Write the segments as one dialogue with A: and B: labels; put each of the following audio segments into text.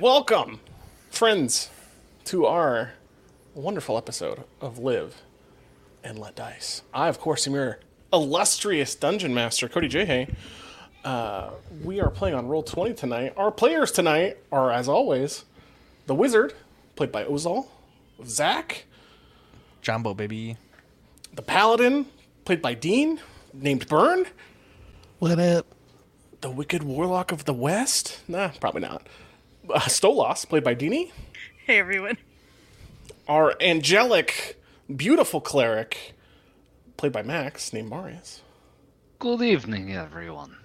A: Welcome, friends, to our wonderful episode of Live and Let Dice. I, of course, am your illustrious dungeon master, Cody J. Uh, we are playing on Roll 20 tonight. Our players tonight are, as always, the Wizard, played by Ozal, Zach,
B: Jumbo baby.
A: the Paladin, played by Dean, named Burn,
C: What up?
A: the Wicked Warlock of the West. Nah, probably not. Uh, Stolas, played by Dini.
D: Hey everyone.
A: our angelic, beautiful cleric, played by Max, named Marius.
E: Good evening, everyone.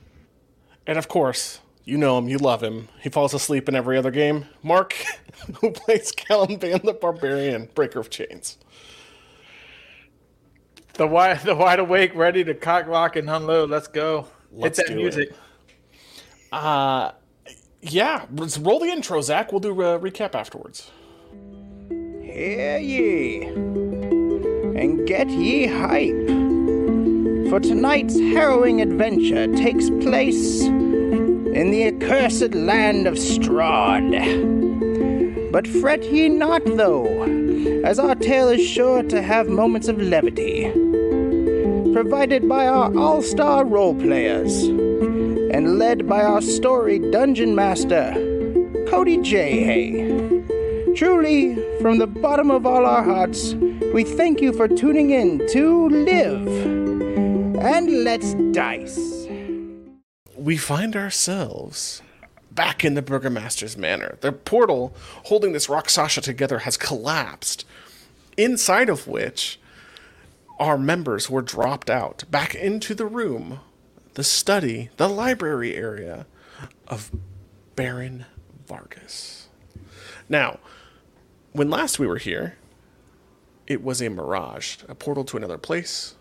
A: And of course, you know him, you love him. He falls asleep in every other game. Mark, who plays Caliban the Barbarian, Breaker of Chains.
C: The wide, the wide awake, ready to cock lock and unload. Let's go.
A: Let's
C: Hit that
A: do
C: music.
A: it. Uh, yeah, let's roll the intro, Zach. We'll do a recap afterwards.
F: Hear ye, and get ye hype. For tonight's harrowing adventure takes place in the accursed land of Strahd. But fret ye not, though, as our tale is sure to have moments of levity. Provided by our all star role players, and led by our storied dungeon master, Cody J. Hay. Truly, from the bottom of all our hearts, we thank you for tuning in to Live and Let's Dice.
A: we find ourselves back in the Burgomaster's Manor. The portal holding this Rakshasa together has collapsed, inside of which our members were dropped out back into the room, the study, the library area of Baron Vargas. Now, when last we were here, it was a mirage, a portal to another place,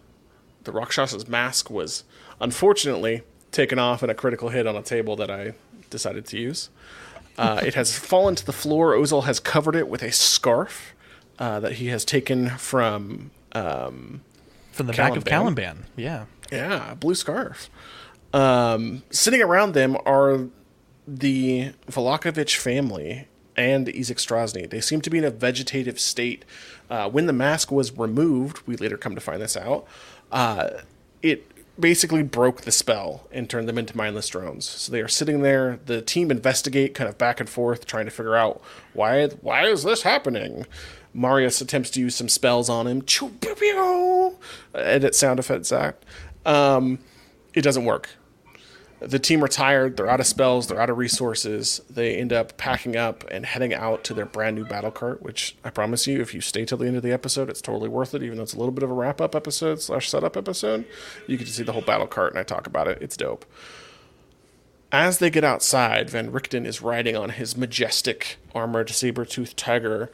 A: the Rakshasa's mask was unfortunately taken off in a critical hit on a table that I decided to use. Uh, it has fallen to the floor. Ozal has covered it with a scarf uh, that he has taken from, um,
B: From the back of
A: Caliban.
B: Caliban. Yeah.
A: yeah, blue scarf. Um, sitting around them are the Vallakovich family and Izek Strazni. They seem to be in a vegetative state. Uh, when the mask was removed, we later come to find this out, uh, it basically broke the spell and turned them into mindless drones. So they are sitting there. The team investigate kind of back and forth, trying to figure out why why is this happening. Marius attempts to use some spells on him. Edit sound effects act. Um, it doesn't work the team are tired, they're out of spells, they're out of resources. They end up packing up and heading out to their brand new battle cart, which I promise you, if you stay till the end of the episode, it's totally worth it, even though it's a little bit of a wrap up episode slash setup episode. You get to see the whole battle cart and I talk about it. It's dope. As they get outside, Van Richten is riding on his majestic armored saber toothed tiger,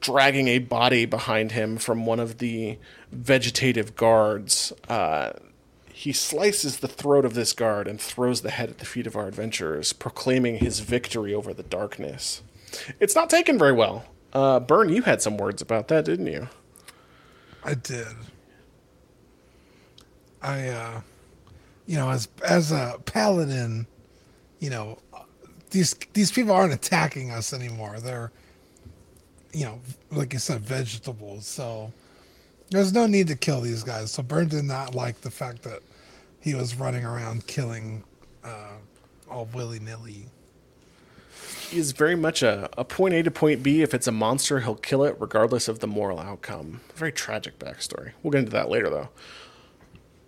A: dragging a body behind him from one of the vegetative guards. Uh, he slices the throat of this guard and throws the head at the feet of our adventurers, proclaiming his victory over the darkness. It's not taken very well. Uh, Burn, you had some words about that, didn't you?
G: I did. I, uh, you know, as as a paladin, you know, these these people aren't attacking us anymore. They're, you know, like you said, vegetables. So there's no need to kill these guys. So Burn did not like the fact that he was running around killing uh, all willy nilly.
A: He is very much a, a point A to point B. If it's a monster, he'll kill it regardless of the moral outcome. Very tragic backstory. We'll get into that later, though.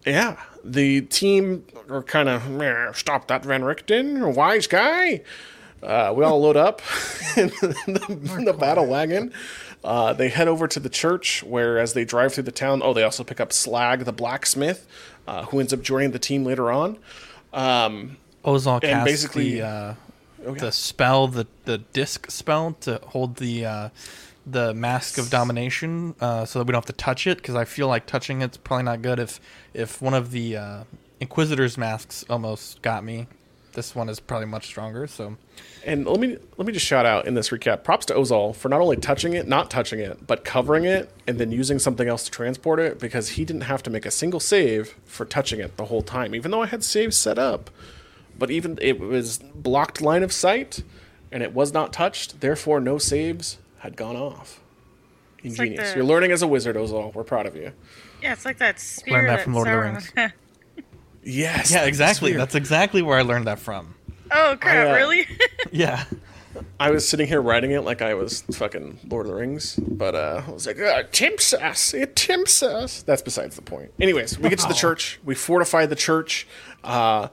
A: Yeah, the team are kind of stop that Van Richten, wise guy. Uh, we all load up in the, in the battle wagon. Uh, they head over to the church, where as they drive through the town, oh, they also pick up Slag, the blacksmith, uh, who ends up joining the team later on. Um,
B: Ozal
A: And
B: casts
A: basically-
B: the uh,
A: oh, yeah.
B: the spell, the the disc spell to hold the uh, the mask of domination, uh, so that we don't have to touch it. Because I feel like touching it's probably not good. If if one of the uh, Inquisitor's masks almost got me, this one is probably much stronger. So
A: And let me let me just shout out in this recap. Props to Ozal for not only touching it, not touching it, but covering it and then using something else to transport it because he didn't have to make a single save for touching it the whole time. Even though I had saves set up, but even it was blocked line of sight, and it was not touched. Therefore, no saves had gone off.
D: like
A: Ingenious.
D: the-
A: You're learning as a wizard, Ozal. We're proud of you.
D: Yeah, it's like that spear
B: that
D: that
B: from Lord of the Rings.
A: Yes.
B: Yeah, exactly. That's exactly where I learned that from.
D: oh crap!
A: I, uh,
D: really?
B: Yeah.
A: I was sitting here writing it like I was fucking Lord of the Rings, but uh, I was like, uh, tempts us. It tempts us. That's besides the point. Anyways, we get to the church. We fortify the church, uh,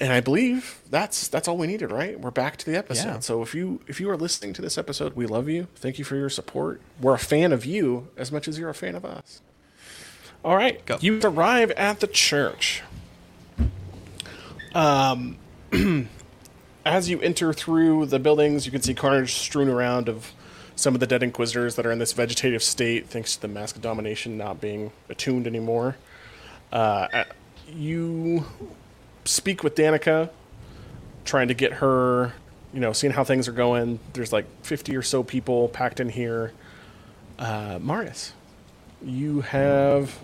A: and I believe that's that's all we needed. Right? We're back to the episode.
B: Yeah.
A: So if you if you are listening to this episode, we love you. Thank you for your support. We're a fan of you as much as you're a fan of us. All right,
B: Go.
A: you arrive at the church. as you enter through the buildings, you can see carnage strewn around of some of the dead inquisitors that are in this vegetative state, thanks to the mask of domination not being attuned anymore. Uh, you speak with Danica, trying to get her, you know, seeing how things are going. There's like 50 or so people packed in here. Uh, Marius, you have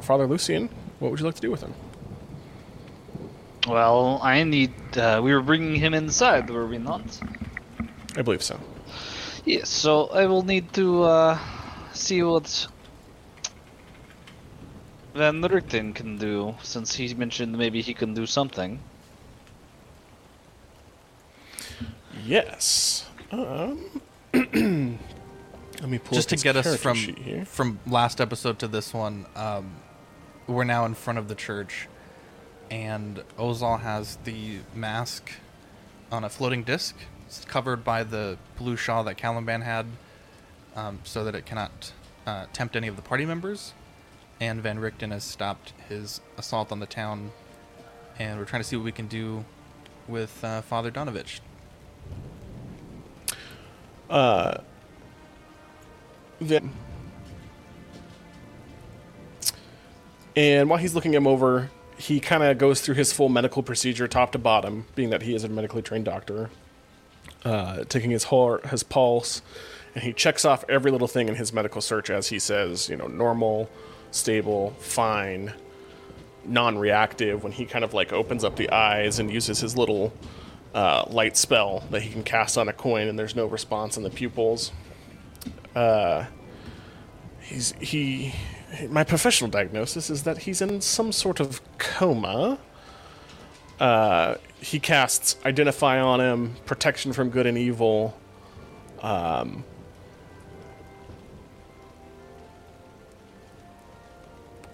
A: Father Lucian. What would you like to do with him?
E: Well, I need. Uh, we were bringing him inside, were we not?
A: I believe so.
E: Yes. So I will need to uh, see what Van Richten can do, since he mentioned maybe he can do something.
A: Yes. Um, let me pull
B: Just to get us from from last episode to this one, um, we're now in front of the church, and Ozal has the mask on a floating disc. It's covered by the blue shawl that Caliban had, um, so that it cannot uh, tempt any of the party members. And Van Richten has stopped his assault on the town, and we're trying to see what we can do with uh, Father Donovich.
A: Uh, Then, and while he's looking him over, he kind of goes through his full medical procedure, top to bottom, being that he is a medically trained doctor. Uh, taking his heart, his pulse, and he checks off every little thing in his medical search as he says, you know, normal, stable, fine, non-reactive. When he kind of like opens up the eyes and uses his little uh, light spell that he can cast on a coin, and there's no response in the pupils he's he my professional diagnosis is that he's in some sort of coma. Uh, he casts identify on him protection from good and evil. Um,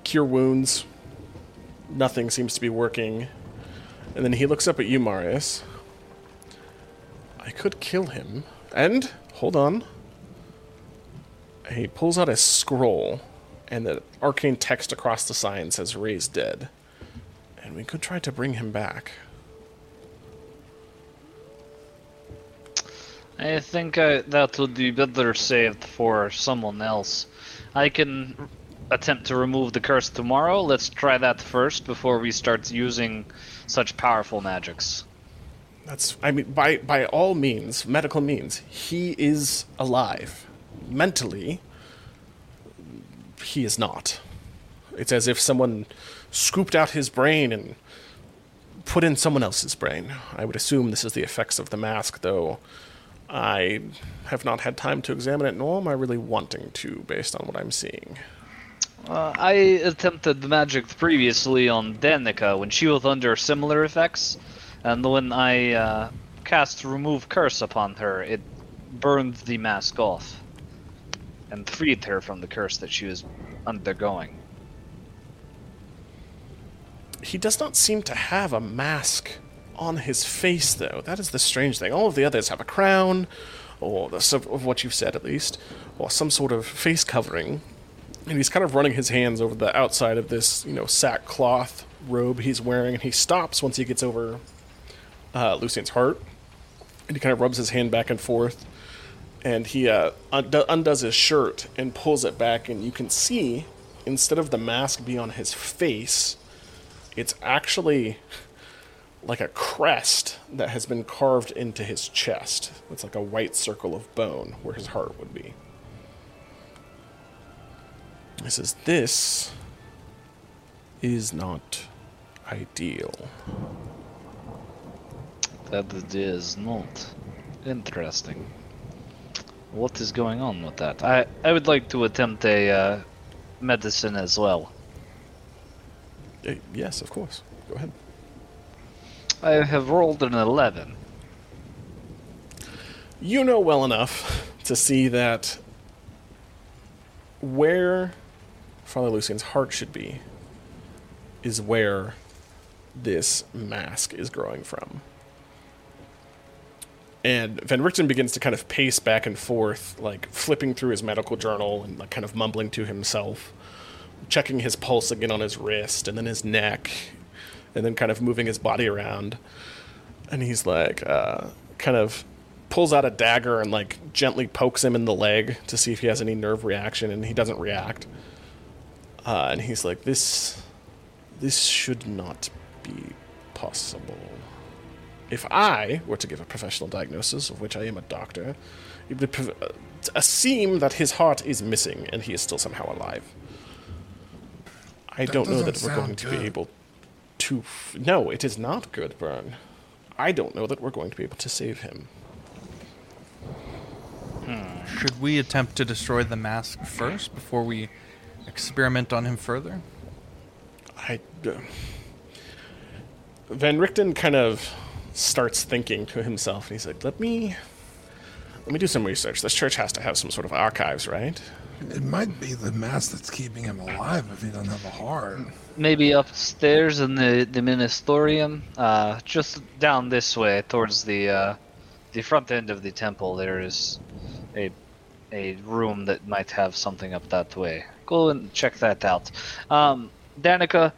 A: cure wounds. Nothing seems to be working. And then he looks up at you marius. I could kill him. And hold on. He pulls out a scroll, and the arcane text across the sign says "Raised dead," and we could try to bring him back.
E: I think uh, that would be better saved for someone else. I can attempt to remove the curse tomorrow. Let's try that first before we start using such powerful magics.
A: That's, I mean, by by all means, medical means, he is alive. Mentally, he is not. It's as if someone scooped out his brain and put in someone else's brain. I would assume this is the effects of the mask, though. I have not had time to examine it, nor am I really wanting to, based on what I'm seeing.
E: Uh, I attempted the magic previously on Danica when she was under similar effects, and when I uh, cast Remove Curse upon her, it burned the mask off and freed her from the curse that she was undergoing.
A: He does not seem to have a mask on his face, though. That is the strange thing. All of the others have a crown, or the, of what you've said at least, or some sort of face covering. And he's kind of running his hands over the outside of this, you know, sackcloth robe he's wearing, and he stops once he gets over uh, Lucian's heart, and he kind of rubs his hand back and forth, and he uh, undo- undoes his shirt and pulls it back, and you can see instead of the mask be on his face, it's actually like a crest that has been carved into his chest. It's like a white circle of bone where his heart would be. He says, This is not ideal.
E: That it is not. Interesting. What is going on with that? I I would like to attempt a uh, medicine as well.
A: Uh, yes, of course. Go ahead.
E: I have rolled an eleven.
A: You know well enough to see that where Father Lucian's heart should be is where this mask is growing from. And Van Richten begins to kind of pace back and forth, like flipping through his medical journal and like kind of mumbling to himself, checking his pulse again on his wrist and then his neck, and then kind of moving his body around. And he's like, uh, kind of pulls out a dagger and like gently pokes him in the leg to see if he has any nerve reaction, and he doesn't react. Uh, and he's like, "This, this should not be possible. If I were to give a professional diagnosis, of which I am a doctor, it would prov- uh, seem that his heart is missing and he is still somehow alive. I
G: That
A: don't know that we're going
G: sound
A: to be able to. F- no, it is not good, Byrne. I don't know that we're going to be able to save him.
B: Should we attempt to destroy the mask first before we experiment on him further?
A: I. Uh, Van Richten kind of starts thinking to himself, and he's like, "Let me, let me do some research. This church has to have some sort of archives, right?
G: It might be the mass that's keeping him alive if he doesn't have a heart.
E: Maybe upstairs in the the ministerium, uh, just down this way towards the uh, the front end of the temple. There is a a room that might have something up that way. Go and check that out. Um, Danica,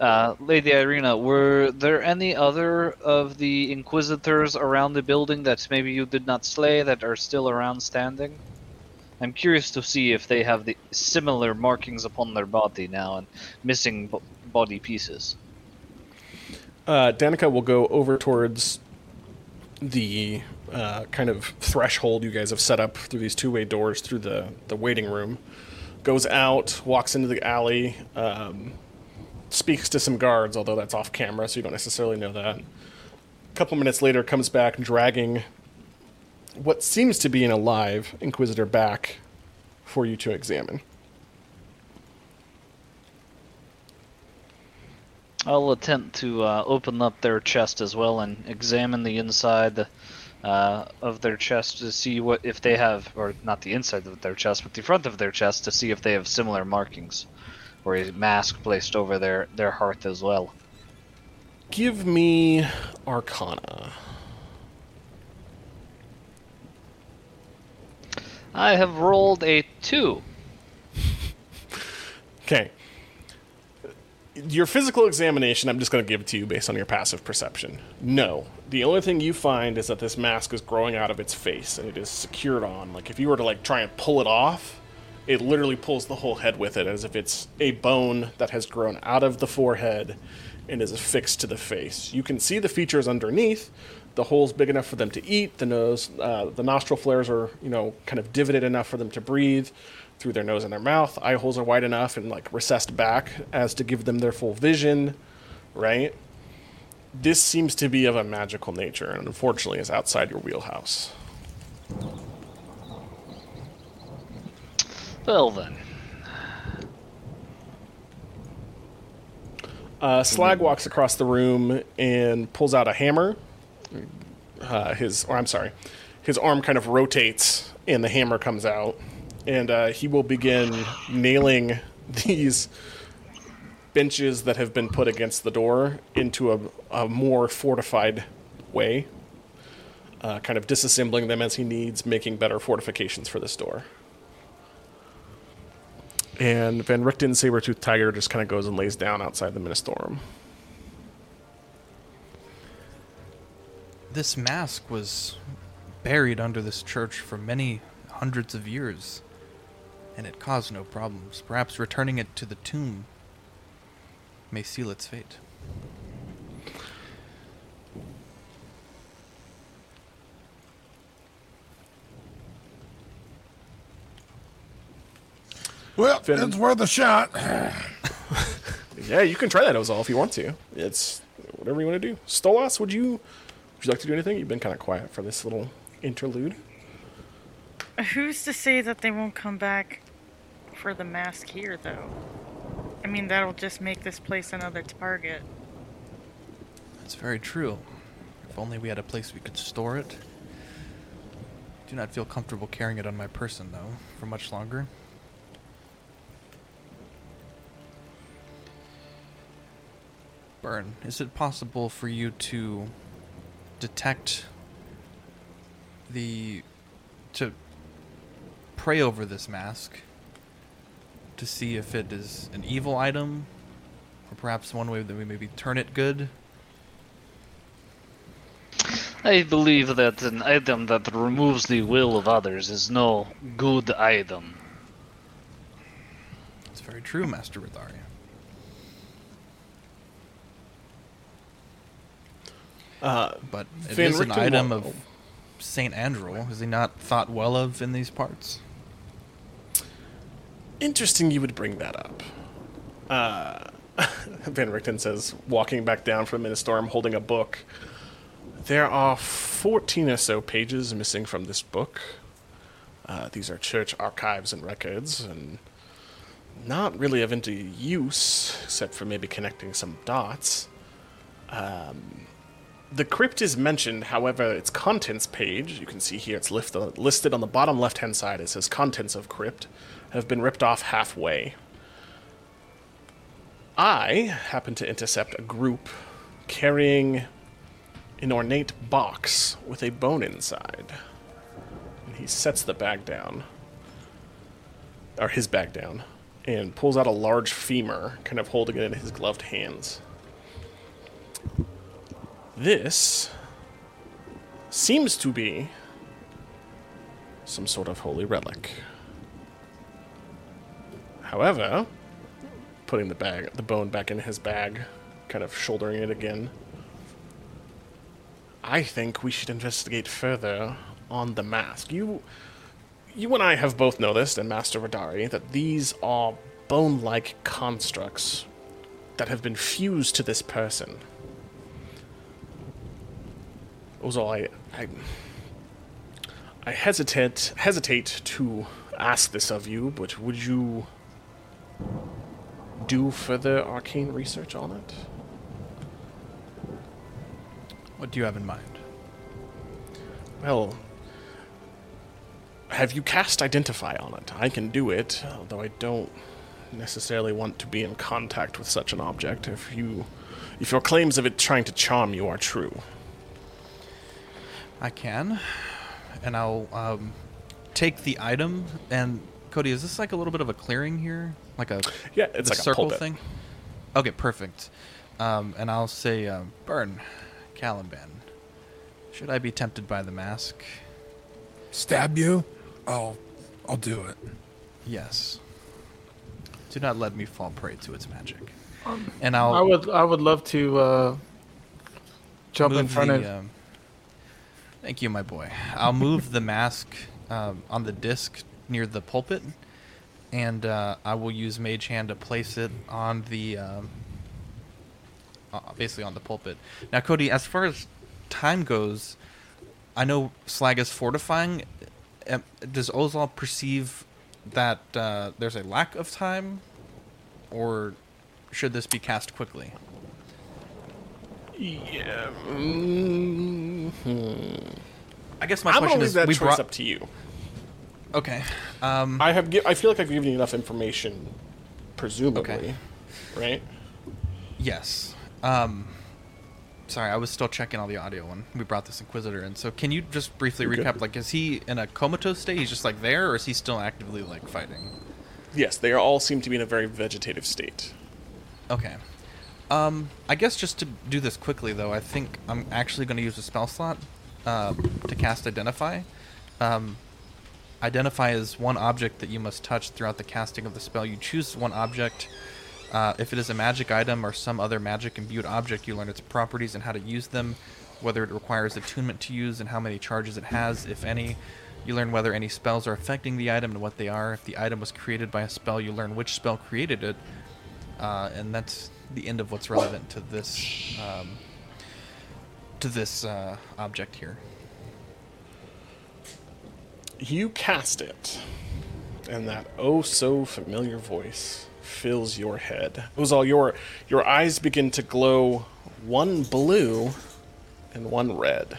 E: uh, Lady Ireena, were there any other of the Inquisitors around the building that maybe you did not slay that are still around standing? I'm curious to see if they have the similar markings upon their body now and missing b- body pieces.
A: Uh, Danica will go over towards the uh, kind of threshold you guys have set up through these two-way doors through the the waiting room. Goes out, walks into the alley, um, speaks to some guards, although that's off camera, so you don't necessarily know that. A couple minutes later, comes back dragging what seems to be an alive Inquisitor back for you to examine.
E: I'll attempt to uh, open up their chest as well and examine the inside uh, of their chest to see what if they have, or not the inside of their chest, but the front of their chest to see if they have similar markings, or a mask placed over their their heart as well.
A: Give me Arcana.
E: I have rolled a two.
A: Okay. Your physical examination, I'm just going to give it to you based on your passive perception. No. The only thing you find is that this mask is growing out of its face and it is secured on. Like if you were to like try and pull it off, it literally pulls the whole head with it as if it's a bone that has grown out of the forehead and is affixed to the face. You can see the features underneath. The hole's big enough for them to eat. The nose, uh, the nostril flares are, you know, kind of divoted enough for them to breathe through their nose and their mouth. Eye holes are wide enough and like recessed back as to give them their full vision, right? This seems to be of a magical nature and unfortunately is outside your wheelhouse.
E: Well then,
A: Uh, Slag walks across the room and pulls out a hammer. Uh, his, or I'm sorry, his arm kind of rotates and the hammer comes out, and uh, he will begin nailing these benches that have been put against the door into a, a more fortified way. Uh, kind of disassembling them as he needs, making better fortifications for this door. And Van Richten Sabertooth Tiger just kind of goes and lays down outside the Ministorum.
B: This mask was buried under this church for many hundreds of years, and it caused no problems. Perhaps returning it to the tomb may seal its fate.
G: Well,
A: Finn.
G: it's worth a shot.
A: Yeah, you can try that Ozal if you want to. It's whatever you want to do. Stolas, would you would you like to do anything? You've been kind of quiet for this little interlude.
D: Who's to say that they won't come back for the mask here, though? I mean, that'll just make this place another target.
B: That's very true. If only we had a place we could store it. Do not feel comfortable carrying it on my person, though, for much longer. Burn, is it possible for you to detect the. to pray over this mask to see if it is an evil item or perhaps one way that we maybe turn it good?
E: I believe that an item that removes the will of others is no good item.
B: It's very true, Master Radari.
A: Uh,
B: But it
A: Van
B: is an
A: Richten
B: item of Saint Andrew. Is he not thought well of in these parts?
A: Interesting you would bring that up. Uh, Van Richten says, walking back down from the Ministorum holding a book. There are 14 or so pages missing from this book. Uh, these are church archives and records, and not really of any use, except for maybe connecting some dots. Um, the crypt is mentioned, however, its contents page, you can see here it's lift, listed on the bottom left hand side. It says contents of crypt have been ripped off halfway. I happen to intercept a group carrying an ornate box with a bone inside. And he sets the bag down, or his bag down, and pulls out a large femur, kind of holding it in his gloved hands. This seems to be some sort of holy relic. However, putting the bag, the bone back in his bag, kind of shouldering it again. I think we should investigate further on the mask. You, you and I have both noticed, and Master Radari, that these are bone-like constructs that have been fused to this person. Also, I, I, I hesitate hesitate to ask this of you, but would you do further arcane research on it?
B: What do you have in mind?
A: Well, have you cast Identify on it? I can do it, although I don't necessarily want to be in contact with such an object if you if your claims of it trying to charm you are true.
B: I can, and I'll um, take the item. And Cody, is this like a little bit of a clearing here, like a
A: Yeah, it's like
B: circle
A: a pulpit.
B: thing? Okay, perfect. Um, and I'll say, uh, burn, Caliban. Should I be tempted by the mask?
G: Stab you? I'll, I'll do it.
B: Yes. Do not let me fall prey to its magic. And I'll
C: I would I would love to uh, jump in front
B: the,
C: of.
B: um, thank you, my boy. I'll move the mask um, on the disc near the pulpit, and uh, I will use Mage Hand to place it on the, um, uh, basically on the pulpit. Now, Cody, as far as time goes, I know Slag is fortifying. Does Ozal perceive that uh, there's a lack of time, or should this be cast quickly?
A: Yeah. mm
B: I guess my
A: I'm
B: question is,
A: that
B: we
A: choice
B: brought
A: up to you.
B: okay. Um,
A: I have. Gi- I feel like I've given you enough information, presumably,
B: Okay.
A: right?
B: Yes. Um, sorry, I was still checking all the audio when we brought this Inquisitor in. So can you just briefly
A: You're good.
B: recap? Like, is he in a comatose state? He's just like there, or is he still actively like fighting?
A: Yes, they all seem to be in a very vegetative state.
B: Okay. Um, I guess just to do this quickly though, I think I'm actually going to use a spell slot uh, to cast Identify. Um, Identify is one object that you must touch throughout the casting of the spell. You choose one object. Uh, if it is a magic item or some other magic imbued object, you learn its properties and how to use them, whether it requires attunement to use and how many charges it has, if any. You learn whether any spells are affecting the item and what they are. If the item was created by a spell, you learn which spell created it, uh, and that's the end of what's relevant to this um, to this uh, object here.
A: You cast it, and that oh so familiar voice fills your head. Ozal, your your eyes begin to glow one blue and one red.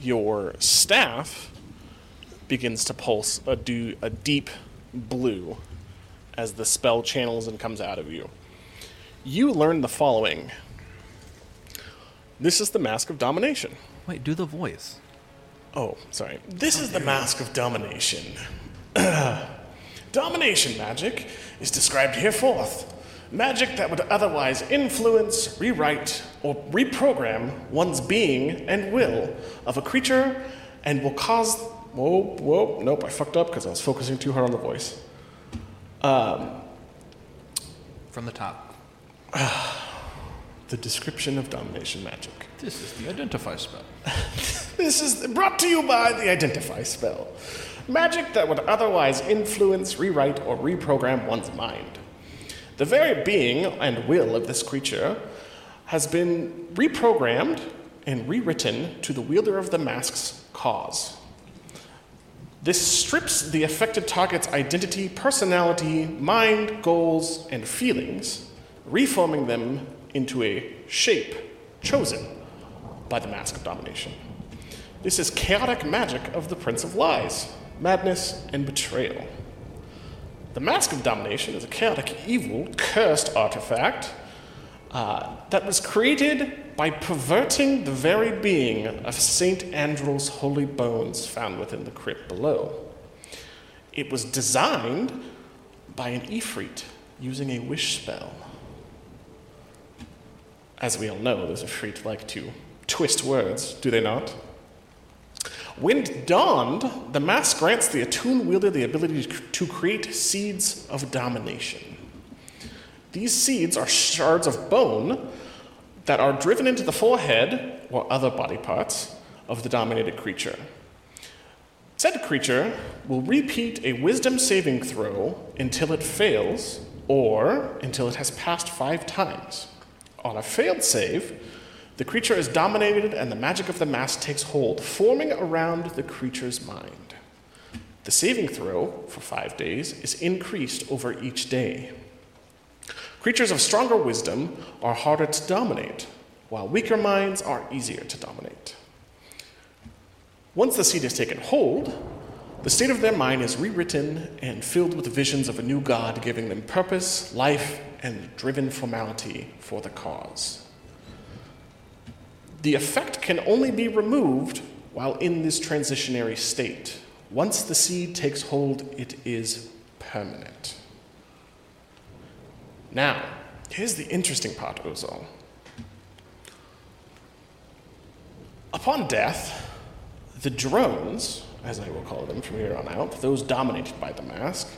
A: Your staff begins to pulse a, do, a deep blue as the spell channels and comes out of you. You learn the following. This is the Mask of Domination.
B: Wait, do the voice.
A: Oh, sorry. This is the Mask of Domination. Domination magic is described hereforth. Magic that would otherwise influence, rewrite, or reprogram one's being and will of a creature and will cause. Whoa, whoa, nope, I fucked up because I was focusing too hard on the voice.
B: Um, From the top.
A: The description of domination magic.
B: This is the identify spell.
A: This is brought to you by the Identify spell. Magic that would otherwise influence, rewrite, or reprogram one's mind. The very being and will of this creature has been reprogrammed and rewritten to the wielder of the mask's cause. This strips the affected target's identity, personality, mind, goals, and feelings, reforming them into a shape chosen by the Mask of Domination. This is chaotic magic of the Prince of Lies, madness, and betrayal. The Mask of Domination is a chaotic, evil, cursed artifact uh, that was created by perverting the very being of Saint Andrew's holy bones found within the crypt below. It was designed by an Ifrit using a wish spell. As we all know, those Ifrit like to twist words, do they not? When donned, the mask grants the attuned wielder the ability to create seeds of domination. These seeds are shards of bone that are driven into the forehead or other body parts of the dominated creature. Said creature will repeat a wisdom saving throw until it fails or until it has passed five times. On a failed save, the creature is dominated and the magic of the mask takes hold, forming around the creature's mind. The saving throw for five days is increased over each day. Creatures of stronger wisdom are harder to dominate, while weaker minds are easier to dominate. Once the seed has taken hold, the state of their mind is rewritten and filled with visions of a new God giving them purpose, life, and driven formality for the cause. The effect can only be removed while in this transitionary state. Once the seed takes hold, it is permanent. Now, here's the interesting part, Ozal. Upon death, the drones, as I will call them from here on out, those dominated by the mask,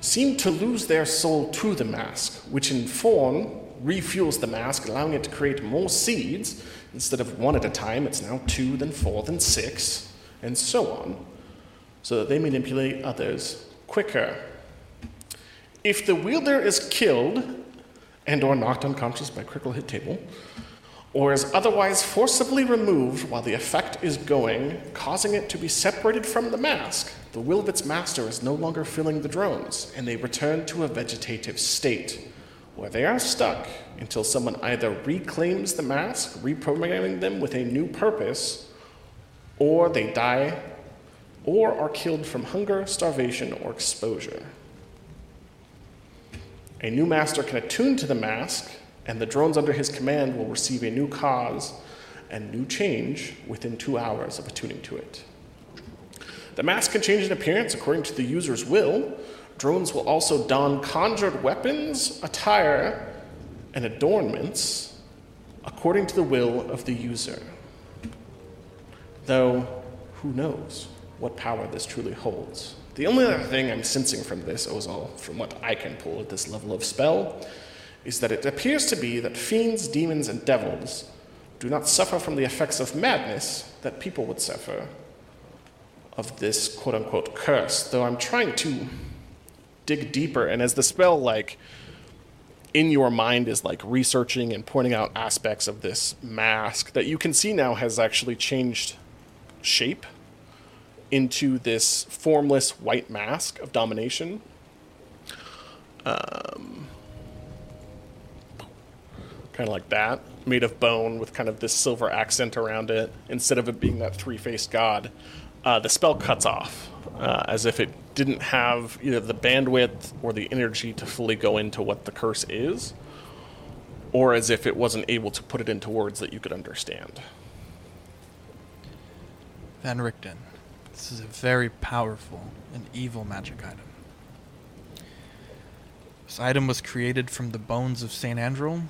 A: seem to lose their soul to the mask, which in form refuels the mask, allowing it to create more seeds. Instead of one at a time, it's now two, then four, then six, and so on, so that they manipulate others quicker. If the wielder is killed and or knocked unconscious by critical hit table, or is otherwise forcibly removed while the effect is going, causing it to be separated from the mask, the will of its master is no longer filling the drones, and they return to a vegetative state, where they are stuck until someone either reclaims the mask, reprogramming them with a new purpose, or they die, or are killed from hunger, starvation, or exposure. A new master can attune to the mask, and the drones under his command will receive a new cause and new change within two hours of attuning to it. The mask can change in appearance according to the user's will. Drones will also don conjured weapons, attire, and adornments according to the will of the user. Though, who knows what power this truly holds? The only other thing I'm sensing from this, Ozal, from what I can pull at this level of spell, is that it appears to be that fiends, demons, and devils do not suffer from the effects of madness that people would suffer of this quote unquote curse. Though I'm trying to dig deeper, and as the spell, like, in your mind is like researching and pointing out aspects of this mask that you can see now has actually changed shape into this formless white mask of domination. Um, kind of like that, made of bone with kind of this silver accent around it. Instead of it being that three faced god, uh, the spell cuts off uh, as if it didn't have either the bandwidth or the energy to fully go into what the curse is, or as if it wasn't able to put it into words that you could understand.
B: Van Richten, this is a very powerful and evil magic item. This item was created from the bones of St. Andrew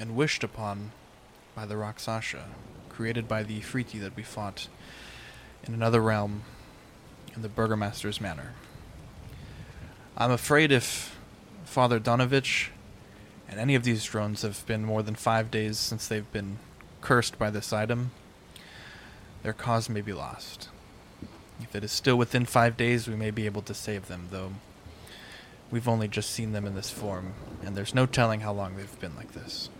B: and wished upon by the Rakshasa, created by the Ifriti that we fought in another realm in the Burgomaster's Manor. I'm afraid if Father Donovich and any of these drones have been more than five days since they've been cursed by this item, their cause may be lost. If it is still within five days, we may be able to save them, though we've only just seen them in this form, and there's no telling how long they've been like this.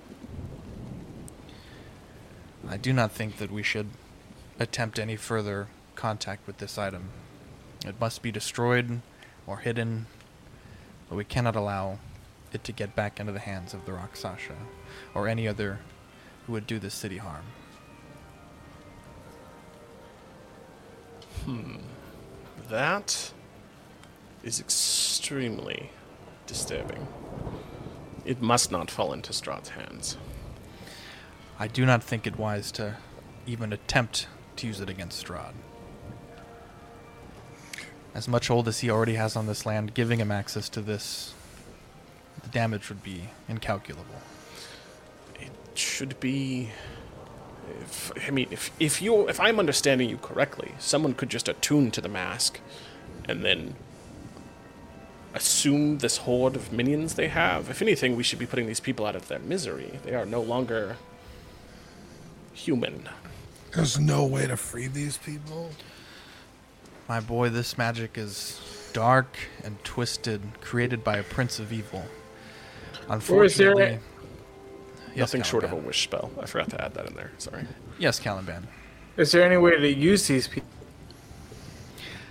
B: I do not think that we should attempt any further contact with this item. It must be destroyed or hidden, but we cannot allow it to get back into the hands of the Rakshasa or any other who would do this city harm. Hmm.
A: That is extremely disturbing. It must not fall into Strahd's hands.
B: I do not think it wise to even attempt to use it against Strahd. As much hold as he already has on this land, giving him access to this, the damage would be incalculable.
A: It should be. If, I mean, if if you if I'm understanding you correctly, someone could just attune to the mask, and then assume this horde of minions they have. If anything, we should be putting these people out of their misery. They are no longer human.
G: There's no way to free these people.
B: My boy, this magic is dark and twisted, created by a prince of evil.
C: Or is there-
B: Unfortunately, yes,
A: Nothing short of a wish spell. I forgot to add that in there. Sorry.
B: Yes, Caliban.
C: Is there any way to use these people?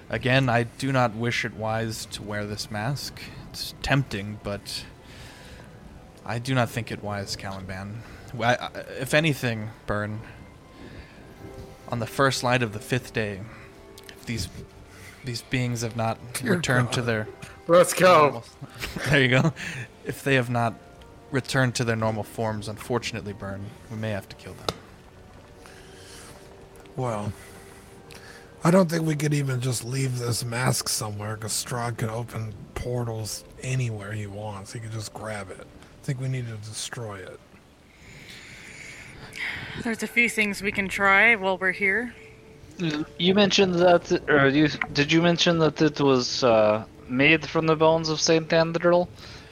B: Again, I do not wish it wise to wear this mask. It's tempting, but I do not think it wise, Caliban. I, I, if anything, Burn, on the first light of the fifth day, if these these beings have not
G: Dear
B: returned to their
C: Let's go.
B: there you go. If they have not returned to their normal forms, unfortunately, Burn, we may have to kill them.
G: Well, I don't think we could even just leave this mask somewhere because Strahd could open portals anywhere he wants. He could just grab it. I think we need to destroy it.
D: There's a few things we can try while we're here.
E: You mentioned that, or you did you mention that it was uh, made from the bones of Saint Andral?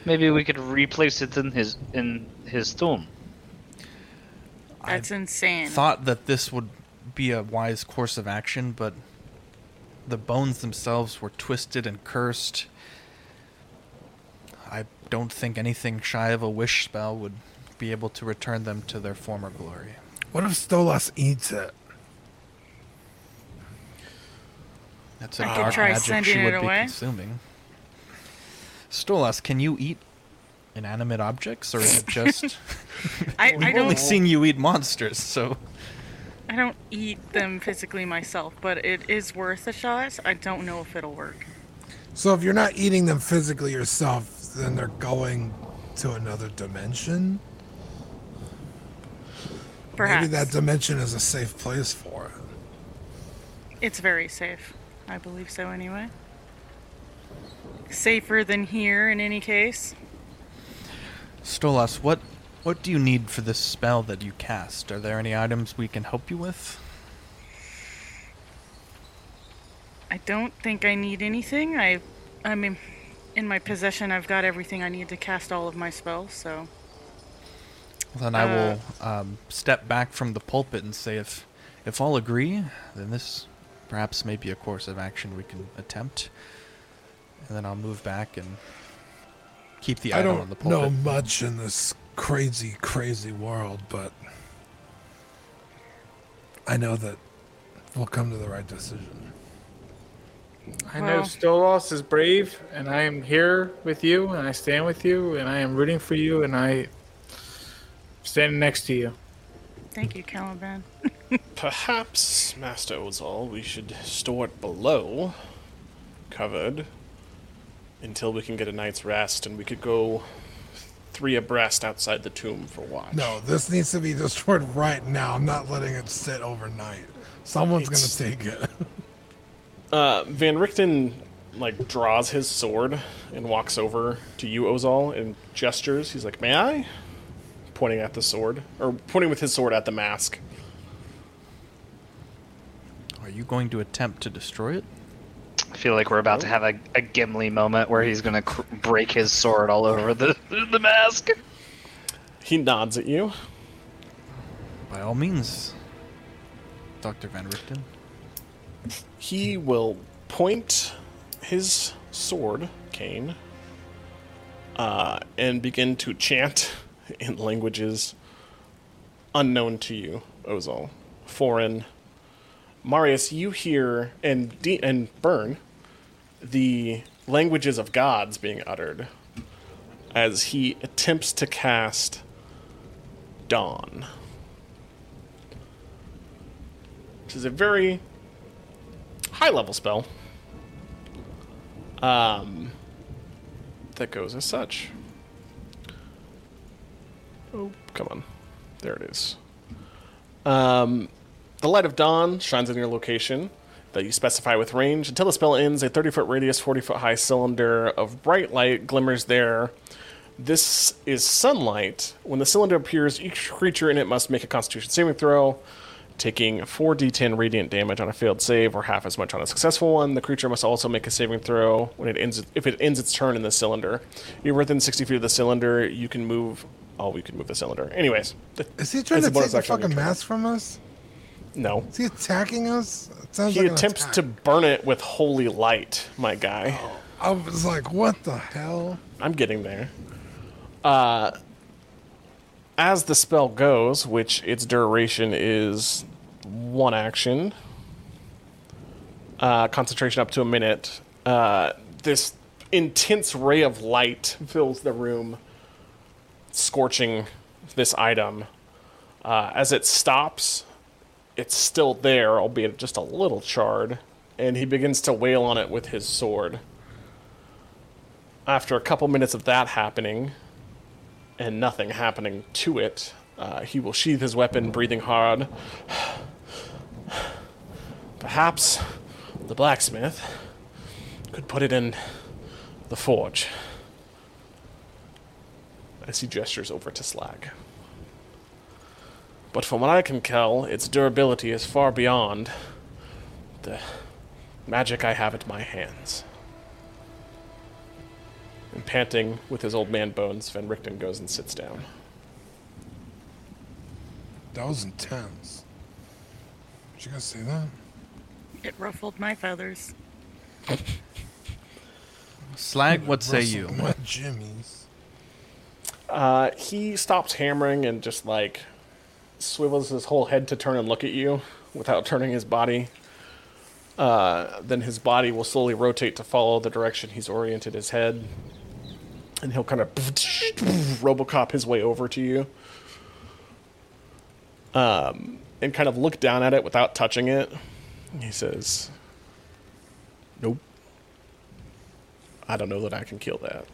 E: Maybe we could replace it in his in his tomb.
D: That's insane.
B: Thought that this would be a wise course of action, but the bones themselves were twisted and cursed. I don't think anything shy of a wish spell would be able to return them to their former glory.
G: What if Stolas eats it?
B: That's a
D: I could
B: dark
D: try
B: magic
D: sending
B: she
D: it
B: would be
D: away.
B: consuming. Stolas, can you eat inanimate objects, or is it just?
D: I,
B: We've
D: I
B: only
D: don't
B: seen you eat monsters, so
D: I don't eat them physically myself, but it is worth a shot. I don't know if it'll work.
G: So if you're not eating them physically yourself, then they're going to another dimension.
D: Perhaps
G: Maybe that dimension is a safe place for it.
D: it's very safe. I believe so anyway. Safer than here in any case.
B: Stolas, what what do you need for this spell that you cast? Are there any items we can help you with?
D: I don't think I need anything. I, I mean, in my possession, I've got everything I need to cast all of my spells. So
B: Then I
D: Uh,
B: will um, step back from the pulpit and say, if if all agree, then this perhaps may be a course of action we can attempt. And then I'll move back and keep the
G: I
B: item on the
G: don't
B: pulpit.
G: know much in this crazy, crazy world, but I know that we'll come to the right decision.
C: I know
D: Well-
C: Stolas is brave, and I am here with you, and I stand with you, and I am rooting for you, and I stand next to you.
D: Thank you, Caliban.
A: Perhaps, Master Ozal, we should store it below, covered, until we can get a night's rest, and we could go three abreast outside the tomb for watch.
G: No, this needs to be destroyed right now. I'm not letting it sit overnight. Someone's
A: It's-
G: gonna take it.
A: Uh, Van Richten like draws his sword and walks over to you, Ozal, and gestures. He's like, "May I?" Pointing at the sword, or pointing with his sword at the mask.
B: Are you going to attempt to destroy it?
E: I feel like we're about to have a, a Gimli moment where he's gonna cr- break his sword all over the the mask.
A: He nods at you.
B: By all means, Dr. Van Richten.
A: He will point his sword cane uh, and begin to chant in languages unknown to you, Ozal, Foreign. Marius, you hear and D- and Burn the languages of gods being uttered as he attempts to cast Dawn. Which is a very high level spell. Um, that goes as such. Oh, come on. There it is. Um, the light of dawn shines in your location that you specify with range. Until the spell ends, a 30 foot radius, 40 foot high cylinder of bright light glimmers there. This is sunlight. When the cylinder appears, each creature in it must make a constitution saving throw taking 4d10 radiant damage on a failed save or half as much on a successful one. The creature must also make a saving throw when it ends if it ends its turn in the cylinder. You're within 60 feet of the cylinder, you can move oh, we could move the cylinder. Anyways,
G: Is he trying to take the
A: action on your
G: fucking mask from us?
A: no.
G: Is he attacking us?
A: He
G: like
A: attempts to burn it with holy light, my guy.
G: I was like, what the hell?
A: I'm getting there. Uh, as the spell goes, which its duration is one action, uh, concentration up to a minute, uh, this intense ray of light fills the room, scorching this item. Uh, as it stops, it's still there, albeit just a little charred, and he begins to wail on it with his sword after a couple minutes of that happening and nothing happening to it, uh, he will sheath his weapon, breathing hard. Perhaps the blacksmith could put it in the forge. As he gestures over to Slag. But from what I can tell, its durability is far beyond the magic I have at my hands. And panting with his old man bones, Van Richten goes and sits down.
G: That was intense. Did you guys see that?
D: It ruffled my feathers.
B: Slag, what say you?
G: Rustled My jimmies.
A: Uh, he stops hammering and just like swivels his whole head to turn and look at you without turning his body. Uh, then his body will slowly rotate to follow the direction he's oriented his head. And he'll kind of Robocop his way over to you. Um, and kind of look down at it without touching it. He says, Nope. I don't know that I can kill that.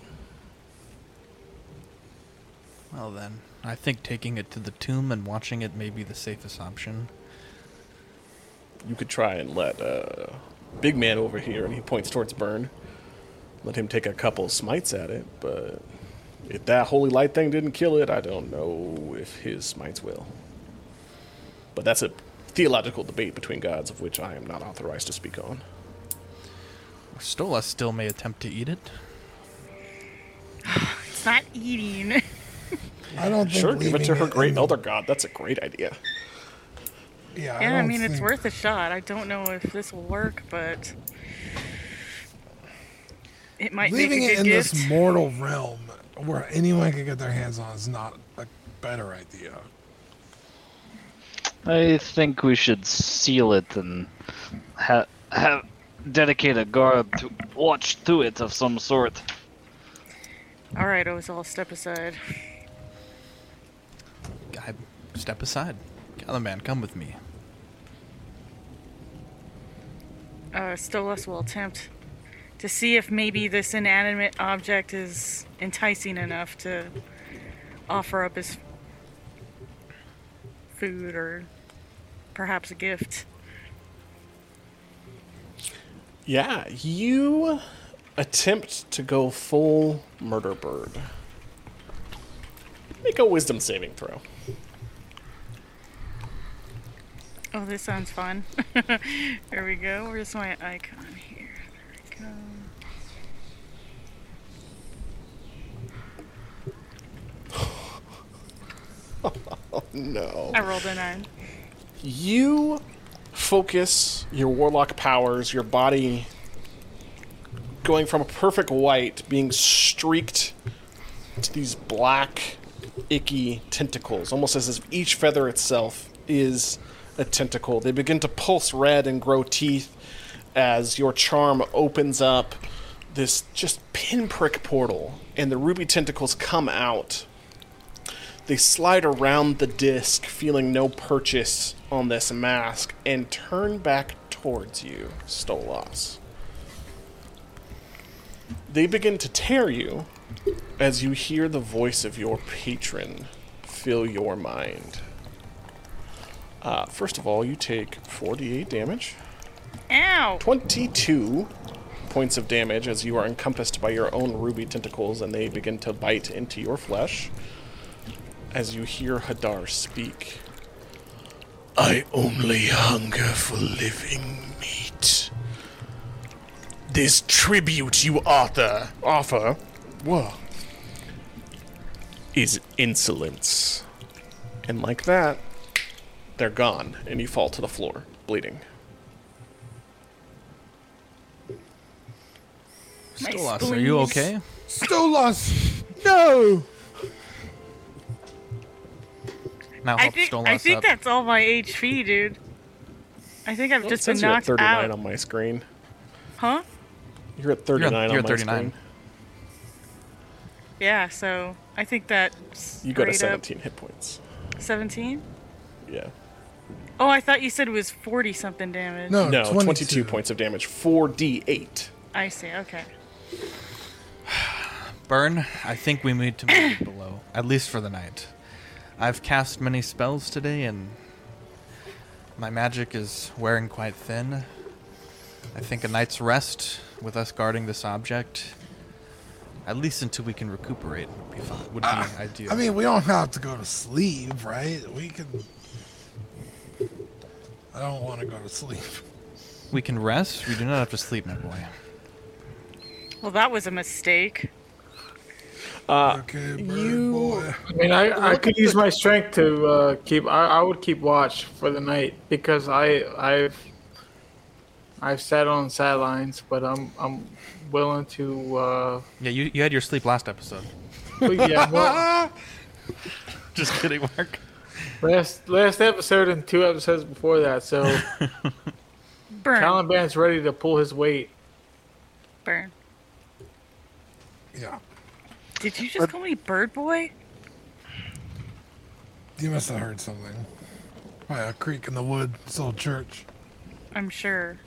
B: Well then, I think taking it to the tomb and watching it may be the safest option.
A: you could try and let uh, big man over here, and he points towards Burn. Let him take a couple smites at it, but if that holy light thing didn't kill it, I don't know if his smites will. But that's a theological debate between gods, of which I am not authorized to speak on.
B: Stolas still may attempt to eat it.
D: It's not eating.
G: I don't think
A: Sure, give it to her
G: in
A: great
G: the-
A: elder god. That's a great idea.
G: Yeah,
D: yeah, I,
G: don't
D: mean, it's worth a shot. I don't know if this will work, but it might
G: Leaving
D: make a
G: it in
D: gift.
G: this mortal realm where anyone can get their hands on is not a better idea.
E: I think we should seal it and ha- have dedicate a guard to watch to it of some sort.
D: All right, Ozal, step aside.
B: I step aside. Caliban, come with me.
D: Uh, Stolas will attempt to see if maybe this inanimate object is enticing enough to offer up his food or perhaps a gift.
A: Yeah, you attempt to go full murder bird. Make a wisdom saving throw.
D: Oh, this sounds fun. there we go. Where's my icon here? There we go.
A: Oh, no.
D: I rolled a nine.
A: You focus your warlock powers, your body going from a perfect white being streaked to these black, icky tentacles, almost as if each feather itself is a tentacle. They begin to pulse red and grow teeth as your charm opens up this just pinprick portal, and the ruby tentacles come out they slide around the disc, feeling no purchase on this mask, and turn back towards you, Stolas. They begin to tear you as you hear the voice of your patron fill your mind. Uh, first of all, you take 48 damage,
D: Ow!
A: 22 points of damage as you are encompassed by your own ruby tentacles and they begin to bite into your flesh as you hear Hadar speak. I only hunger for living meat. This tribute you author offer, whoa, is insolence. And like that, they're gone, and you fall to the floor, bleeding.
D: My
B: Stolas, are you
D: spleens.
B: okay?
G: Stolas! No!
B: Now
D: I think
B: Stolas
D: I think
B: up.
D: that's all my HP, dude. I think I've
A: Well,
D: just been
A: says you're at 39
D: out.
A: on my screen.
D: Huh?
A: You're at 39
B: you're
A: on
B: at
A: my
B: 39.
A: screen.
D: Yeah, so I think that
A: You got a
D: straight up
A: 17 hit points.
D: 17?
A: Yeah.
D: Oh, I thought you said it was 40 something damage.
G: No,
A: No, 22.
G: 22
A: points of damage. 4d8.
D: I see, okay.
B: Burn, I think we need to move it below, at least for the night. I've cast many spells today, and my magic is wearing quite thin. I think a night's rest with us guarding this object, at least until we can recuperate, would be, fine, would be ideal.
G: I mean, we don't have to go to sleep, right? We can. I don't want to go to sleep.
B: we can rest. We do not have to sleep, my boy.
D: Well, that was a mistake.
G: okay, bird
A: you-
G: boy.
C: I mean, I, I could use my strength to uh, keep. I, I would keep watch for the night because I I've I've sat on sidelines, but I'm I'm willing to. Uh,
B: Yeah, you, you had your sleep last episode.
C: but yeah, well,
B: Just kidding, Mark.
C: Last last episode and two episodes before that. So
D: Burn.
C: Caliban's ready to pull his weight.
D: Burn.
G: Yeah.
D: Did you just call me Bird Boy?
G: You must have heard something. By a creek in the wood, this old church.
D: I'm sure.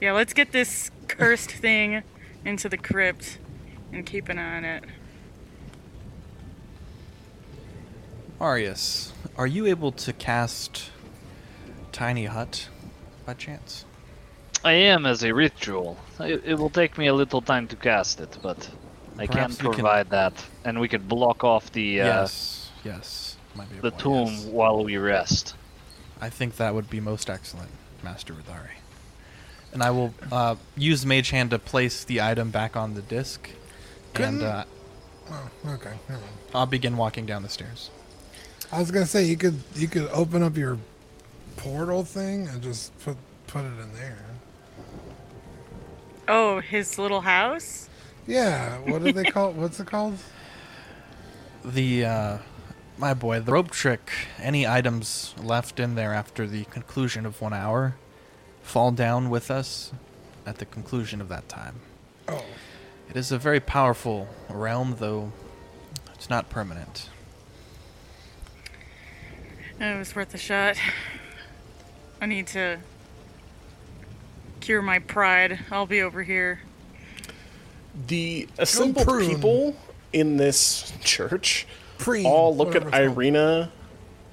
D: Yeah, let's get this cursed thing into the crypt and keep an eye on it.
B: Arius, are you able to cast Tiny Hut by chance?
E: I am as a ritual. It, it will take me a little time to cast it, but I
B: Perhaps
E: can
B: we can-
E: provide that, and we could block off the uh,
B: yes, yes. Might be
E: the
B: point,
E: tomb
B: yes.
E: while we rest.
B: I think that would be most excellent, Master Vidari. And I will uh, use Mage Hand to place the item back on the disc, and
G: Couldn't-
B: uh,
G: Oh, okay.
B: I'll begin walking down the stairs.
G: I was gonna say you could you could open up your portal thing and just put put it in there.
D: Oh, his little house?
G: Yeah. What do they call? What's it called?
B: The uh, my boy, the rope trick. Any items left in there after the conclusion of one hour fall down with us at the conclusion of that time.
G: Oh,
B: It is a very powerful realm, though it's not permanent.
D: It was worth a shot. I need to cure my pride. I'll be over here.
A: The assembled people in this church
G: Preen,
A: all look at
G: whatever.
A: Ireena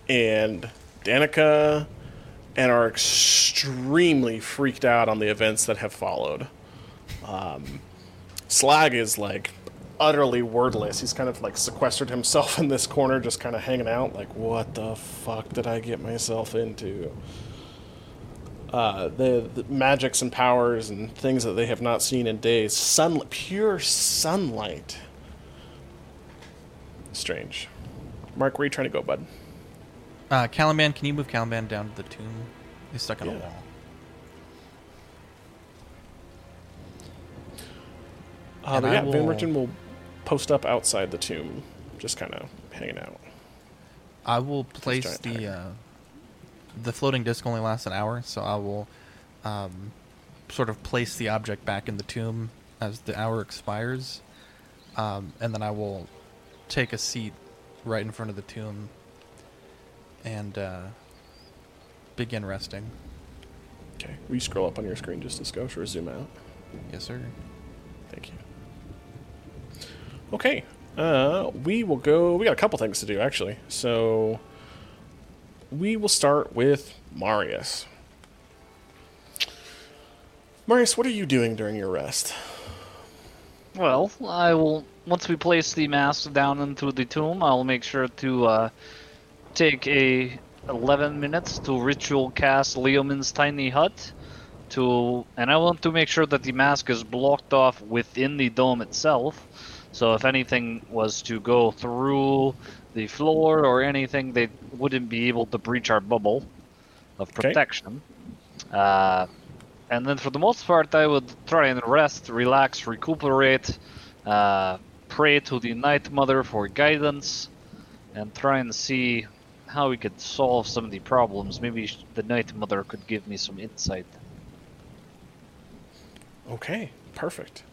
A: and Danica and are extremely freaked out on the events that have followed. Um, Slag is like utterly wordless. He's kind of like sequestered himself in this corner, just kind of hanging out, like, what the fuck did I get myself into? Uh, the, the magics and powers and things that they have not seen in days. Sun, pure sunlight. Strange. Mark, where are you trying to go, bud?
B: Uh, Caliban, can you move Caliban down to the tomb? He's stuck in a wall.
A: Uh,
B: And
A: but
B: I
A: yeah, Van
B: will-
A: Richten will post up outside the tomb, just kind of hanging out.
B: I will place the uh, the floating disc only lasts an hour, so I will um, sort of place the object back in the tomb as the hour expires, um, and then I will take a seat right in front of the tomb and uh, begin resting.
A: Okay. Will you scroll up on your screen just to scope or zoom out?
B: Yes, sir.
A: Okay. Uh, we will go. We got a couple things to do actually. So we will start with Marius. Marius, what are you doing during your rest?
E: Well, I will. Once we place the mask down into the tomb, I'll make sure to uh, take a 11 minutes to ritual cast Leomund's tiny hut. To and I want to make sure that the mask is blocked off within the dome itself. So if anything was to go through the floor or anything, they wouldn't be able to breach our bubble of
A: Okay.
E: protection. Uh, and then for the most part, I would try and rest, relax, recuperate, uh, pray to the Night Mother for guidance, and try and see how we could solve some of the problems. Maybe the Night Mother could give me some insight.
A: Okay, perfect.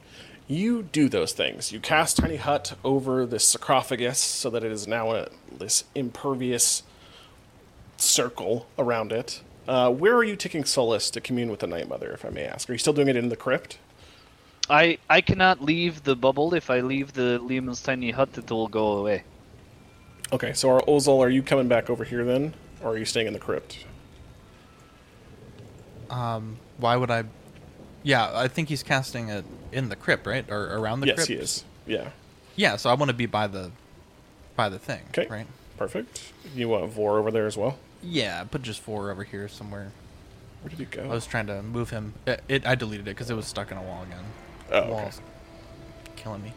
A: You do those things. You cast Tiny Hut over the sarcophagus so that it is now a, this impervious circle around it. Uh, where are you taking solace to commune with the Night Mother, if I may ask? Are you still doing it in the crypt?
E: I I cannot leave the bubble. If I leave the Leomund's tiny hut, it will go away.
A: Okay, so our Ozal, are you coming back over here then? Or are you staying in the crypt?
B: Um, why would I? Yeah, I think he's casting it in the crypt, right, or around the
A: yes,
B: crypt.
A: he is. Yeah.
B: Yeah, so I want to be by the by the thing,
A: Okay.
B: right?
A: Perfect. You want Vor over there as well?
B: Yeah, put just four over here somewhere.
A: Where did he go?
B: I was trying to move him. It, it I deleted it because it was stuck in a wall again.
A: Oh, okay.
B: Wall's killing me.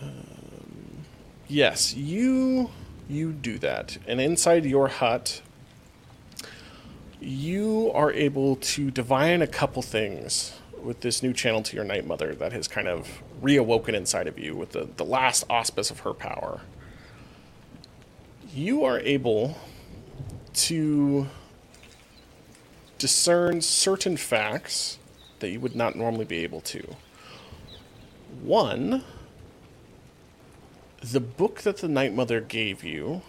A: Um, yes, you you do that. And inside your hut you are able to divine a couple things with this new channel to your night mother that has kind of reawoken inside of you with the, the last auspice of her power. You are able to discern certain facts that you would not normally be able to. One, the book that the Night Mother gave you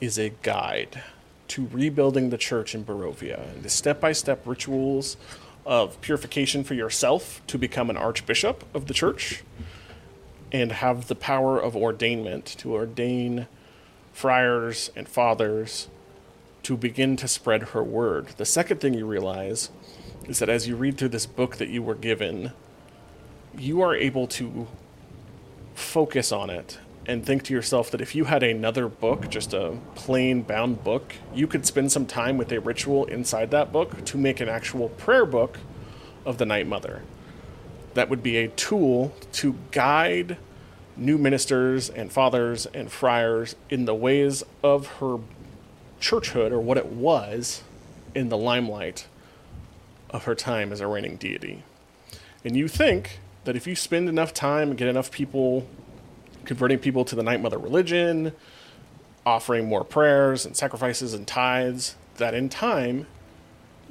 A: is a guide to rebuilding the church in Barovia and the step by step rituals of purification for yourself to become an archbishop of the church and have the power of ordainment to ordain friars and fathers to begin to spread her word. The second thing you realize is that as you read through this book that you were given, you are able to focus on it and think to yourself that if you had another book, just a plain bound book, you could spend some time with a ritual inside that book to make an actual prayer book of the Night Mother. That would be a tool to guide new ministers and fathers and friars in the ways of her churchhood or what it was in the limelight of her time as a reigning deity. And you think that if you spend enough time and get enough people converting people to the Night Mother religion, offering more prayers and sacrifices and tithes, that in time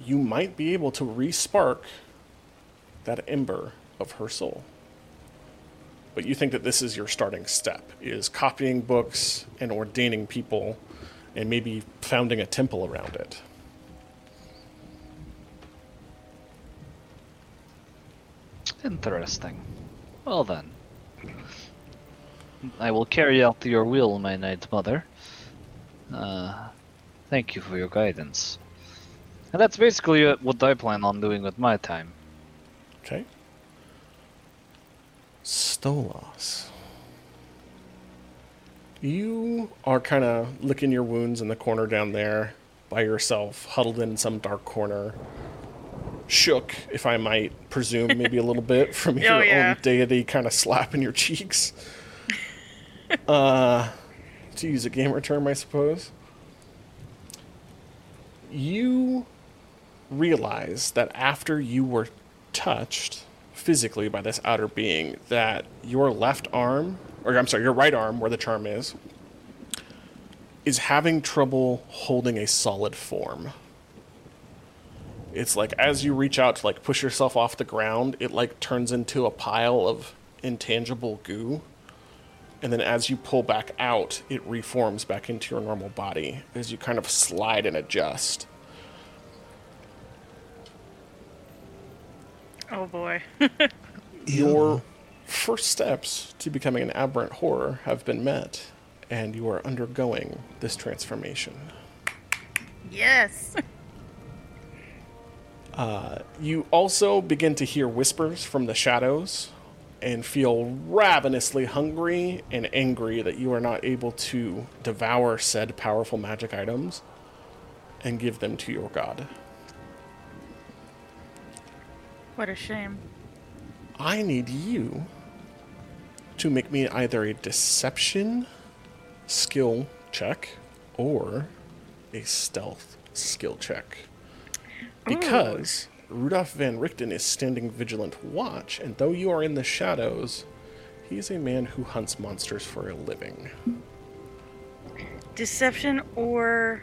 A: you might be able to respark that ember of her soul. But you think that this is your starting step is copying books and ordaining people and maybe founding a temple around it.
E: Interesting. Well then. I will carry out your will, my night Mother. Uh, thank you for your guidance. And that's basically uh, what I plan on doing with my time.
A: Okay. Stolas. You are kind of licking your wounds in the corner down there by yourself, huddled in some dark corner. Shook, if I might presume, maybe a little bit from your
D: Oh, yeah.
A: own deity kind of slapping your cheeks. uh, to use a gamer term, I suppose. You realize that after you were touched physically by this outer being, that your left arm, or I'm sorry, your right arm, where the charm is, is having trouble holding a solid form. It's like as you reach out to like push yourself off the ground, it like turns into a pile of intangible goo. And then as you pull back out, it reforms back into your normal body as you kind of slide and adjust.
D: Oh boy.
A: Your first steps to becoming an aberrant horror have been met, and you are undergoing this transformation.
D: yes.
A: Uh, you also begin to hear whispers from the shadows and feel ravenously hungry and angry that you are not able to devour said powerful magic items and give them to your god.
D: What a shame.
A: I need you to make me either a deception skill check or a stealth skill check. Because Rudolf van Richten is standing vigilant watch, and though you are in the shadows, he is a man who hunts monsters for a living.
D: Deception or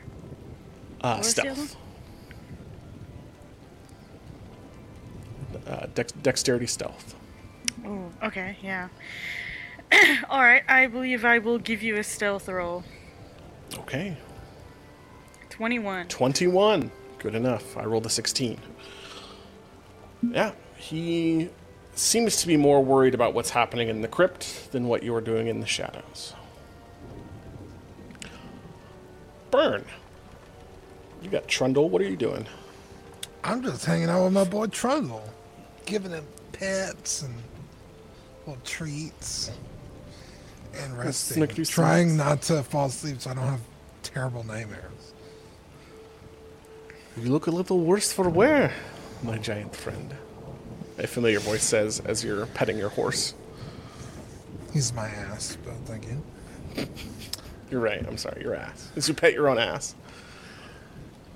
A: Uh,
D: was the other
A: stealth. Uh, dex- dexterity stealth.
D: Oh, okay, yeah. All right, I believe I will give you a stealth roll.
A: Okay.
D: 21.
A: 21. Good enough. I rolled a 16. Yeah, he seems to be more worried about what's happening in the crypt than what you are doing in the shadows. Burn. You got Trundle. What are you doing?
G: I'm just hanging out with my boy Trundle, giving him pets and little treats and resting. Trying
A: snacks.
G: not to fall asleep so I don't have terrible nightmares.
A: You look a little worse for wear, my giant friend. A familiar voice says as you're petting your horse.
G: He's my ass, but thank you.
A: You're right. I'm sorry. Your ass. As you pet your own ass.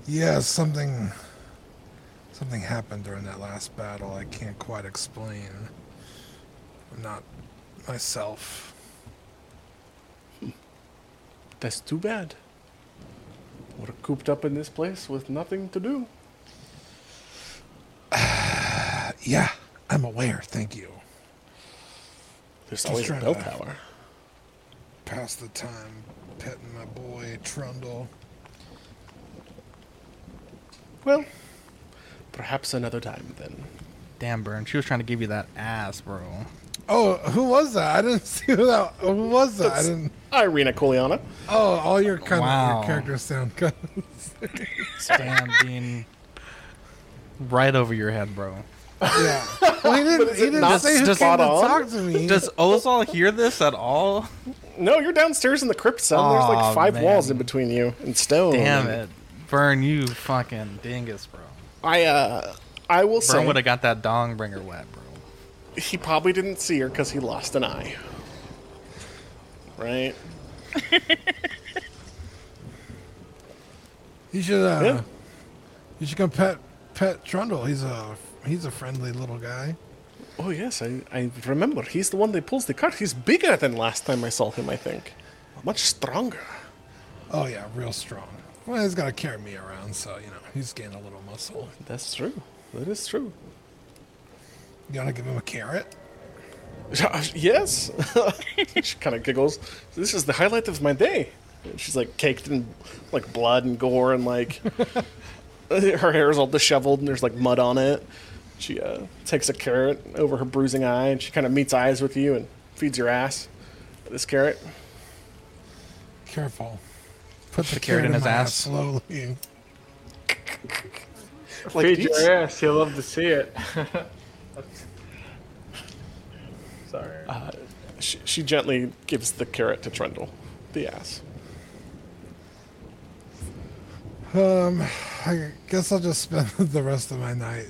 G: Yeah, something something happened during that last battle I can't quite explain. I'm not myself.
A: That's too bad. We're cooped up in this place with nothing to do.
G: Yeah, I'm aware, thank you.
A: There's
G: Just
A: always a
G: trying
A: bell
G: to-
A: tower.
G: Pass the time petting my boy Trundle.
A: Well, perhaps another time then.
B: Damn, Burn. She was trying to give you that ass, bro.
G: Oh, who was that? I didn't see who that. Who was that? I didn't.
A: Ireena Kolyana.
G: Oh, all your kind
B: Wow.
G: of your characters sound good.
B: Damn, being right over your head, bro.
G: yeah. Well, he didn't. He didn't say who came
A: spot
G: to
A: on?
G: talk to me.
B: Does Ozal hear this at all?
A: No, you're downstairs in the crypt cell. There's
B: Aw,
A: like five
B: man.
A: walls in between you and stone.
B: Damn it. Burn, you fucking dingus, bro.
A: I uh, I will
B: Burn
A: say
B: would have got that dong bringer wet, bro.
A: he probably didn't see her because he lost an eye. Right?
G: He should. Uh,
A: Yeah.
G: You should come pet pet Trundle. He's a he's a friendly little guy.
A: Oh yes, I, I remember. He's the one that pulls the cart. He's bigger than last time I saw him. I think, much stronger.
G: Oh yeah, real strong. Well, he's got to carry me around, so you know he's gained a little muscle.
A: That's true. That is true.
G: You want to give him a carrot?
A: yes. she kind of giggles. This is the highlight of my day. She's like caked in like blood and gore and like her hair is all disheveled and there's like mud on it. She uh, takes a carrot over her bruising eye and she kind of meets eyes with you and feeds your ass this carrot.
G: Careful. Put the,
B: carrot in his
G: my
B: ass.
G: slowly.
A: Like
C: Feed
A: these-
C: your ass. You'll love to see it. Sorry.
A: she, she gently gives the carrot to Trundle, the ass.
G: Um, I guess I'll just spend the rest of my night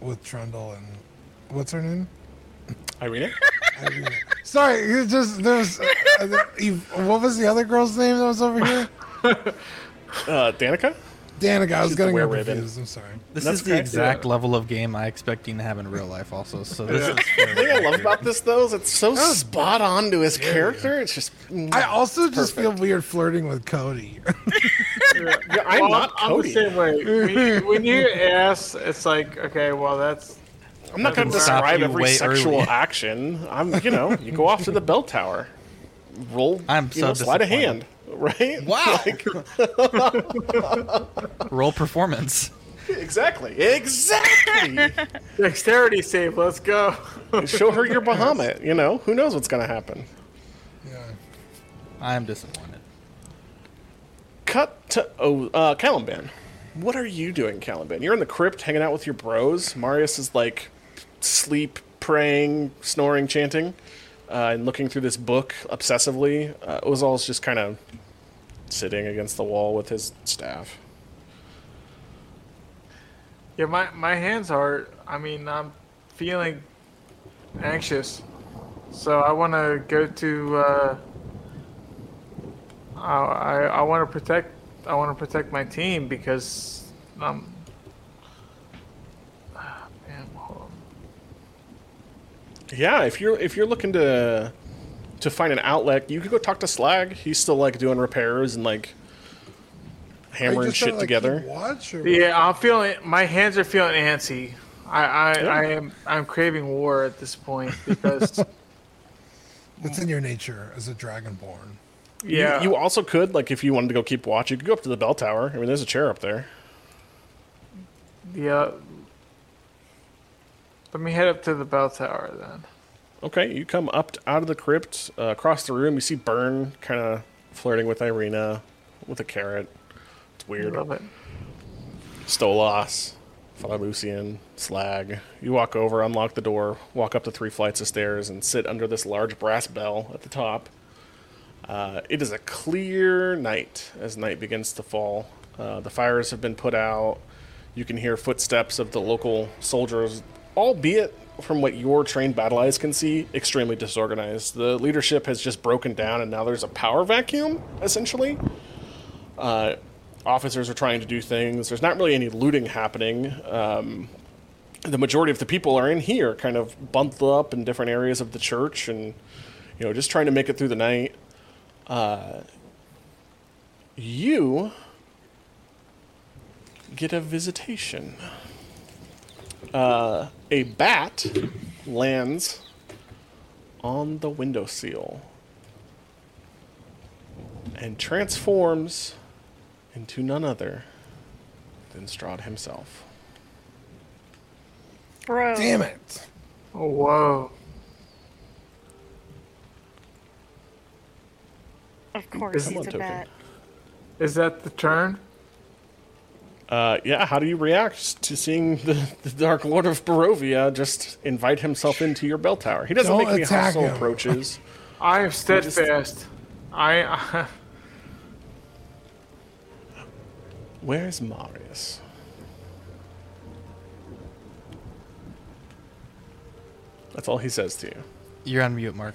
G: with Trundle and what's her name?
A: Ireena?
G: Ireena. Sorry, you just there's. Uh, you, what was the other girl's name that was over here?
A: Uh, Danica?
G: Danica. I was
A: She's the
G: getting her
A: were-raven.
G: confused. I'm sorry.
B: This
A: That's
B: is the
A: okay.
B: exact level of game I expecting to have in real life, also. So this is
A: The thing I love about this, though, is it's so spot on to his character. It's just.
G: I also just feel weird flirting with Cody.
A: Yeah, I'm
C: Well,
A: not
C: I'm
A: Cody.
C: the same way. When you, when you hear it's like, okay, well, that's
A: I'm not going to describe every sexual
B: early.
A: action. I'm, you know, you go off to the bell tower, roll,
B: I'm
A: you
B: so
A: know, slide a hand, right?
B: Wow.
A: Like,
B: roll performance.
A: exactly, exactly.
C: dexterity save. Let's go.
A: Show her your Bahamut. You know, who knows what's going to happen.
G: yeah.
B: I am disappointed.
A: Cut to oh, uh, Caliban. What are you doing, Caliban? You're in the crypt, hanging out with your bros. Marius is like sleep, praying, snoring, chanting, uh, and looking through this book obsessively. Uh, Ozal's just kind of sitting against the wall with his staff.
C: Yeah, my my hands are. I mean, I'm feeling anxious, so I want to go to. Uh, I I, I want to protect. I want to protect my team because um. ah, Man.
A: Yeah, if you're if you're looking to to find an outlet, you could go talk to Slag. He's still like doing repairs and like
G: Are you
A: hammering
G: just trying
A: shit
G: to, like,
A: together.
G: keep Watch or
C: Yeah, I'm feeling. My hands are feeling antsy. I I,
A: Yeah.
C: I am. I'm craving war at this point because.
G: it's in your nature as a dragonborn.
A: You-
C: yeah.
A: You, also could like if you wanted to go keep watch, you could go up to the bell tower. I mean, there's a chair up there.
C: Yeah. Let me head up to the bell tower then.
A: Okay, you come up out of the crypt, uh, across the room. You see Burn kind of flirting with Ireena with a carrot. It's weird.
C: Love it.
A: Stolas, Father Lucian, Slag. You walk over, unlock the door, walk up the three flights of stairs, and sit under this large brass bell at the top. Uh, it is a clear night as night begins to fall. Uh, the fires have been put out. You can hear footsteps of the local soldiers, albeit from what your trained battle eyes can see, extremely disorganized. The leadership has just broken down, and now there's a power vacuum, essentially uh, officers are trying to do things. There's not really any looting happening. Um, the majority of the people are in here, kind of bundled up in different areas of the church, and you know, just trying to make it through the night. Uh, you get a visitation. Uh, a bat lands on the windowsill and transforms into none other than Strahd himself.
D: Bro.
G: Damn it!
C: Oh, whoa.
D: Of course
A: Come
D: he's
A: on,
D: a
A: Token.
D: bat.
C: Is that the turn?
A: Uh, yeah, how do you react to seeing the, the Dark Lord of Barovia just invite himself into your bell tower? He doesn't
G: Don't
A: make any hostile
G: him.
A: approaches.
C: I am steadfast. I.
A: Where's Marius? That's all he says to you.
B: You're on mute, Mark.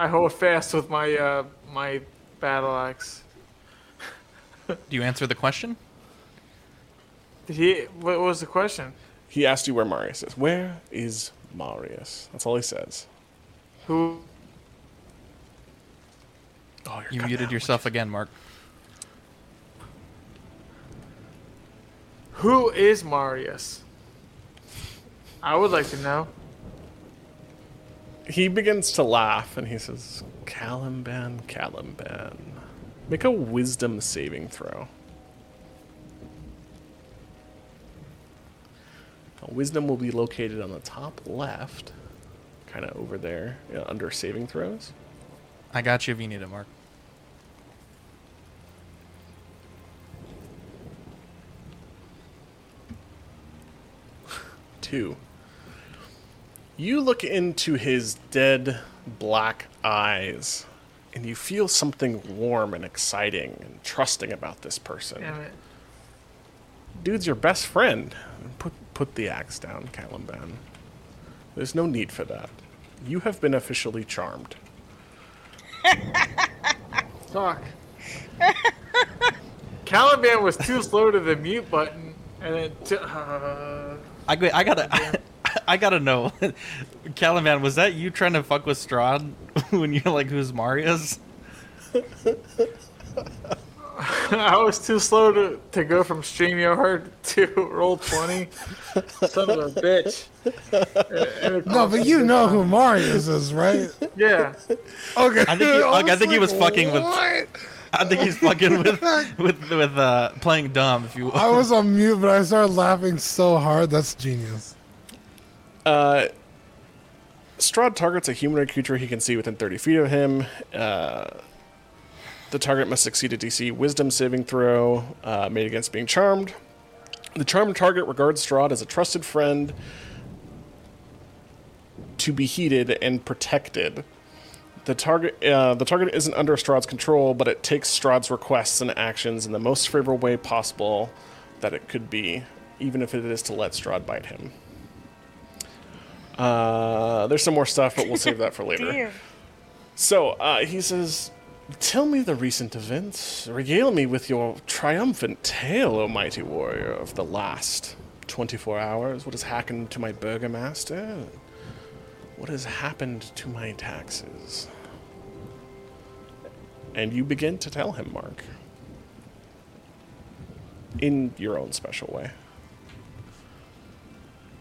C: I hold fast with my uh, my battle axe.
B: Do you answer the question?
C: Did he? What was the question?
A: He asked you where Marius is. Where is Marius? That's all he says.
C: Who?
A: Oh, you're
B: You muted
A: out.
B: yourself again, Mark.
C: Who is Marius? I would like to know.
A: He begins to laugh and he says, Calimban, Calimban. Make a wisdom saving throw. Now, wisdom will be located on the top left, kind of over there, you know, under saving throws.
B: I got you if you need it, Mark.
A: Two. You look into his dead black eyes, and you feel something warm and exciting and trusting about this person.
C: Damn it.
A: Dude's your best friend. Put put the axe down, Caliban. There's no need for that. You have been officially charmed.
C: Talk. Caliban was too slow to the mute button, and it. T- uh,
B: I, I gotta, I gotta know, Caliban, was that you trying to fuck with Strahd when you're like, who's Marius?
C: I was too slow to, to go from StreamYard to Roll20. Son of a bitch. And it
G: No, but you know who Marius is, right?
C: Yeah.
G: Okay.
B: I think he- okay, I think he was fucking with- I think he's fucking with, with, with uh, playing dumb. If you, will.
G: I was on mute, but I started laughing so hard. That's genius.
A: Uh, Strahd targets a humanoid creature he can see within 30 feet of him. Uh, the target must succeed a DC Wisdom saving throw uh, made against being charmed. The charmed target regards Strahd as a trusted friend to be heeded and protected. The target, uh, the target isn't under Strahd's control, but it takes Strahd's requests and actions in the most favorable way possible that it could be, even if it is to let Strahd bite him. Uh, there's some more stuff, but we'll save that for later. So uh, he says, Tell me the recent events. Regale me with your triumphant tale, O mighty warrior, of the last 24 hours. What has happened to my burgomaster? What has happened to my taxes? And you begin to tell him, Mark. In your own special way.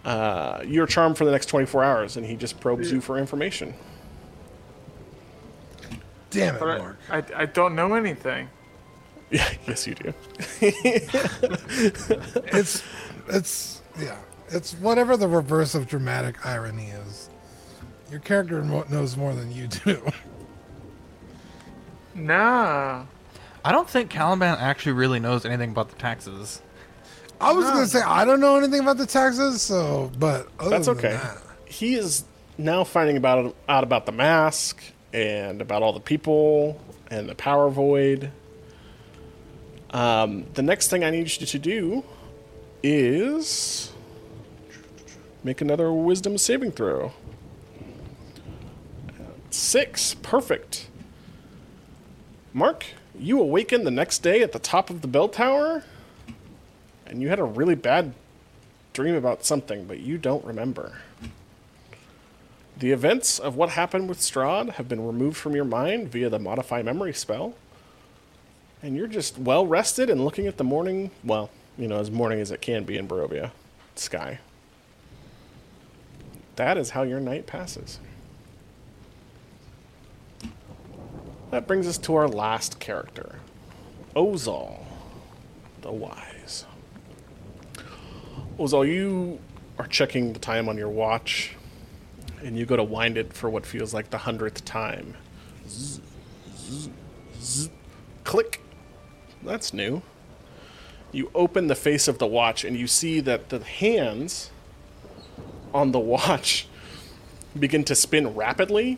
A: Uh, you're charmed for the next 24 hours, and he just probes you for information.
G: Damn it, Mark.
C: I, I, I don't know anything.
A: Yeah, yes, you do.
G: It's, it's, yeah. It's whatever the reverse of dramatic irony is. Your character knows more than you do.
C: Nah.
B: I don't think Caliban actually really knows anything about the taxes.
G: I was gonna say I don't know anything about the taxes, so but other
A: That's
G: than
A: okay.
G: that-
A: He is now finding about out about the mask and about all the people and the power void. Um, the next thing I need you to do is make another wisdom saving throw. Six, perfect. Mark, you awaken the next day at the top of the bell tower, and you had a really bad dream about something, but you don't remember. The events of what happened with Strahd have been removed from your mind via the modify memory spell. And you're just well rested and looking at the morning, well, you know, as morning as it can be in Barovia sky. That is how your night passes. That brings us to our last character, Ozal, the Wise. Ozal, you are checking the time on your watch, and you go to wind it for what feels like the hundredth time. Zzz, zzz, zzz. Click. That's new. You open the face of the watch, and you see that the hands on the watch begin to spin rapidly,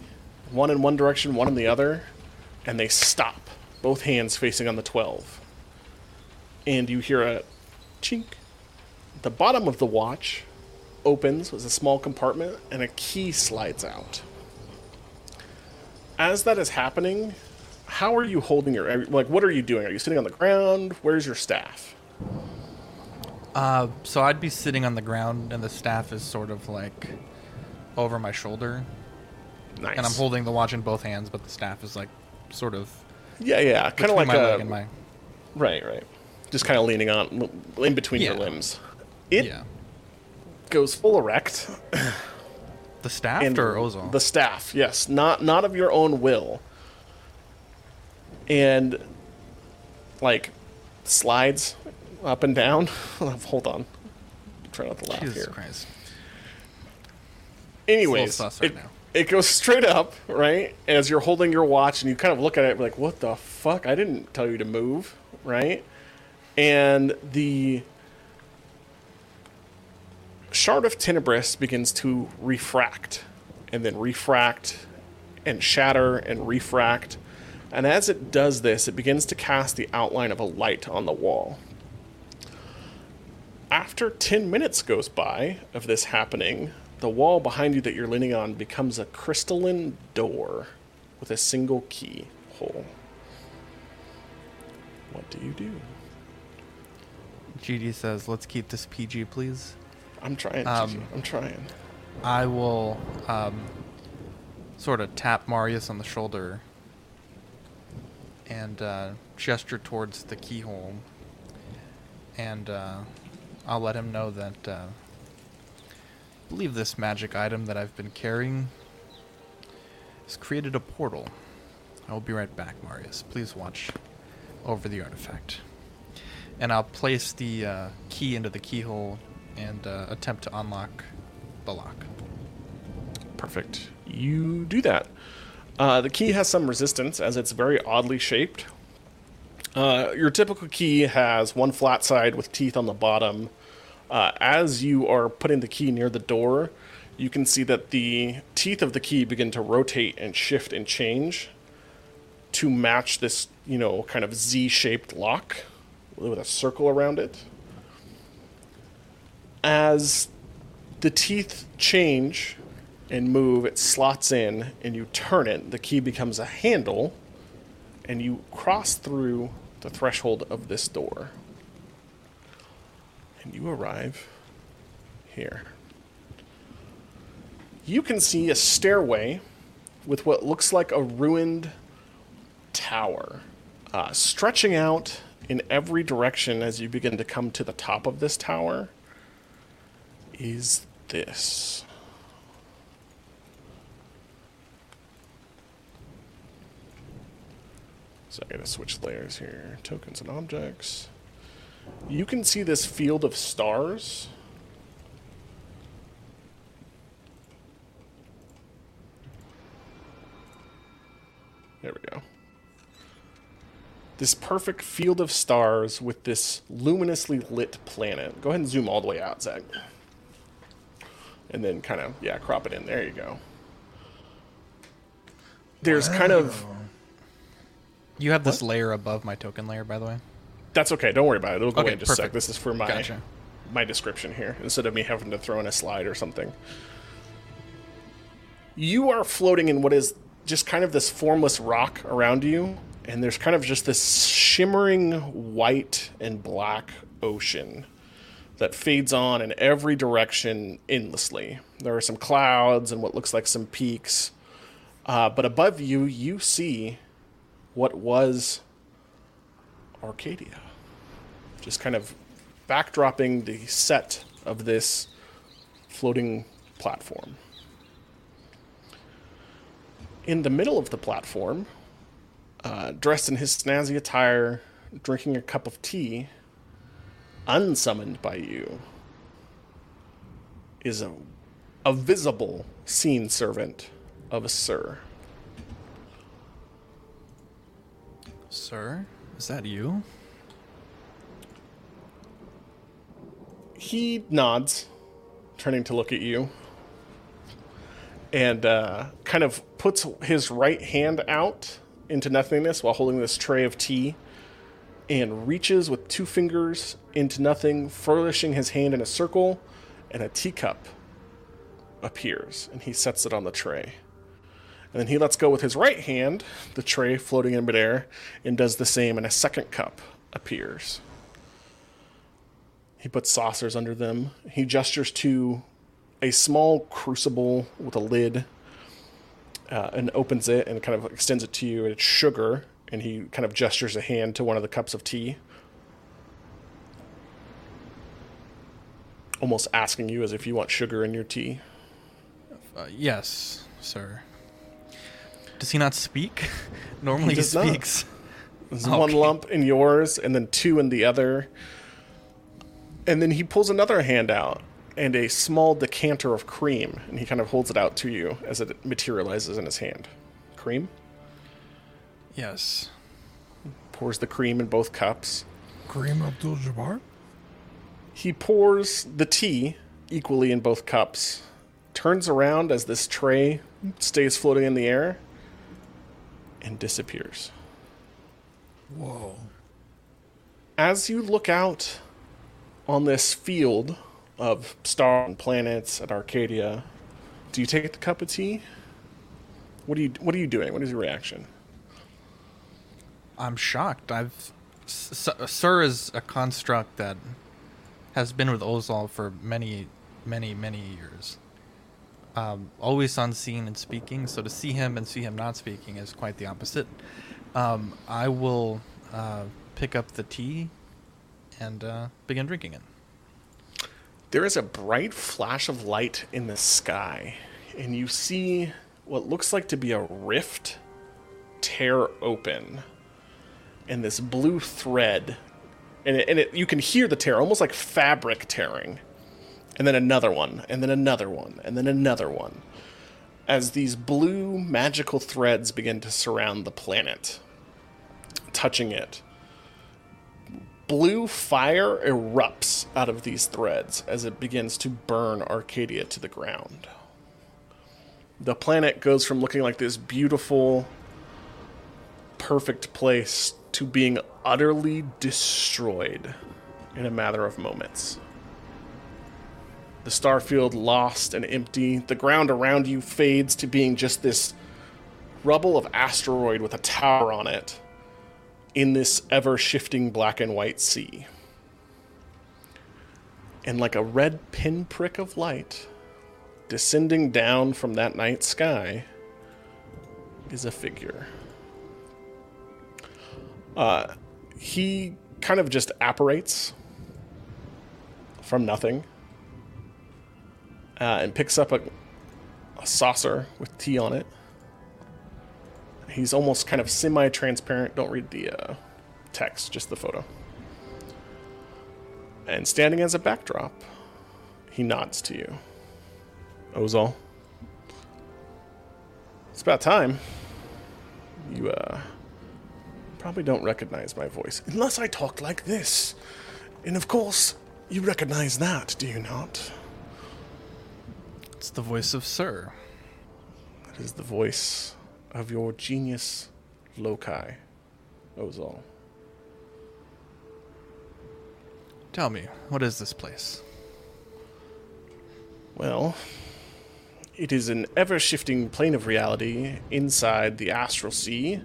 A: one in one direction, one in the other, and they stop, both hands facing on the 12. And you hear a chink. The bottom of the watch opens with a small compartment, and a key slides out. As that is happening, how are you holding your like? What are you doing? Are you sitting on the ground? Where's your staff?
B: Uh, so I'd be sitting on the ground, and the staff is sort of like over my shoulder,
A: Nice.
B: and I'm holding the watch in both hands, but the staff is like sort of
A: Yeah, yeah, kind of like
B: my
A: a
B: my
A: right, right. Just kind of leaning on in between your limbs. It
B: yeah.
A: goes full erect.
B: The staff
A: and
B: or Ozal?
A: The staff, yes, not not of your own will. And like slides up and down. Hold on. Try not to laugh here.
B: Jesus
A: here.
B: Christ.
A: Anyways,
B: right
A: it, it goes straight up, right? As you're holding your watch and you kind of look at it like, what the fuck? I didn't tell you to move, right? And the shard of Tenebris begins to refract, and then refract, and shatter, and refract. And as it does this, it begins to cast the outline of a light on the wall. After 10 minutes goes by of this happening, the wall behind you that you're leaning on becomes a crystalline door with a single key hole. What do you do?
B: GD says, let's keep this PG, please.
A: I'm trying,
B: Um,
A: Gigi. I'm trying.
B: I will um, sort of tap Marius on the shoulder and uh, gesture towards the keyhole. And uh, I'll let him know that uh, I believe this magic item that I've been carrying has created a portal. I will be right back, Marius. Please watch over the artifact. And I'll place the uh, key into the keyhole and uh, attempt to unlock the lock.
A: Perfect. You do that. Uh, the key has some resistance as it's very oddly shaped. Uh, your typical key has one flat side with teeth on the bottom. Uh, as you are putting the key near the door, you can see that the teeth of the key begin to rotate and shift and change to match this, you know, kind of Z-shaped lock with a circle around it. As the teeth change and move, it slots in, and you turn it. The key becomes a handle, and you cross through the threshold of this door. And you arrive here. You can see a stairway with what looks like a ruined tower, uh, stretching out in every direction as you begin to come to the top of this tower. Is this? So I gotta switch layers here. Tokens and objects. You can see this field of stars. There we go. This perfect field of stars with this luminously lit planet. Go ahead and zoom all the way out, Zach. And then kind of, yeah, crop it in. There you go. There's kind of.
B: You have this layer above my token layer, by the way.
A: That's okay. Don't worry about it. It'll go
B: Okay,
A: in just a sec. This is for my
B: Gotcha.
A: my description here instead of me having to throw in a slide or something. You are floating in what is just kind of this formless rock around you, and there's kind of just this shimmering white and black ocean that fades on in every direction endlessly. There are some clouds and what looks like some peaks, uh, but above you, you see what was Arcadia. Just kind of backdropping the set of this floating platform. In the middle of the platform, uh, dressed in his snazzy attire, drinking a cup of tea, unsummoned by you, is a, a visible scene servant of a Sir.
B: Sir, is that you?
A: he nods, turning to look at you, and uh, kind of puts his right hand out into nothingness while holding this tray of tea, and reaches with two fingers into nothing, flourishing his hand in a circle, and a teacup appears, and he sets it on the tray. And then he lets go with his right hand, the tray floating in midair, and does the same, and a second cup appears. He puts saucers under them. He gestures to a small crucible with a lid uh, and opens it and kind of extends it to you. And it's sugar And he kind of gestures a hand to one of the cups of tea. Almost asking you as if you want sugar in your tea.
B: Uh, yes, sir. Does he not speak? Normally he,
A: not.
B: speaks.
A: There's one lump in yours and then two in the other. And then he pulls another hand out and a small decanter of cream. And he kind of holds it out to you as it materializes in his hand. Cream?
B: Yes.
A: Pours the cream in both cups.
G: Kareem Abdul Jabbar?
A: He pours the tea equally in both cups, turns around as this tray stays floating in the air, and disappears.
G: Whoa.
A: As you look out on this field of stars and planets at Arcadia, do you take the cup of tea? What are you What are you doing? What is your reaction?
B: I'm shocked. I've Sir is a construct that has been with Ozal for many, many, many years. Um, always unseen and speaking, so to see him and see him not speaking is quite the opposite. Um, I will uh, pick up the tea and uh, begin drinking it.
A: There is a bright flash of light in the sky, and you see what looks like to be a rift tear open, and this blue thread, and it, and it, you can hear the tear, almost like fabric tearing, and then another one, and then another one, and then another one, as these blue magical threads begin to surround the planet, touching it blue fire erupts out of these threads as it begins to burn Arcadia to the ground. The planet goes from looking like this beautiful, perfect place to being utterly destroyed in a matter of moments. The starfield lost and empty. The ground around you fades to being just this rubble of asteroid with a tower on it in this ever shifting black and white sea. And like a red pinprick of light descending down from that night sky is a figure. Uh, he kind of just apparates from nothing uh, and picks up a, a saucer with tea on it he's almost kind of semi-transparent. Don't read the uh, text, just the photo. And standing as a backdrop, he nods to you. Ozal. It's about time. You uh probably don't recognize my voice unless I talk like this. And of course, you recognize that, do you not?
B: It's the voice of Sir.
A: That is the voice of your genius loci, Ozal.
B: Tell me, what is this place?
A: Well, it is an ever shifting plane of reality inside the astral sea,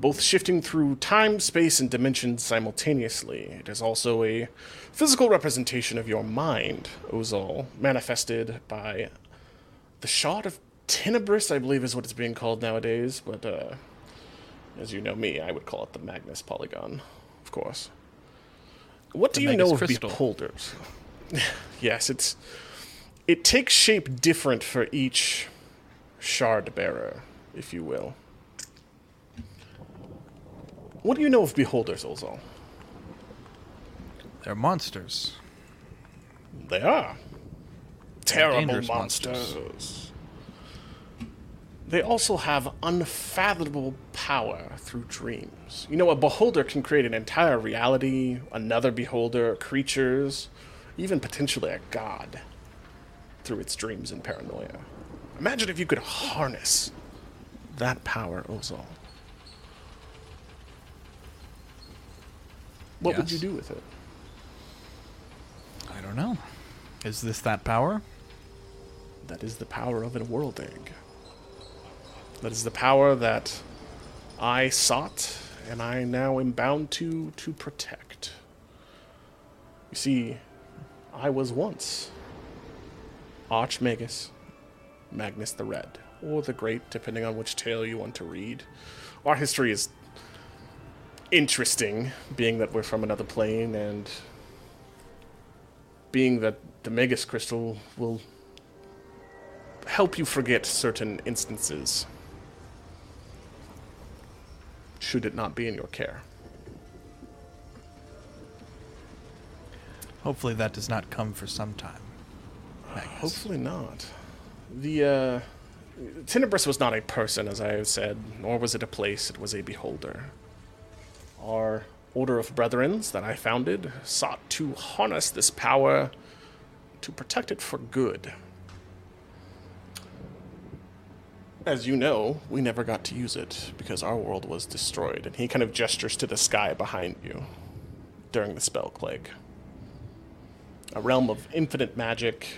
A: both shifting through time, space, and dimensions simultaneously. It is also a physical representation of your mind, Ozal, manifested by the shard of Tenebris, I believe is what it's being called nowadays, but uh, as you know me, I would call it the Magnus Polygon, of course. What do
B: The
A: you know
B: Magus
A: of
B: crystal.
A: beholders? yes, it's it takes shape different for each shard bearer, if you will. What do you know of beholders, Ozal?
B: They're monsters.
A: They are terrible monsters.
B: monsters.
A: They also have unfathomable power through dreams. You know, a beholder can create an entire reality, another beholder, creatures, even potentially a god through its dreams and paranoia. Imagine if you could harness that power, Ozal. What would you do with it?
B: I don't know. Is this that power?
A: That is the power of a world egg. That is the power that I sought and I now am bound to to protect. You see, I was once Archmagus, Magnus the Red, or the Great, depending on which tale you want to read. Our history is interesting, being that we're from another plane and being that the Magus Crystal will help you forget certain instances. Should it not be in your care.
B: Hopefully that does not come for some time.
A: Hopefully not. The uh, Tenebris was not a person, as I have said, nor was it a place. It was a beholder. Our Order of Brethrens that I founded sought to harness this power to protect it for good. As you know, we never got to use it because our world was destroyed, and he kind of gestures to the sky behind you during the spell plague. A realm of infinite magic,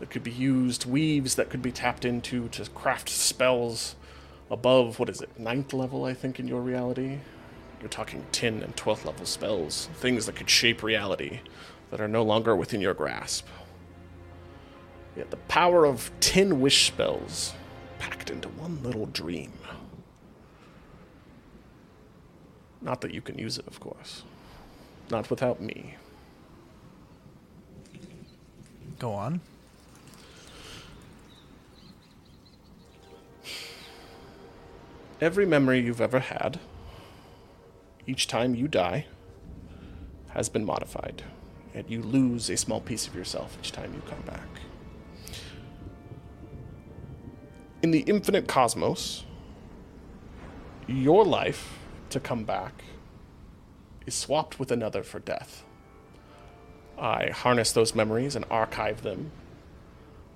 A: that could be used, weaves that could be tapped into to craft spells above, what is it, ninth level, I think, in your reality? You're talking 10 and 12th level spells, things that could shape reality that are no longer within your grasp. Yet the power of 10 wish spells packed into one little dream. Not that you can use it, of course. Not without me.
B: Go on.
A: Every memory you've ever had, each time you die, has been modified, and you lose a small piece of yourself each time you come back. In the infinite cosmos, your life to come back is swapped with another for death. I harness those memories and archive them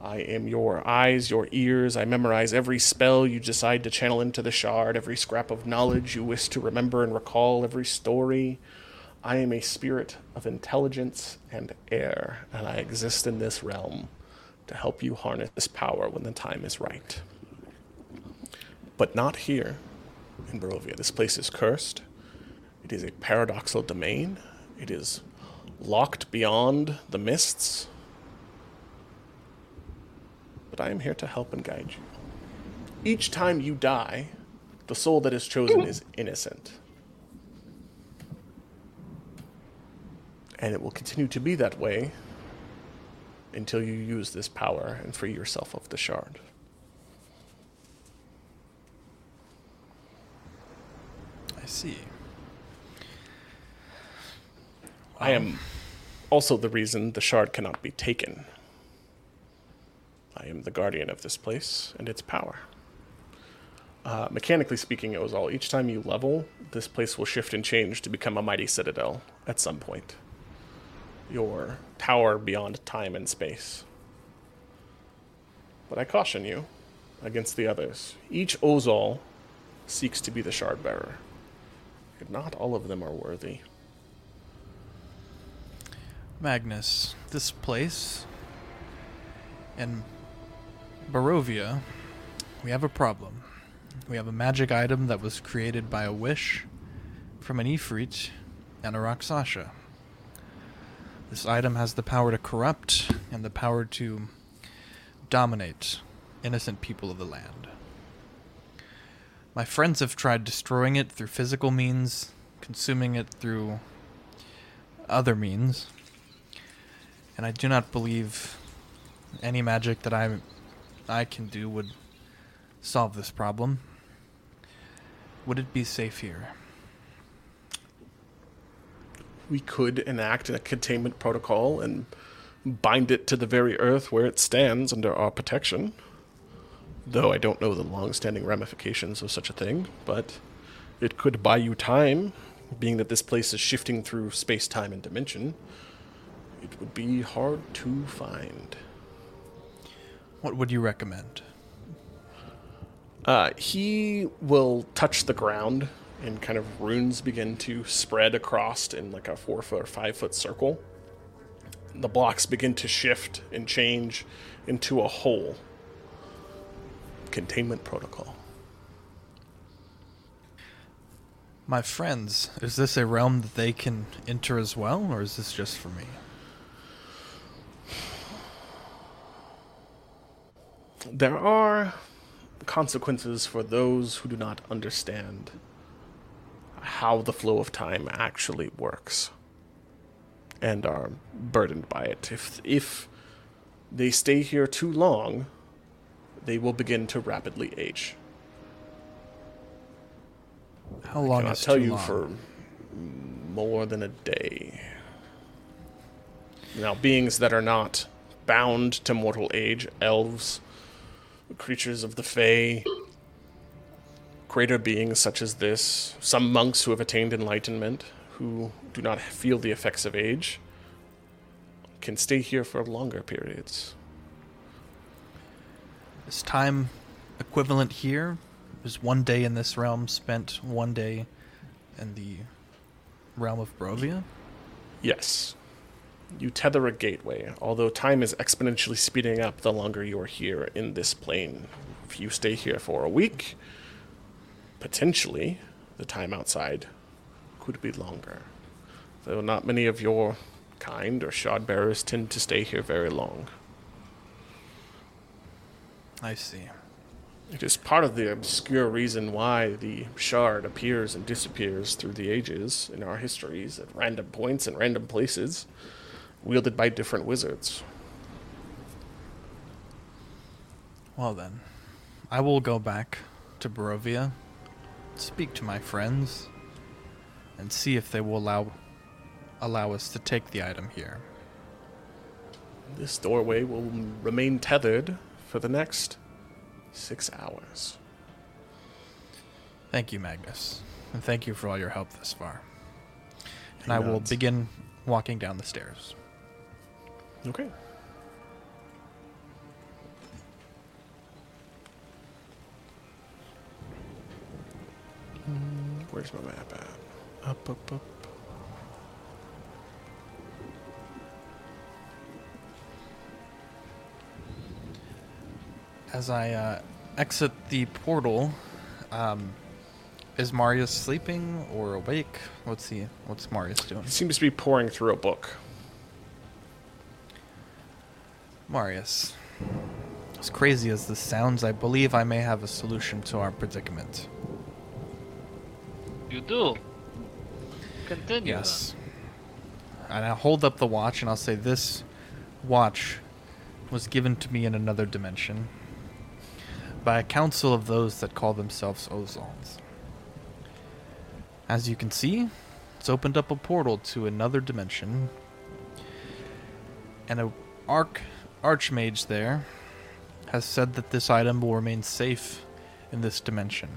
A: I am your eyes, your ears. I memorize every spell you decide to channel into the shard, every scrap of knowledge you wish to remember and recall, every story. I am a spirit of intelligence and air, and I exist in this realm to help you harness this power when the time is right. But not here in Barovia. This place is cursed. It is a paradoxal domain. It is locked beyond the mists but I am here to help and guide you. Each time you die, the soul that is chosen is innocent. And it will continue to be that way until you use this power and free yourself of the shard.
B: I see.
A: I am also the reason the shard cannot be taken. I am the guardian of this place and its power. Uh, mechanically speaking, it was all each time you level, this place will shift and change to become a mighty citadel at some point. Your tower beyond time and space. But I caution you against the others. Each Ozal seeks to be the shard bearer. And not all of them are worthy.
B: Magnus, this place and Barovia, we have a problem. We have a magic item that was created by a wish from an Ifrit and a Rakshasa. This item has the power to corrupt and the power to dominate innocent people of the land. My friends have tried destroying it through physical means, consuming it through other means, and I do not believe any magic that I I can do would solve this problem. Would it be safe here?
A: We could enact a containment protocol and bind it to the very earth where it stands under our protection. Though I don't know the long standing ramifications of such a thing, but it could buy you time, being that this place is shifting through space, time, and dimension. It would be hard to find.
B: What would you recommend?
A: Uh, he will touch the ground, and kind of runes begin to spread across in like a four foot or five foot circle. The blocks begin to shift and change into a hole. Containment protocol.
B: My friends, is this a realm that they can enter as well, or is this just for me?
A: There are consequences for those who do not understand how the flow of time actually works and are burdened by it. If if they stay here too long, they will begin to rapidly age.
B: How long I
A: Cannot
B: is
A: tell you
B: long?
A: for more than a day. Now, beings that are not bound to mortal age, elves, creatures of the Fae, greater beings such as this, some monks who have attained enlightenment, who do not feel the effects of age, can stay here for longer periods.
B: Is time equivalent here? Is one day in this realm spent one day in the realm of Barovia?
A: Yes. You tether a gateway, although time is exponentially speeding up the longer you are here in this plane. If you stay here for a week, potentially the time outside could be longer. Though not many of your kind or shard bearers tend to stay here very long.
B: I see.
A: It is part of the obscure reason why the shard appears and disappears through the ages in our histories at random points and random places, wielded by different wizards.
B: Well then, I will go back to Barovia, speak to my friends, and see if they will allow allow us to take the item here.
A: This doorway will remain tethered for the next six hours.
B: Thank you, Magnus, and thank you for all your help thus far. And I will begin walking down the stairs.
A: Okay. Hmm, Where's my map at? Up, up, up.
B: As I uh, exit the portal, um, is Marius sleeping or awake? What's he? What's Marius doing?
A: He seems to be poring through a book.
B: Marius. As crazy as this sounds, I believe I may have a solution to our predicament.
E: You do. Continue.
B: Yes. And I'll hold up the watch and I'll say this watch was given to me in another dimension by a council of those that call themselves Ozals. As you can see, it's opened up a portal to another dimension. And a arch archmage there has said that this item will remain safe in this dimension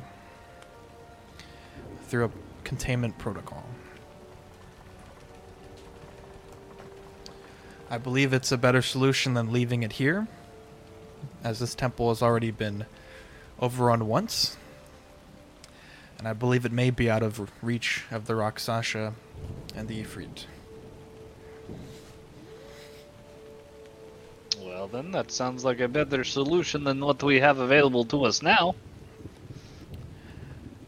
B: through a containment protocol. I believe it's a better solution than leaving it here, as this temple has already been overrun once. And I believe it may be out of reach of the Rakshasa and the Ifrit.
E: Well, then that sounds like a better solution than what we have available to us now.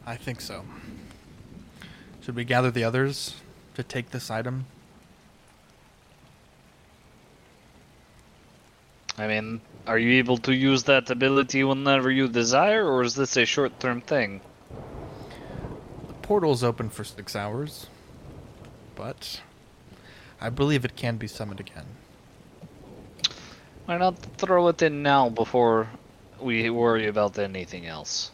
B: I think so. Should we gather the others to take this item?
E: I mean, are you able to use that ability whenever you desire, or is this a short term thing?
B: The portal's open for six hours, but I believe it can be summoned again.
E: Why not throw it in now before we worry about anything else?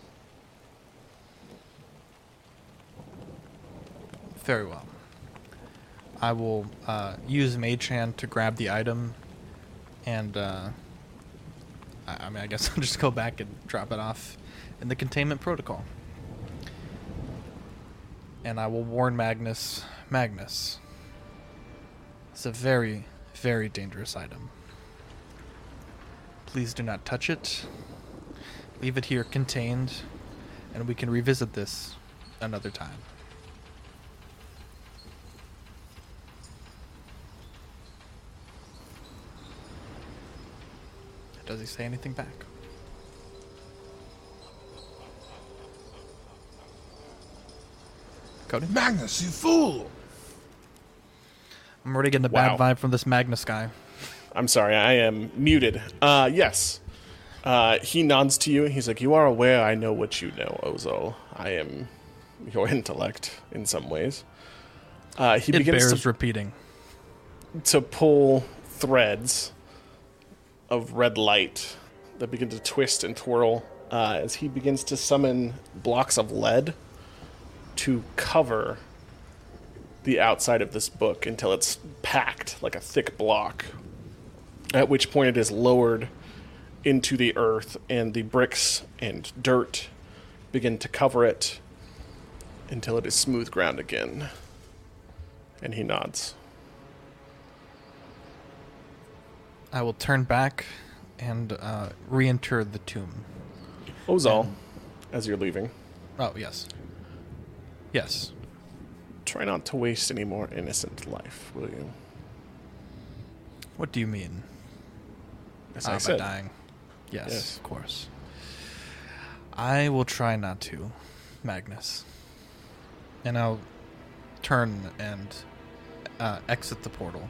B: Very well. I will uh, use Mage Hand to grab the item, and uh, I, I mean, I guess I'll just go back and drop it off in the containment protocol. And I will warn Magnus Magnus. It's a very, very dangerous item. Please do not touch it. Leave it here contained, and we can revisit this another time. Does he say anything back? Cody?
G: Magnus, you fool!
B: I'm already getting a
A: Wow.
B: bad vibe from this Magnus guy.
A: I'm sorry, I am muted. Uh, yes. Uh, he nods to you. He's like, You are aware I know what you know, Ozo. I am your intellect in some ways. Uh, he
B: It
A: begins
B: bears
A: to,
B: repeating.
A: to pull threads of red light that begin to twist and twirl uh, as he begins to summon blocks of lead to cover the outside of this book until it's packed like a thick block. At which point it is lowered into the earth, and the bricks and dirt begin to cover it until it is smooth ground again. And he nods.
B: I will turn back and uh, re-enter the tomb.
A: Ozal, as you're leaving,
B: Oh yes, yes.
A: try not to waste any more innocent life, will you?
B: What do you mean? By
A: said,
B: dying. Yes,
A: Yes.
B: of course. I will try not to, Magnus. And I'll turn and uh, exit the portal.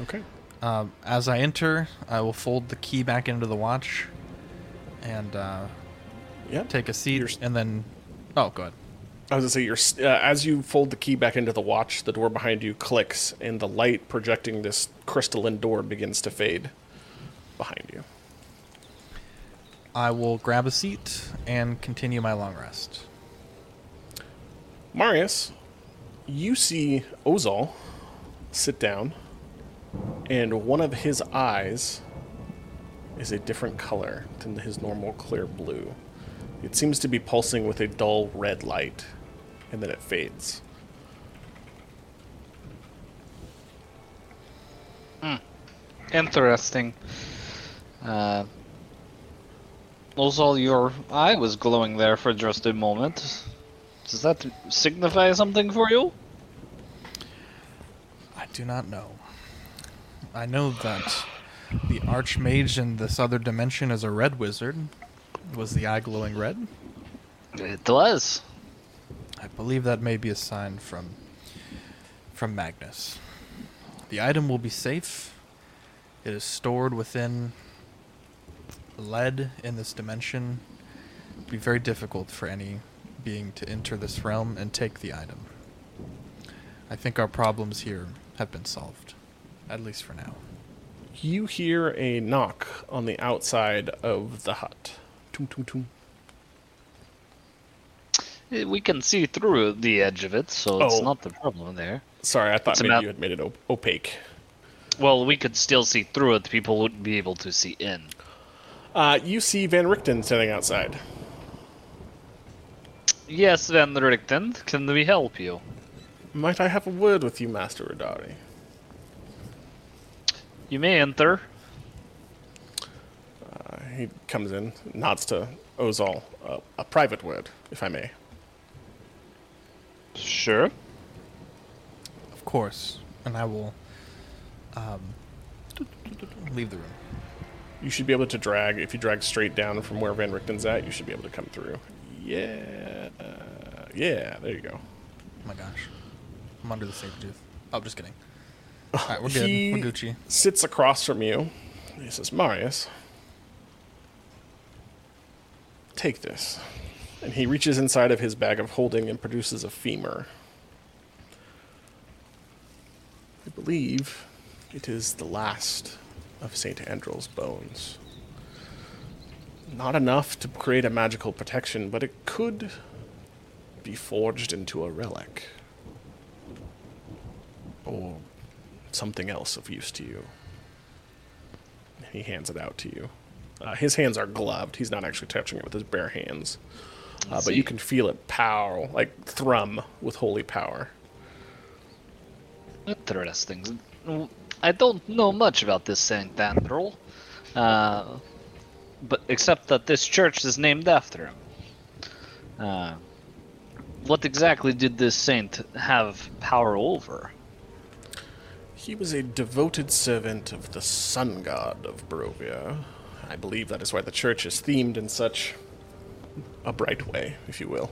A: okay.
B: Um, as I enter, I will fold the key back into the watch and uh,
A: Yeah.
B: take a seat,
A: You're
B: and then. Oh, go ahead.
A: I was gonna say, uh, as you fold the key back into the watch, the door behind you clicks, and the light projecting this crystalline door begins to fade behind you.
B: I will grab a seat and continue my long rest.
A: Marius, you see Ozal sit down, and one of his eyes is a different color than his normal clear blue. It seems to be pulsing with a dull red light, and then it fades. Hmm.
E: Interesting. Uh, also, your eye was glowing there for just a moment. Does that signify something for you?
B: I do not know. I know that the Archmage in this other dimension is a red wizard. Was the eye glowing red?
E: It was.
B: I believe that may be a sign from from Magnus. The item will be safe. It is stored within lead in this dimension. It'd be very difficult for any being to enter this realm and take the item. I think our problems here have been solved, at least for now.
A: You hear a knock on the outside of the hut. Tum, tum, tum.
E: Eh, We can see through the edge of it, so it's
A: Oh.
E: not the problem there.
A: Sorry, I thought
E: It's
A: maybe
E: about-
A: you had made it op- opaque.
E: Well, we could still see through it. People wouldn't be able to see in.
A: Uh, you see Van Richten standing outside.
E: Yes, Van Richten, can we help you?
A: Might I have a word with you, Master Radari?
E: You may enter.
A: Uh, he comes in, nods to Ozal. Uh, a private word, if I may.
E: Sure.
B: Of course, and I will um, leave the room.
A: You should be able to drag, if you drag straight down from where Van Richten's at, you should be able to come through. Yeah. Uh, yeah, there you go.
B: Oh my gosh, I'm under the saber tooth. Oh, just kidding. All right, we're good.
A: He
B: We're Gucci.
A: sits across from you. He says, Marius, take this. And he reaches inside of his bag of holding and produces a femur. I believe it is the last of St. Andral's bones. Not enough to create a magical protection, but it could be forged into a relic. Or something else of use to you. He hands it out to you. Uh, his hands are gloved. He's not actually touching it with his bare hands. Uh, but you can feel it power, like thrum with holy power.
E: Interesting. I don't know much about this Saint Andral, uh, but except that this church is named after him. Uh, what exactly did this saint have power over?
A: He was a devoted servant of the sun god of Barovia. I believe that is why the church is themed in such a bright way, if you will.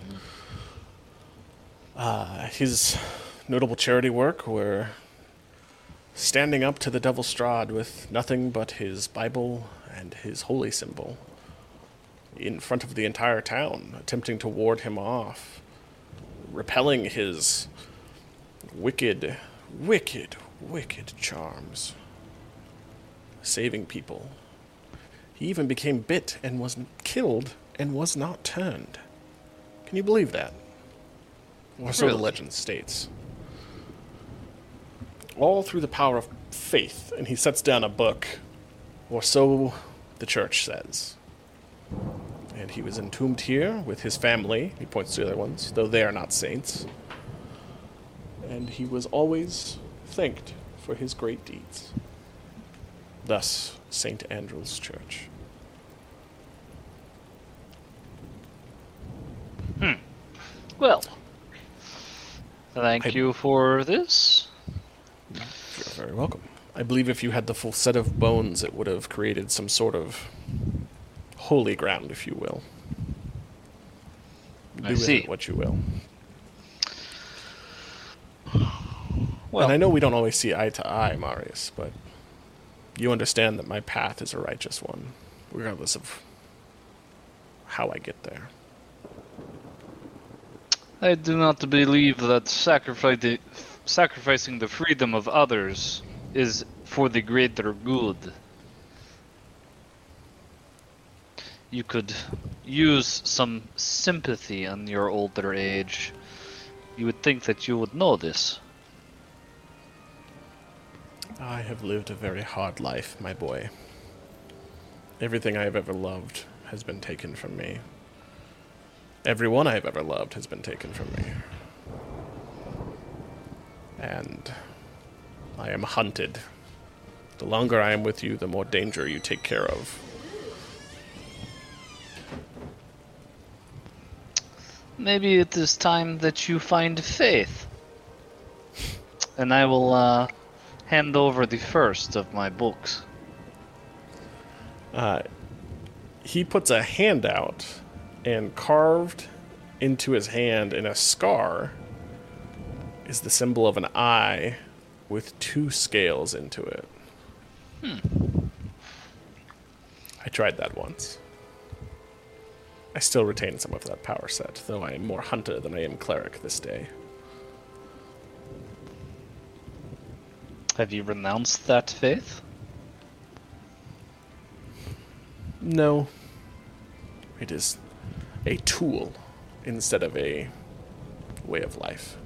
A: Uh, his notable charity work were standing up to the Devil Strahd with nothing but his Bible and his holy symbol in front of the entire town, attempting to ward him off repelling his wicked, wicked, wicked charms, saving people. He even became bit and was killed and was not turned. Can you believe that? Or so the legend states. All through the power of faith, and he sets down a book, or so the church says. And he was entombed here with his family. He points to the other ones, though they are not saints. And he was always thanked for his great deeds. Thus, St. Andral's Church. Hmm.
E: Well, thank
A: I-
E: you for this.
A: You're very welcome. I believe if you had the full set of bones, it would have created some sort of holy ground, if you will. Do
E: I
A: with
E: see.
A: it what you will.
E: Well,
A: and I know we don't always see eye to eye, Marius, but you understand that my path is a righteous one, regardless of how I get there.
E: I do not believe that sacrificing sacrificing the freedom of others is for the greater good. You could use some sympathy in your older age. You would think that you would know this.
A: I have lived a very hard life, my boy. Everything I have ever loved has been taken from me. Everyone I have ever loved has been taken from me. And I am hunted. The longer I am with you, the more danger you take care of.
E: Maybe it is time that you find faith. And I will uh, hand over the first of my books.
A: Uh, he puts a hand out, and carved into his hand in a scar is the symbol of an eye with two scales into it. Hmm. I tried that once. I still retain some of that power set, though I am more hunter than I am cleric this day.
E: Have you renounced that faith?
A: No. It is a tool instead of a way of life.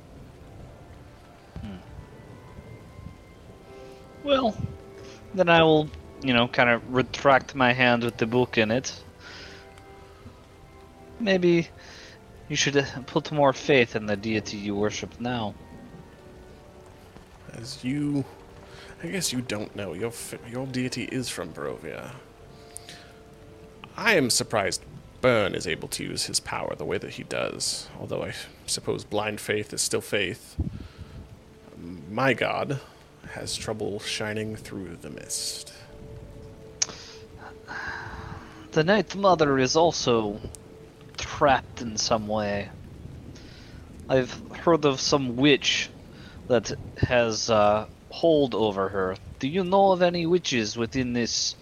E: Well, then I will, you know, kind of retract my hand with the book in it. Maybe you should uh, put more faith in the deity you worship now.
A: As you, I guess you don't know, your your deity is from Barovia. I am surprised Byrne is able to use his power the way that he does. Although I suppose blind faith is still faith. My god has trouble shining through the mist.
E: The Night Mother is also trapped in some way. I've heard of some witch that has uh, hold over her. Do you know of any witches within this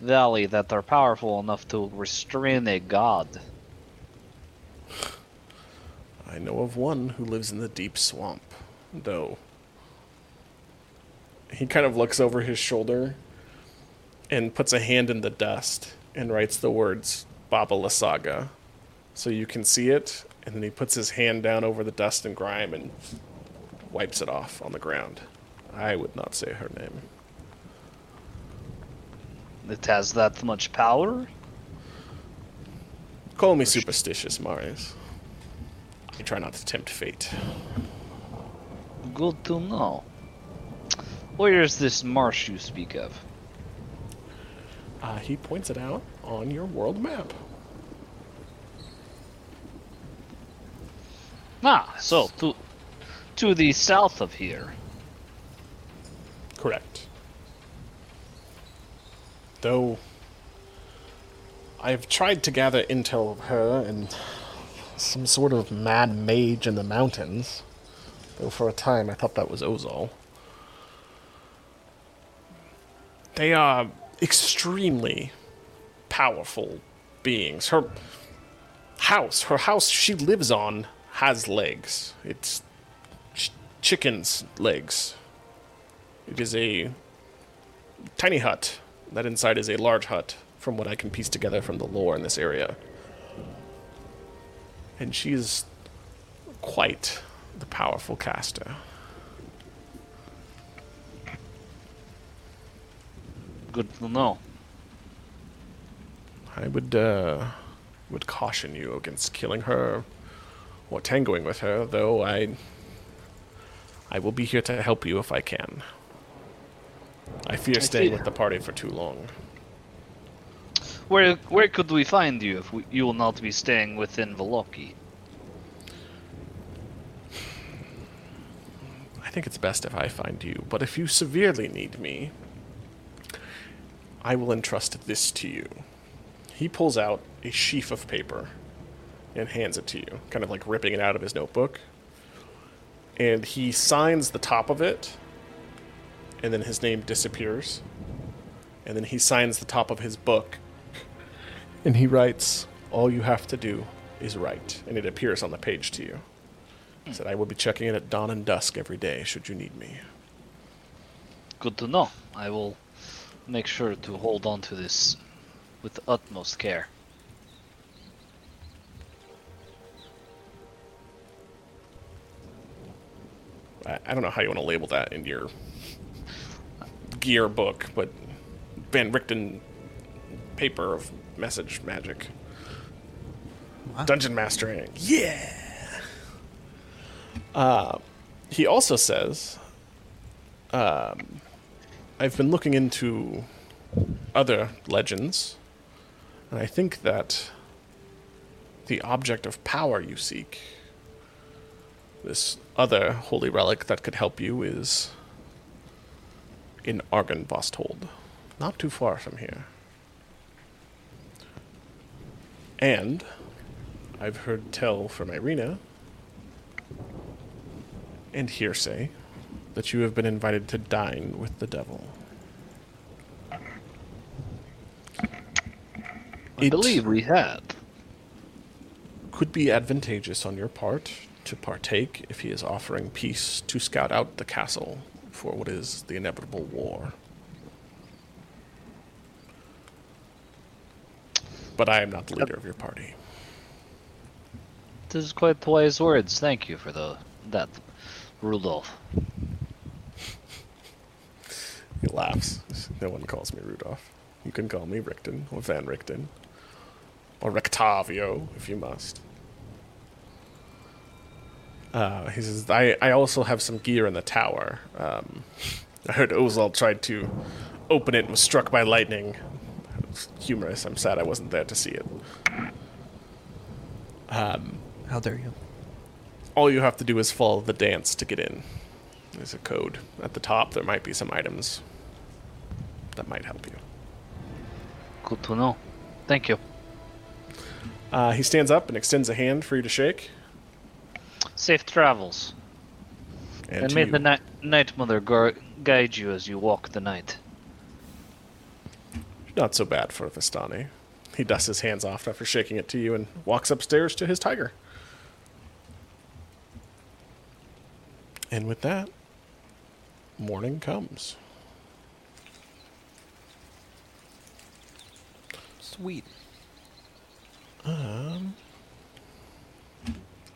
E: valley that are powerful enough to restrain a god?
A: I know of one who lives in the deep swamp, though. He kind of looks over his shoulder and puts a hand in the dust and writes the words Baba Lysaga. So you can see it, and then he puts his hand down over the dust and grime and wipes it off on the ground. I would not say her name.
E: It has that much power?
A: Call me superstitious, Marius. I try not to tempt fate.
E: Good to know. Where is this marsh you speak of?
A: Uh, he points it out on your world map.
E: Ah, so to to the south of here.
A: Correct. Though I've tried to gather intel of her and some sort of mad mage in the mountains, though for a time I thought that was Ozal. They are extremely powerful beings. Her house, her house she lives on, has legs. It's ch- chicken's legs. It is a tiny hut. That inside is a large hut, from what I can piece together from the lore in this area. And she is quite the powerful caster.
E: Good to know.
A: I would uh, would caution you against killing her or tangoing with her, though I I will be here to help you if I can. I fear
E: I
A: staying with the party for too long.
E: Where where could we find you if we, you will not be staying within Vallaki?
A: I think it's best if I find you, but if you severely need me, I will entrust this to you. He pulls out a sheaf of paper and hands it to you, kind of like ripping it out of his notebook. And he signs the top of it, and then his name disappears. And then he signs the top of his book, and he writes, All you have to do is write. And it appears on the page to you. He said, I will be checking in at dawn and dusk every day should you need me.
E: Good to know. I will make sure to hold on to this with the utmost care.
A: I, I don't know how you want to label that in your gear book, but Van Richten paper of message magic. Dungeon mastering. Yeah. Uh, he also says, um, I've been looking into other legends, and I think that the object of power you seek this other holy relic that could help you is in Argynvostholt, not too far from here. And I've heard tell from Ireena and hearsay that you have been invited to dine with the devil.
E: I
A: It-
E: believe we had.
A: could be advantageous on your part to partake if he is offering peace to scout out the castle for what is the inevitable war. But I am not the leader of your party.
E: This is quite wise words. Thank you for the that, Rudolph.
A: He laughs. No one calls me Rudolph. You can call me Richten or Van Richten or Rictavio if you must. Uh, he says, I, I also have some gear in the tower. Um, I heard Ozal tried to open it and was struck by lightning. It humorous. I'm sad I wasn't there to see it.
B: How dare you?
A: All you have to do is follow the dance to get in. There's a code. At the top, there might be some items that might help you.
E: Good to know. Thank you.
A: Uh, he stands up and extends a hand for you to shake.
E: Safe travels.
A: And,
E: And may
A: you.
E: the night, night mother gu- guide you as you walk the night.
A: Not so bad for Vistani. He dusts his hands off after shaking it to you and walks upstairs to his tiger. And with that, morning comes.
B: Sweet.
A: Um,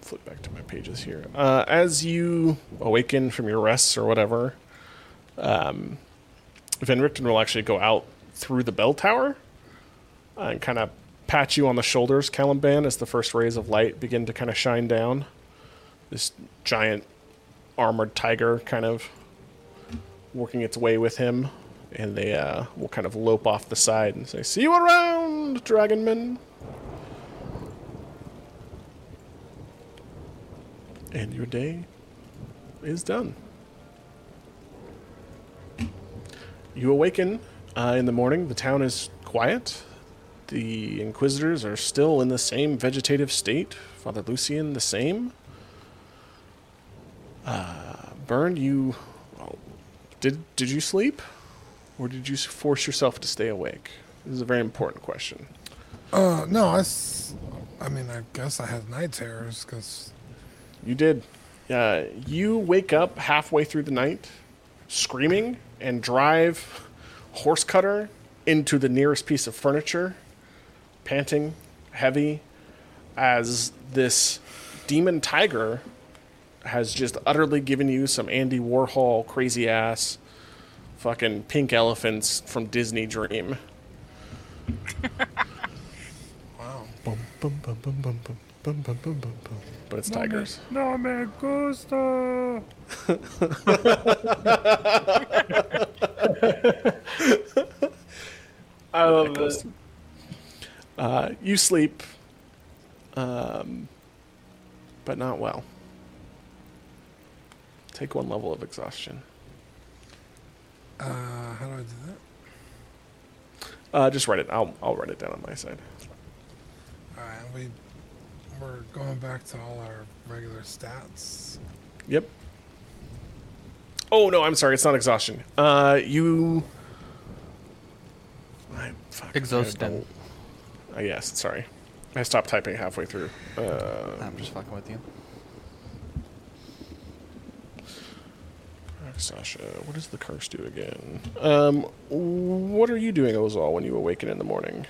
A: Flip back to my pages here. Uh, as you awaken from your rests or whatever, um, Van Richten will actually go out through the bell tower uh, and kind of pat you on the shoulders, Caliban, as the first rays of light begin to kind of shine down. This giant armored tiger kind of working its way with him, and they uh, will kind of lope off the side and say, See you around, Dragonman. And your day is done. You awaken uh, in the morning. The town is quiet. The Inquisitors are still in the same vegetative state. Father Lucian, the same. Uh, Burn, you. did, did you sleep? Or did you force yourself to stay awake? This is a very important question.
G: Uh, no, I, s- I mean, I guess I had night terrors because
A: You did. Uh, you wake up halfway through the night, screaming, and drive horse cutter into the nearest piece of furniture, panting, heavy, as this demon tiger has just utterly given you some Andy Warhol crazy ass fucking pink elephants from Disney Dream.
G: wow.
A: But it's no tigers.
C: Me, no me gusta. I love this.
A: Uh, you sleep, um, but not well. Take one level of exhaustion.
G: Uh, how do I do that?
A: Uh, just write it. I'll I'll write it down on my side.
G: All right, we we're going back to all our regular stats.
A: Yep. Oh no, I'm sorry. It's not exhaustion. Uh, you. I, fuck,
B: Exhaustion.
A: Uh, yes, sorry. I stopped typing halfway through. Uh,
B: I'm just fucking with you.
A: Sasha, what does the curse do again? Um, what are you doing, Ozal, when you awaken in the morning?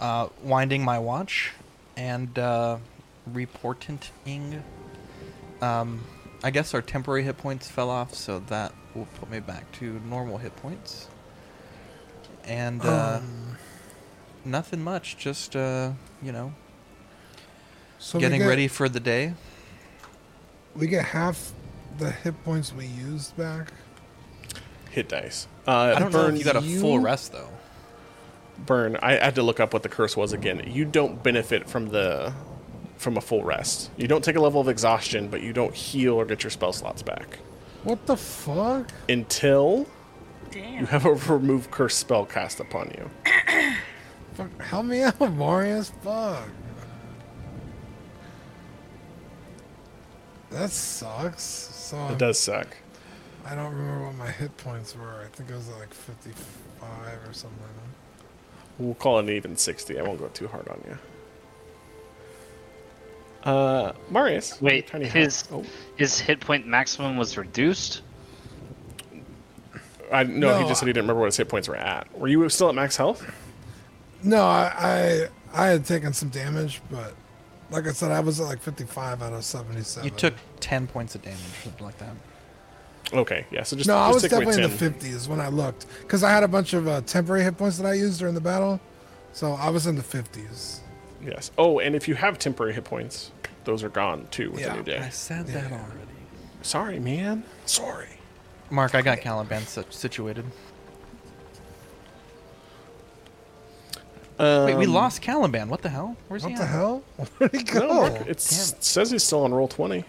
B: Uh, winding my watch and uh, reporting. Um, I guess our temporary hit points fell off, so that will put me back to normal hit points. And uh, nothing much, just uh, you know,
G: So
B: getting
G: get-
B: ready for the day.
G: We get half the hit points we used back.
A: Hit dice. Uh,
B: I don't know if you got a full rest though.
A: burn. I had to look up what the curse was again. You don't benefit from the from a full rest. You don't take a level of exhaustion, but you don't heal or get your spell slots back
G: What the fuck?
A: until
D: Damn.
A: you have a remove curse spell cast upon you.
G: Fuck, help me out, Marius. Fuck. That sucks. So
A: It does suck.
G: I don't remember what my hit points were. I think it was like 55 or something.
A: We'll call it even 60. I won't go too hard on you. Uh, Marius.
E: Wait,
A: tiny
E: his
A: Oh,
E: his hit point maximum was reduced.
A: I no, he just said he didn't remember what his hit points were at. Were you still at max health?
G: No, I, I I had taken some damage, but like I said, I was at like 55 out of 77.
B: You took ten points of damage, something like that.
A: Okay, yeah. So just
G: No,
A: just
G: I was definitely in
A: 10.
G: the 50s when I looked, because I had a bunch of uh, temporary hit points that I used during the battle, so I was in the 50s.
A: Yes. Oh, and if you have temporary hit points, those are gone too with
G: Yeah.
A: the new day.
B: I said that already.
A: Sorry, man. Sorry.
B: Mark, I got Caliban situated.
A: Um,
B: Wait, we lost Caliban. What the hell? Where's he
G: What the hell? Where'd he go?
A: No, Mark, it
B: it.
A: says he's still on Roll20.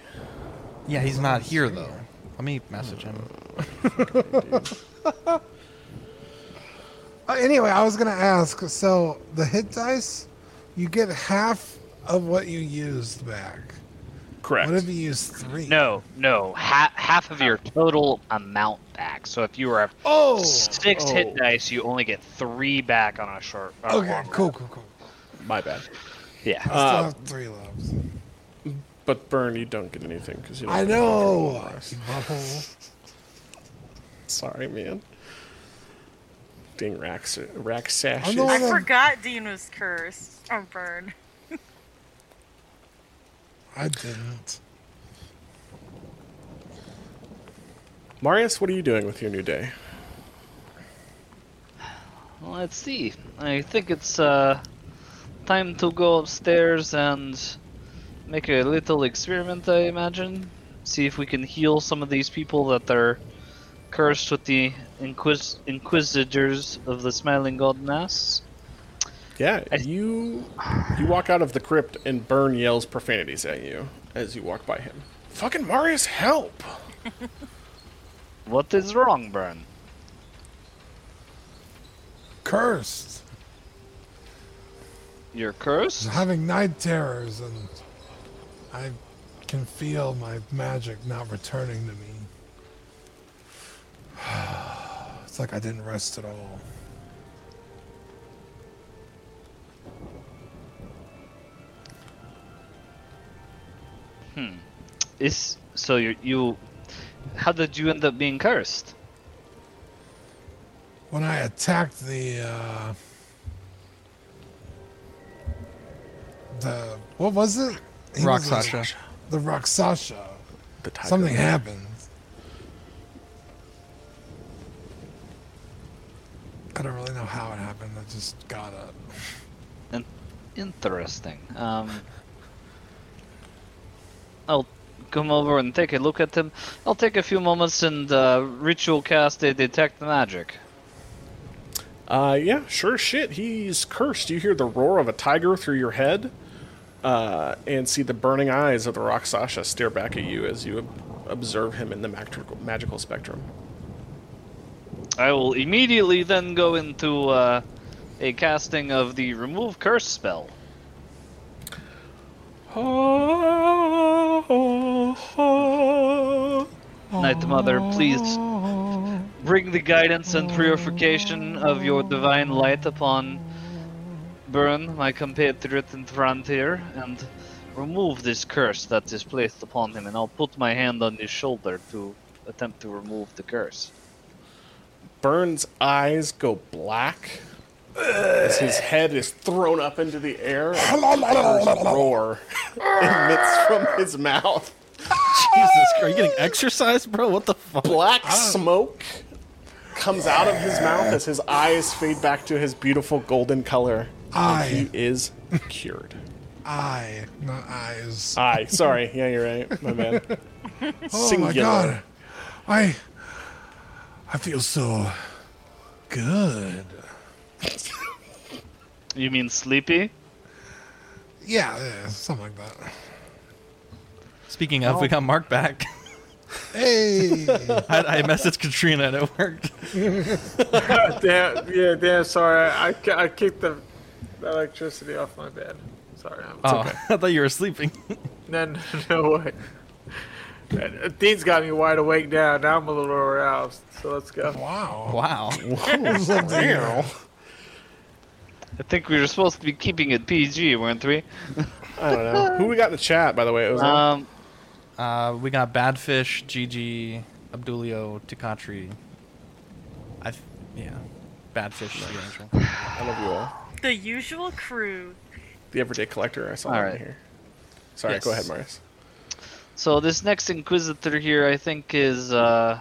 B: Yeah, he's not here though. Let me message him.
G: Uh, anyway, I was gonna ask. So the hit dice, you get half of what you used back.
A: Correct.
G: What if you use three?
E: No, no, ha- half of your total amount back. So if you were at
G: Oh.
E: six
A: Oh.
E: hit dice, you only get three back on a short. on a
G: Okay.
E: long
G: Cool. Cool. Cool.
A: My bad.
E: Yeah.
G: I still
A: Uh,
G: have three left.
A: But burn, you don't get anything because you. Don't
G: I
A: get anything from the
G: know.
A: Sorry, man. Ding racks, rack sashes.
G: I'm the
D: I
G: one that-
D: forgot Dean was cursed. Or burned.
G: I didn't.
A: Marius, what are you doing with your new day?
E: Let's see. I think it's uh, time to go upstairs and make a little experiment. I imagine. See if we can heal some of these people that are cursed with the inquis- inquisitors of the Smiling God Mass.
A: Yeah,
E: I-
A: you you walk out of the crypt and Burn yells profanities at you as you walk by him. Fucking Marius, help!
E: What is wrong, Burn?
G: Cursed.
E: You're cursed?
G: I'm having night terrors, and I can feel my magic not returning to me. It's like I didn't rest at all.
E: Is so you you. How did you end up being cursed?
G: When I attacked the uh the what was it? He
B: Rock
G: was a- The Rakshasa.
A: The tiger.
G: Something happened. I don't really know how it happened. I just got it.
E: Interesting. Um, I'll come over and take a look at them. I'll take a few moments and uh, ritual cast a detect magic.
A: Uh, yeah, sure shit. He's cursed. You hear the roar of a tiger through your head, uh, and see the burning eyes of the Rakshasa stare back at you as you ob- observe him in the magical, magical spectrum.
E: I will immediately then go into uh, a casting of the remove curse spell. Night Mother, please bring the guidance and purification of your divine light upon Burn, my compatriot in Frontier, and remove this curse that is placed upon him. And I'll put my hand on his shoulder to attempt to remove the curse.
A: Burns' eyes go black as his head is thrown up into the air. and a roar emits from his mouth.
B: Jesus, are you getting exercise, bro? What the fuck?
A: Black smoke comes out of his mouth as his eyes fade back to his beautiful golden color. And he
G: I,
A: is cured.
G: I, not eyes.
A: Aye, sorry. Yeah, you're right. My bad.
G: Oh
A: Singular.
G: my god. I I feel so good.
E: You mean sleepy?
G: Yeah, yeah, something like that.
B: Speaking of, we got Mark back.
G: Hey,
B: I, I messaged Katrina and it worked.
C: damn, yeah, damn. Sorry, I, I, I kicked the electricity off my bed. Sorry, I'm,
B: Oh, I thought you were sleeping.
C: no, no, no way. Dean's got me wide awake now. Now I'm a little aroused. So let's go.
G: wow.
B: wow.
A: Meow.
E: I think we were supposed to be keeping it PG, weren't we?
A: I don't know. Who we got in the chat, by the way? It was
E: Um,
B: Uh, we got Badfish, Gigi, Abdulio, Tikatri. I, th- yeah, Badfish. is the actual.
A: I love you all.
D: The usual crew.
A: The Everyday Collector. I saw
E: All
A: that
E: right.
A: here. Sorry,
B: Yes.
A: go ahead, Marius.
E: so this next Inquisitor here, I think, is uh,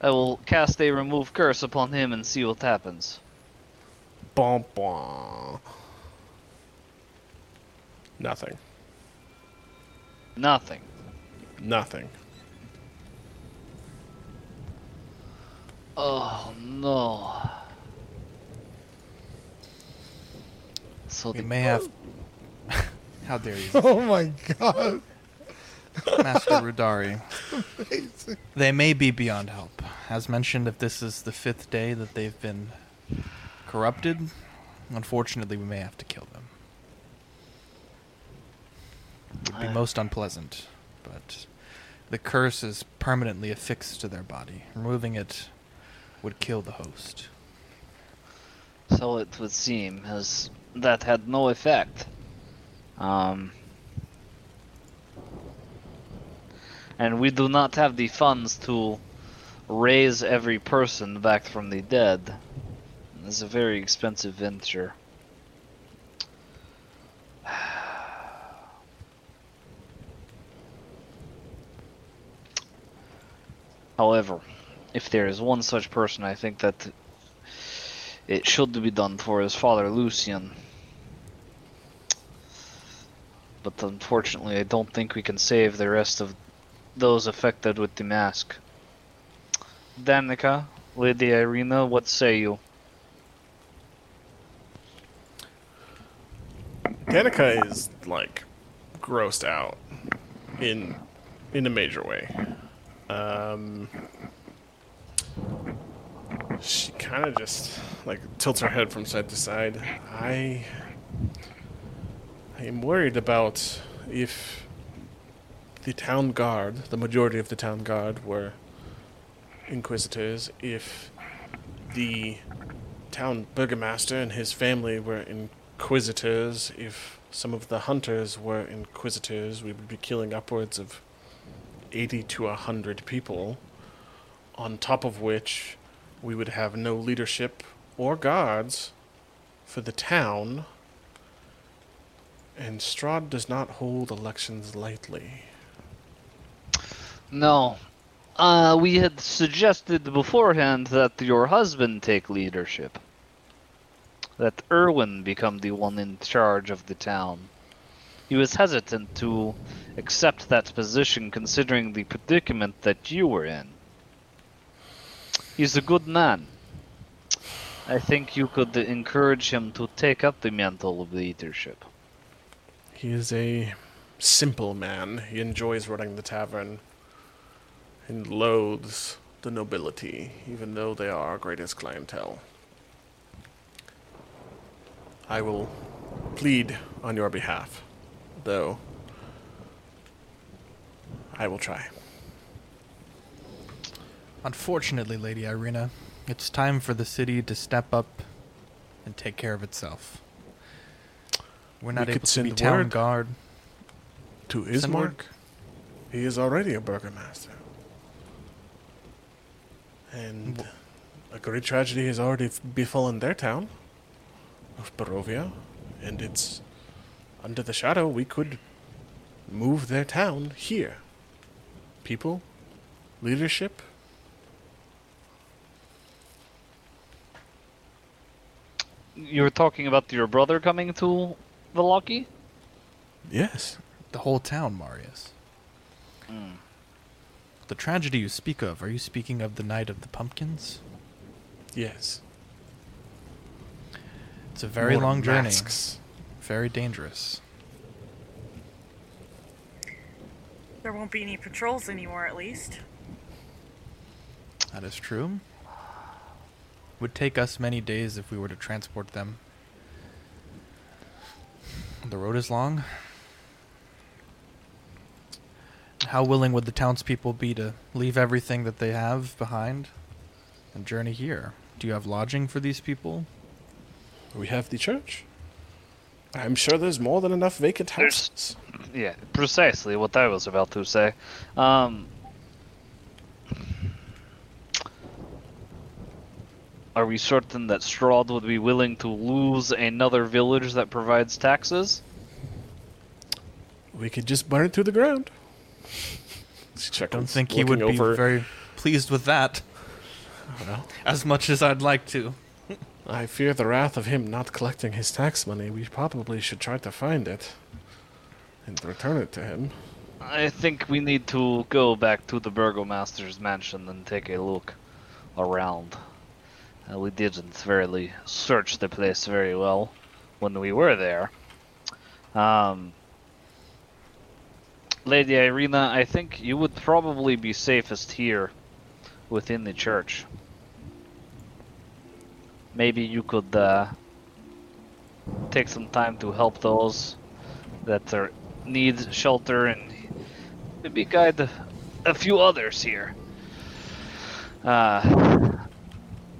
E: I will cast a remove curse upon him and see what happens.
A: Bom, bom. Nothing.
E: Nothing.
A: Nothing.
E: Oh no. So
B: We
E: the
B: may have. How dare you,
G: Oh my god.
B: Master Rudari? They may be beyond help. As mentioned, if this is the fifth day that they've been corrupted, unfortunately, we may have to kill them. It would be most unpleasant, but the curse is permanently affixed to their body. Removing it would kill the host.
E: So it would seem as that had no effect. Um, and we do not have the funds to raise every person back from the dead. It's a very expensive venture. However, if there is one such person, I think that it should be done for his father Lucian. But unfortunately, I don't think we can save the rest of those affected with the mask. Danica, Lady Ireena, what say you?
A: Danica is like grossed out in in a major way. Um, she kind of just like tilts her head from side to side. I I am worried about if the town guard, the majority of the town guard were inquisitors, if the town burgomaster and his family were inquisitors, if some of the hunters were inquisitors, we would be killing upwards of 80 to 100 people, on top of which we would have no leadership or guards for the town. And Strahd does not hold elections lightly.
E: No. Uh, we had suggested beforehand that your husband take leadership. That Urwin become the one in charge of the town. He was hesitant to accept that position considering the predicament that you were in. He's a good man. I think you could encourage him to take up the mantle of leadership.
A: He is a simple man. He enjoys running the tavern and loathes the nobility, even though they are our greatest clientele. I will plead on your behalf, though I will try.
B: Unfortunately, Lady Ireena, it's time for the city to step up and take care of itself. We're not
A: We
B: able
A: could
B: to be
A: send
B: town guard.
A: To. Ismark, he is already a burgomaster. And a great tragedy has already befallen their town of Barovia, and it's under the shadow we could move their town here. People, leadership,
E: You were talking about your brother coming to Vallaki?
A: yes.
B: The whole town, Marius. Hmm. The tragedy you speak of, are you speaking of the Night of the Pumpkins?
A: Yes.
B: It's a very
A: More
B: long journey.
A: masks.
B: Very dangerous.
D: There won't be any patrols anymore, at least.
B: That is true. Would take us many days if we were to transport them. The road is long. How willing would the townspeople be to leave everything that they have behind and journey here? Do you have lodging for these people?
A: We have the church. I'm sure there's more than enough vacant
E: There's-
A: houses.
E: Yeah, precisely what I was about to say. Um, are we certain that Strahd would be willing to lose another village that provides taxes?
A: We could just burn it to the ground.
B: I don't think he would be very pleased with that.
A: Well,
B: As much as I'd like to.
A: I fear the wrath of him not collecting his tax money. We probably should try to find it and return it to him.
E: I think we need to go back to the Burgomaster's mansion and take a look around. Uh, we didn't really search the place very well when we were there. Um, Lady Ireena, I think you would probably be safest here within the church. Maybe you could uh, take some time to help those that are need shelter and maybe guide a, few others here. Uh,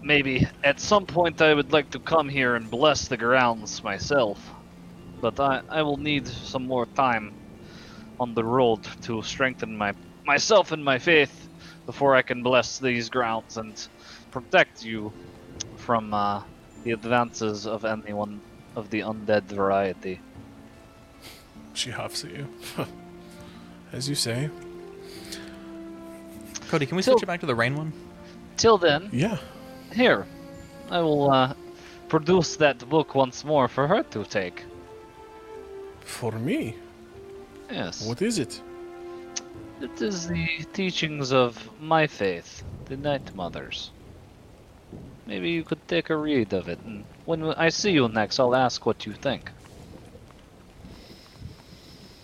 E: maybe at some point I would like to come here and bless the grounds myself, but I, I will need some more time on the road to strengthen my myself and my faith before I can bless these grounds and protect you from uh, the advances of anyone of the undead variety.
A: She huffs at you. As you say.
B: Cody, can we
E: So-
B: switch it back to the rain one?
E: Till then,
A: Yeah.
E: Here, I will uh, produce that book once more for her to take.
A: For me.
E: Yes.
A: What is it?
E: It is the teachings of my faith, the Night Mothers. Maybe you could take a read of it, and when I see you next, I'll ask what you think.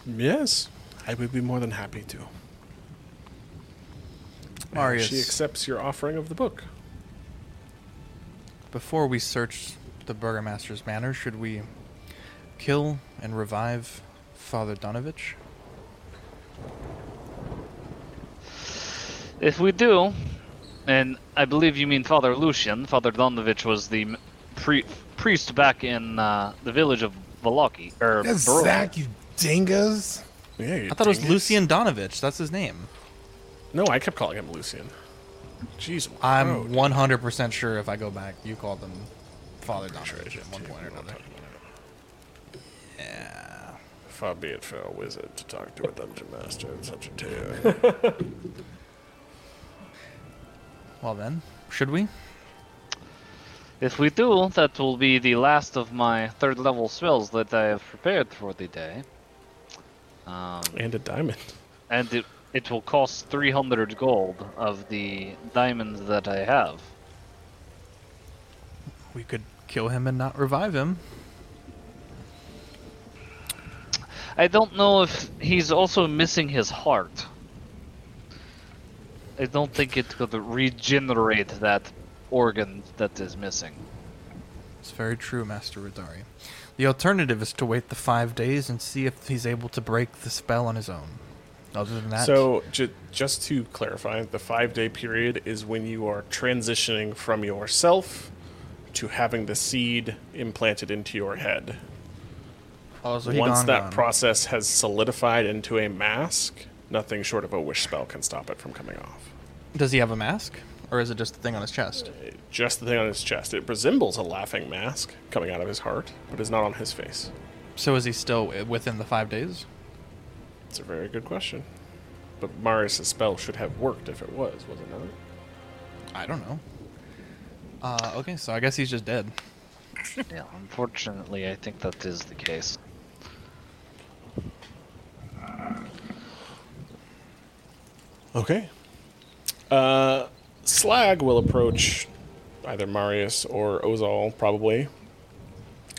A: Yes. I would be more than happy to. And
B: Marius.
A: She accepts your offering of the book.
B: Before we search the Burgomaster's manor, should we kill and revive Father Donavich?
E: If we do, and I believe you mean Father Lucian, Father Donavich was the m- pri- priest back in uh, the village of Velocki or
G: That's
E: Baroque.
G: Zach, you dingoes.
A: Yeah, you
B: I thought it was. Lucian Donavich. That's his name.
A: No, I kept calling him Lucian. Jeez,
B: I'm
A: Lord.
B: 100% sure if I go back, you called him Father
A: Sure
B: Donavich
A: did
B: at one point or another.
A: Yeah. Far be it for a wizard to talk to a dungeon master in such a tale.
B: Well then, should we?
E: If we do, that will be the last of my third level spells that I have prepared for the day. Um,
A: and a diamond.
E: and it, it will cost 300 gold of the diamonds that I have.
B: We could kill him and not revive him.
E: I don't know if he's also missing his heart. I don't think it could regenerate that organ that is missing.
B: It's very true, Master Rodari. The alternative is to wait the five days and see if he's able to break the spell on his own. Other than that,
A: So, ju- just to clarify, the five day period is when you are transitioning from yourself to having the seed implanted into your head.
B: oh, so
A: Once
B: gone,
A: that
B: gone.
A: process has solidified into a mask, nothing short of a wish spell can stop it from coming off.
B: Does he have a mask, or is it just the thing on his chest?
A: Just the thing on his chest. It resembles a laughing mask coming out of his heart, but is not on his face.
B: So is he still within the five days?
A: It's a very good question. But Marius' spell should have worked if it was, wasn't it not?
B: I don't know. Uh, okay, so I guess he's just dead.
E: Yeah, unfortunately, I think that is the case.
A: Okay. Uh, Slag will approach either Marius or Ozal, probably.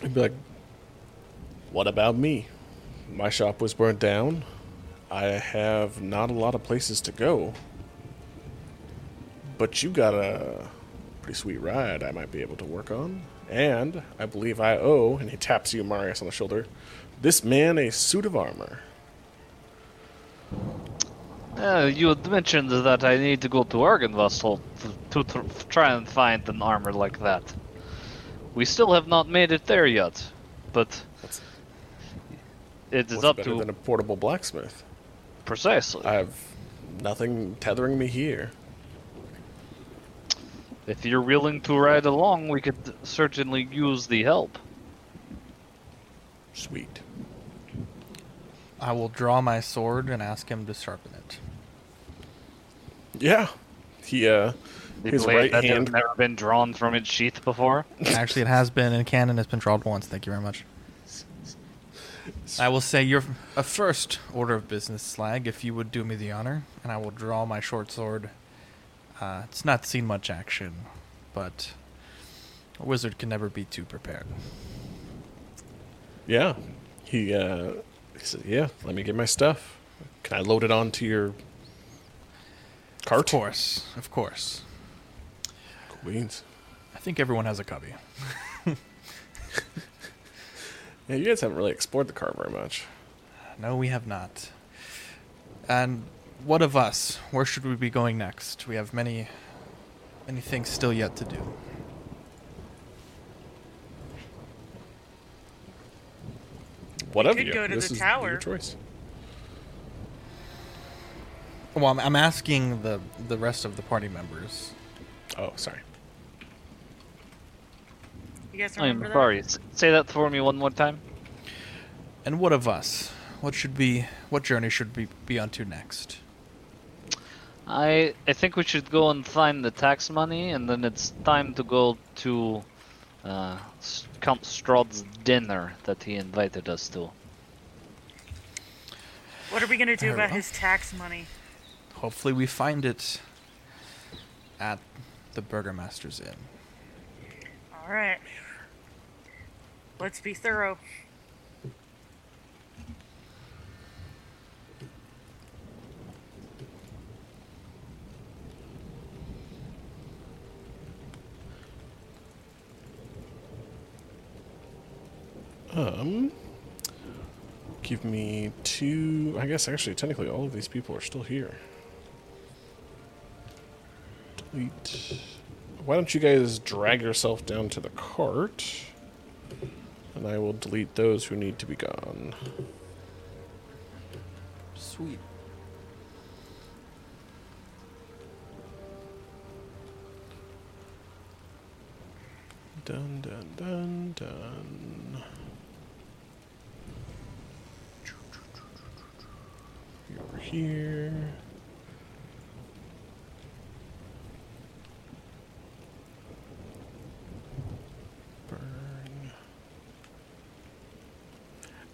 A: And be like, What about me? My shop was burnt down. I have not a lot of places to go. But you got a pretty sweet ride I might be able to work on. And I believe I owe, and he taps you, Marius, on the shoulder, this man a suit of armor.
E: Uh, you had mentioned that I need to go to Argynvostholt to, to tr- try and find an armor like that. We still have not made it there yet, but
A: That's-
E: it is
A: What's
E: up
A: better
E: to
A: than a portable blacksmith?
E: precisely.
A: I have nothing tethering me here.
E: If you're willing to ride along, we could certainly use the help.
A: Sweet.
B: I will draw my sword and ask him to sharpen it.
A: Yeah. He uh
E: The
A: his
E: blade
A: right
E: that has
A: hand
E: never been drawn from its sheath before.
B: Actually, it has been in canon. It's been drawn once. Thank you very much. I will say you're a first order of business, Slag, if you would do me the honor, and I will draw my short sword. Uh, it's not seen much action, but a wizard can never be too prepared.
A: Yeah. He uh he said, Yeah, let me get my stuff. Can I load it onto your
B: Of
A: cart?
B: course, of course.
A: Cool beans.
B: I think everyone has a cubby.
A: Yeah, you guys haven't really explored the car very much.
B: No, we have not. And what of us? Where should we be going next? We have many, many things still yet to do.
A: What of
D: could
A: you?
D: go to
A: this
D: the
A: is
D: tower.
A: your choice.
B: Well, I'm, I'm asking the the rest of the party members.
A: Oh, sorry.
D: You guys
E: I am
D: remember that?
E: sorry. s- Say that for me one more time.
B: And what of us? What should be? What journey should we be onto next?
E: I I think we should go and find the tax money, and then it's time to go to uh, S- Count Strahd's dinner that he invited us to.
D: What are we gonna do
B: Very
D: about
B: well.
D: his tax money?
B: Hopefully, we find it at the Burgomaster's Inn.
D: All right. Let's be thorough.
A: Um give me two I guess actually technically all of these people are still here. Delete. Why don't you guys drag yourself down to the cart? And I will delete those who need to be gone.
B: Sweet.
A: Dun dun dun dun. You Over here.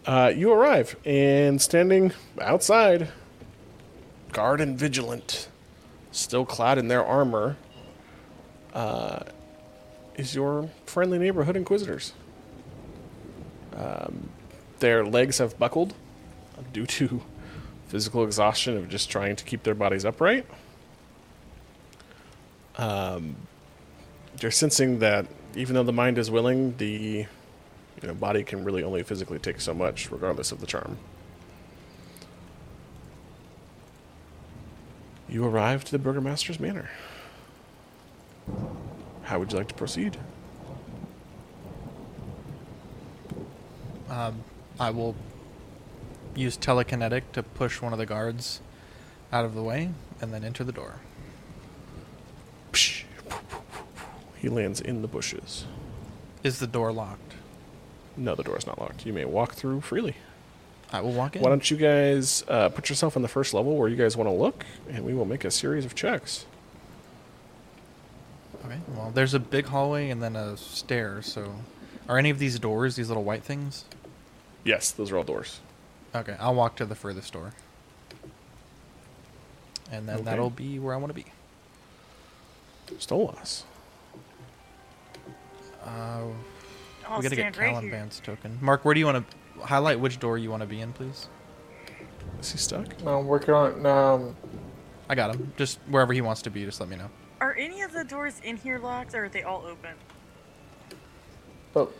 A: Uh, you arrive, and standing outside, guard and vigilant, still clad in their armor, uh, is your friendly neighborhood inquisitors. Um, their legs have buckled due to physical exhaustion of just trying to keep their bodies upright. Um, you're sensing that even though the mind is willing, the you know, body can really only physically take so much, regardless of the charm. You arrive to the Burgomaster's Manor. How would you like to proceed?
B: Um, I will use telekinetic to push one of the guards out of the way and then enter the door.
A: He lands in the bushes.
B: Is the door locked?
A: No, the door is not locked. You may walk through freely.
B: I will walk in.
A: Why don't you guys uh, put yourself on the first level where you guys want to look, and we will make a series of checks.
B: Okay. Well, there's a big hallway and then a stair. So, are any of these doors these little white things?
A: Yes, those are all doors.
B: Okay, I'll walk to the furthest door, and then
A: Okay.
B: that'll be where I want to be.
A: Stolas.
B: Uh,
D: I'll
B: we gotta get
D: stand right
B: Callan. Band's token. Mark, where do you want to highlight which door you want to be in, please?
A: Is he stuck?
C: I'm working on it. um.
B: I got him. Just wherever he wants to be, just let me know.
D: Are any of the doors in here locked, or are they all open?
C: Oh,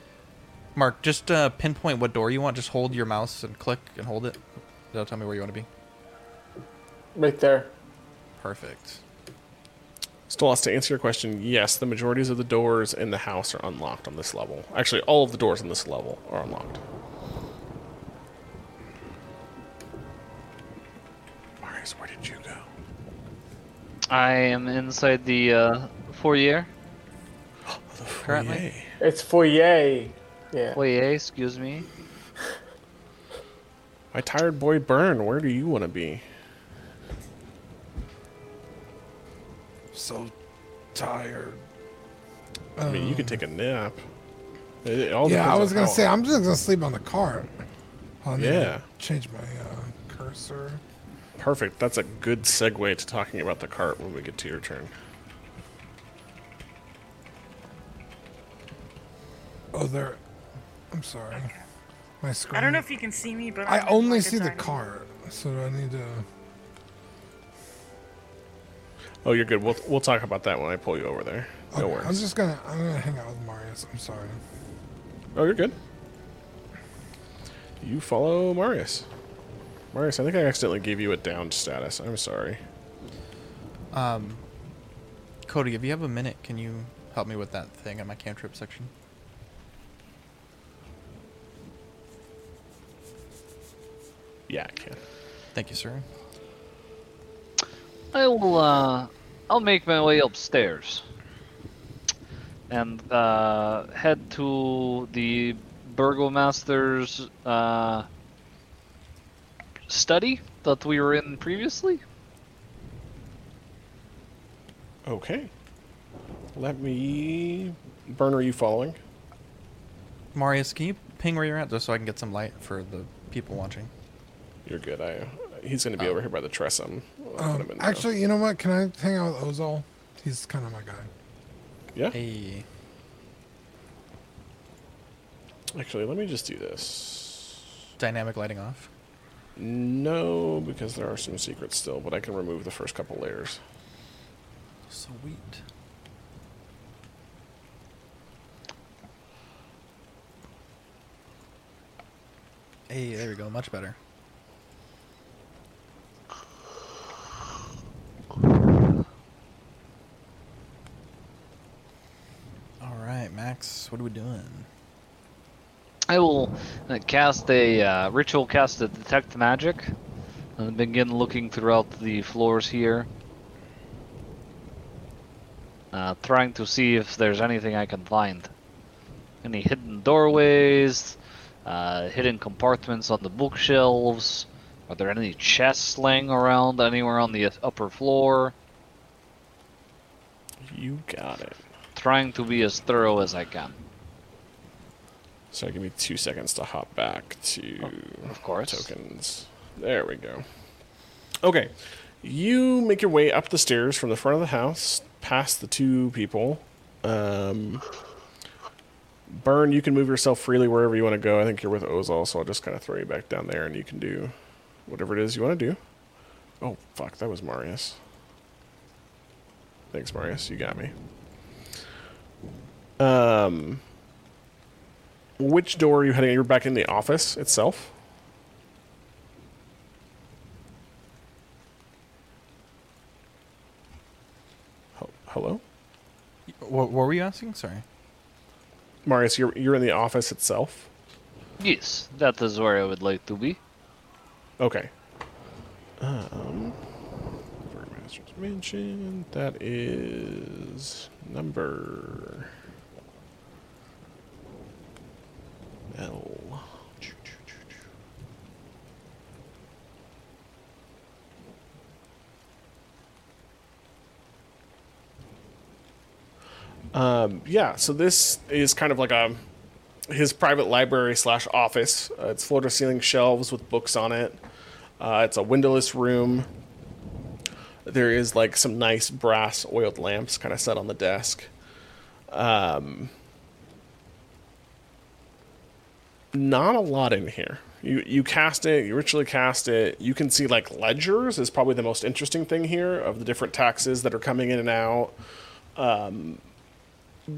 B: Mark, just uh, pinpoint what door you want. Just hold your mouse and click and hold it. That'll tell me where you want to be.
C: right there.
B: Perfect.
A: Stolas, to answer your question, yes, the majorities of the doors in the house are unlocked on this level. Actually, all of the doors on this level are unlocked. Marius, where did you go?
E: I am inside the uh, foyer.
A: The
B: Currently?
A: foyer.
C: It's foyer. Yeah.
E: Foyer, excuse me.
A: My tired boy Burn, where do you want to be?
G: So tired.
A: I mean, you could take a nap. It- it all
G: Yeah, I was gonna say I'm just gonna sleep on the cart. I'll
A: Yeah.
G: Change my uh, cursor.
A: Perfect. That's a good segue to talking about the cart when we get to your turn.
G: Oh, there. I'm sorry. My screen.
D: I don't know if you can see me, but
G: I
D: I'm in,
G: only see the
D: tiny-
G: cart, so I need to.
A: Oh, you're good. We'll we'll talk about that when I pull you over there. No
G: Okay,
A: worries.
G: I'm just gonna. I'm gonna hang out with Marius. I'm sorry.
A: Oh, you're good. You follow Marius. Marius, I think I accidentally gave you a downed status. I'm sorry.
B: Um, Cody, if you have a minute, can you help me with that thing in my cantrip section?
A: Yeah, I can.
B: Thank you, sir.
E: I will. Uh, I'll make my way upstairs and uh, head to the burgomaster's uh, study that we were in previously.
A: Okay. Let me. Burn, are you following?
B: Marius, can you ping where you're at just so I can get some light for the people watching?
A: You're good. I. He's going to be over here by the Tressum. I'll put
G: Um,
A: him in now.
G: actually, you know what? Can I hang out with Ozal? He's kind of my guy.
A: yeah.
B: Hey,
A: Actually, let me just do this.
B: dynamic lighting off.
A: No, because there are some secrets still, but I can remove the first couple layers.
B: Sweet. Hey, there we go. Much better. All right, Max. What are we doing?
E: I will uh, cast a uh, ritual cast to detect magic and begin looking throughout the floors here. Uh, trying to see if there's anything I can find. Any hidden doorways, uh, hidden compartments on the bookshelves. Are there any chests laying around anywhere on the upper floor?
A: You got it.
E: Trying to be as thorough as I can.
A: So give me two seconds to hop back to
E: Of course.
A: tokens. There we go. Okay. You make your way up the stairs from the front of the house, past the two people. Um, Burn, you can move yourself freely wherever you want to go. I think you're with Ozal, so I'll just kind of throw you back down there and you can do whatever it is you want to do. Oh, fuck, that was Marius. Thanks, Marius. You got me. Um, which door are you heading? You're back in the office itself. Hello,
B: What, what were you asking? Sorry.
A: Marius. You're you're in the office itself.
E: Yes, that is where I would like to be.
A: Okay. Um, Master's Mansion. That is number L. Um, yeah, so this is kind of like a his private library slash office. Uh, it's floor to ceiling shelves with books on it. Uh, it's a windowless room. There is like some nice brass oiled lamps kind of set on the desk. Um, not a lot in here. You you cast it, you ritually cast it. You can see like ledgers is probably the most interesting thing here of the different taxes that are coming in and out. Um,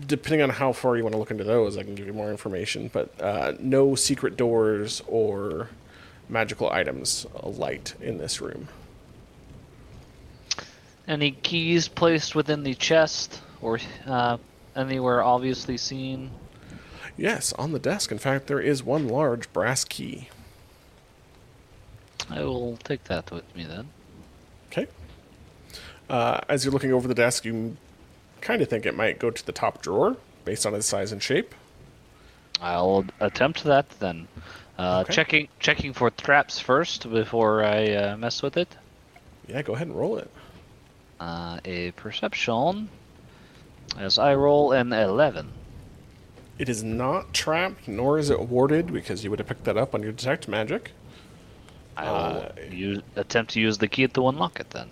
A: depending on how far you want to look into those, I can give you more information. But uh, no secret doors or magical items alight in this room.
E: Any keys placed within the chest or uh, anywhere obviously seen?
A: Yes, on the desk. In fact, there is one large brass key.
E: I will take that with me then.
A: Okay. Uh, as you're looking over the desk, you kind of think it might go to the top drawer based on its size and shape.
E: I'll attempt that then. Uh,
A: Okay.
E: Checking checking for traps first before I uh, mess with it.
A: Yeah, go ahead and roll it.
E: Uh, a perception. As I roll an 11.
A: It is not trapped, nor is it warded, because you would have picked that up on your detect magic.
E: I will
A: Uh,
E: use, attempt to use the key to unlock it then.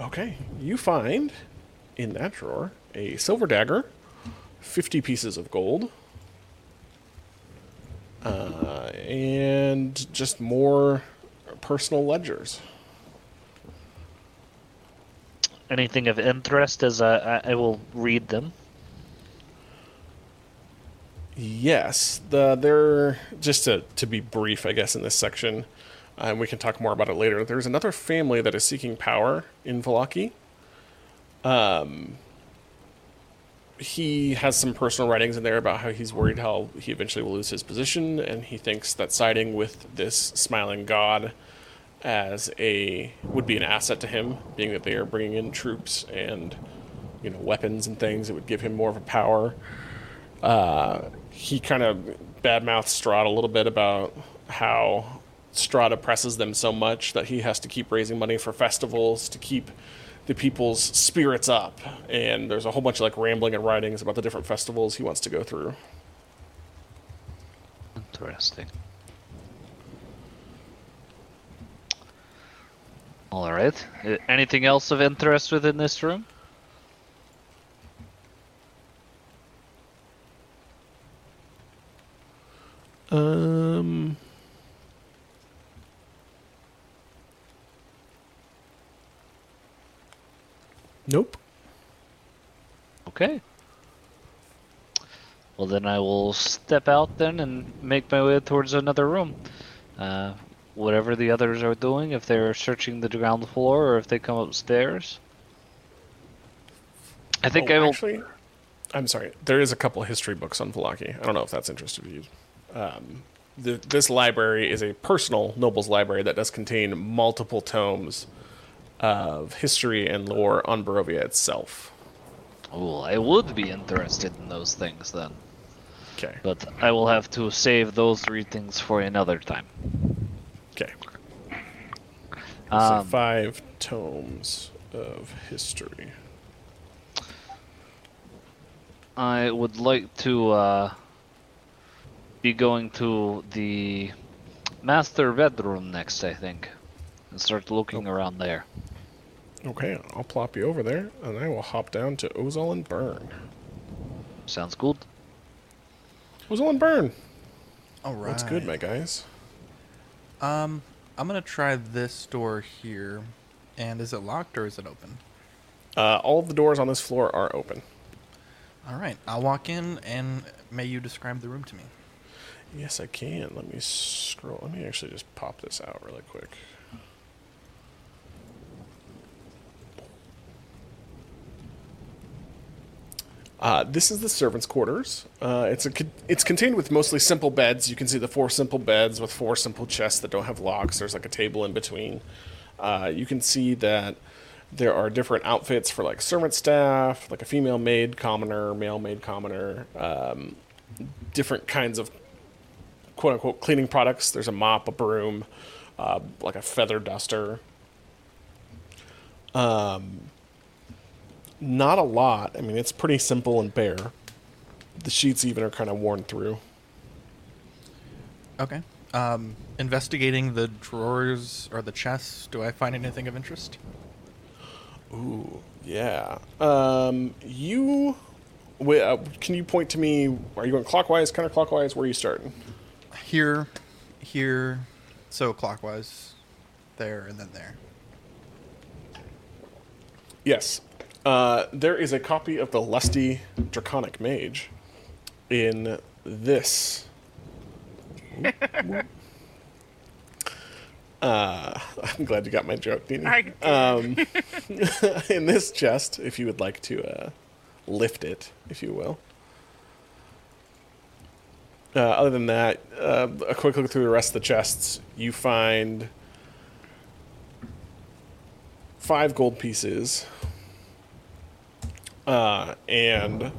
A: Okay, you find in that drawer a silver dagger, 50 pieces of gold, uh, and just more personal ledgers.
E: Anything of interest as I, I, I will read them.
A: Yes, the they're just to to be brief, I guess, in this section, and we can talk more about it later. There's another family that is seeking power in Vallaki. Um, he has some personal writings in there about how he's worried how he eventually will lose his position, and he thinks that siding with this smiling god as a would be an asset to him, being that they are bringing in troops and you know weapons and things. It would give him more of a power uh, he kind of badmouths Strahd a little bit about how Strahd presses them so much that he has to keep raising money for festivals to keep the people's spirits up. And there's a whole bunch of like rambling and writings about the different festivals he wants to go through.
E: Interesting. All right. Anything else of interest within this room?
A: Um. Nope.
E: Okay. Well, then I will step out then and make my way towards another room. Uh, whatever the others are doing, if they're searching the ground floor or if they come upstairs. I think
A: Oh,
E: I will.
A: Actually, I'm sorry. There is a couple history books on Vallaki. I don't know if that's interested to you. Um, the, this library is a personal nobles library that does contain multiple tomes of history and lore on Barovia itself.
E: Oh, I would be interested in those things then.
A: Okay.
E: But I will have to save those readings for another time.
A: Okay. So
E: Um,
A: five tomes of history.
E: I would like to uh, be going to the master bedroom next, I think, and start looking around there.
A: Okay, I'll plop you over there, and I will hop down to Ozal and Burn.
E: Sounds good.
A: Ozal and Burn.
B: All right.
A: What's good, my guys?
B: Um, I'm gonna try this door here. And is it locked or is it open?
A: Uh, all the doors on this floor are open.
B: All right. I'll walk in and may you describe the room to me.
A: Yes, I can. Let me scroll. Let me actually just pop this out really quick. Uh, this is the servants' quarters. Uh, it's a it's contained with mostly simple beds. You can see the four simple beds with four simple chests that don't have locks. There's like a table in between. Uh, you can see that there are different outfits for like servant staff, like a female maid commoner, male maid commoner, um, different kinds of quote unquote cleaning products. There's a mop, a broom, uh, like a feather duster. Um, not a lot. I mean, it's pretty simple and bare. The sheets even are kind of worn through.
B: Okay. Um, investigating the drawers or the chests, do I find anything of interest?
A: Ooh, yeah. Um, you. Wait, uh, can you point to me? Are you going clockwise, counterclockwise? Where are you starting?
B: Here, here, so clockwise, there, and then there.
A: Yes. Uh, there is a copy of the Lusty Draconic Mage in this. uh, I'm glad you got my joke, Dini.
D: I.
A: Um, in this chest, if you would like to uh, lift it, if you will. Uh, other than that, uh, a quick look through the rest of the chests, you find five gold pieces uh, and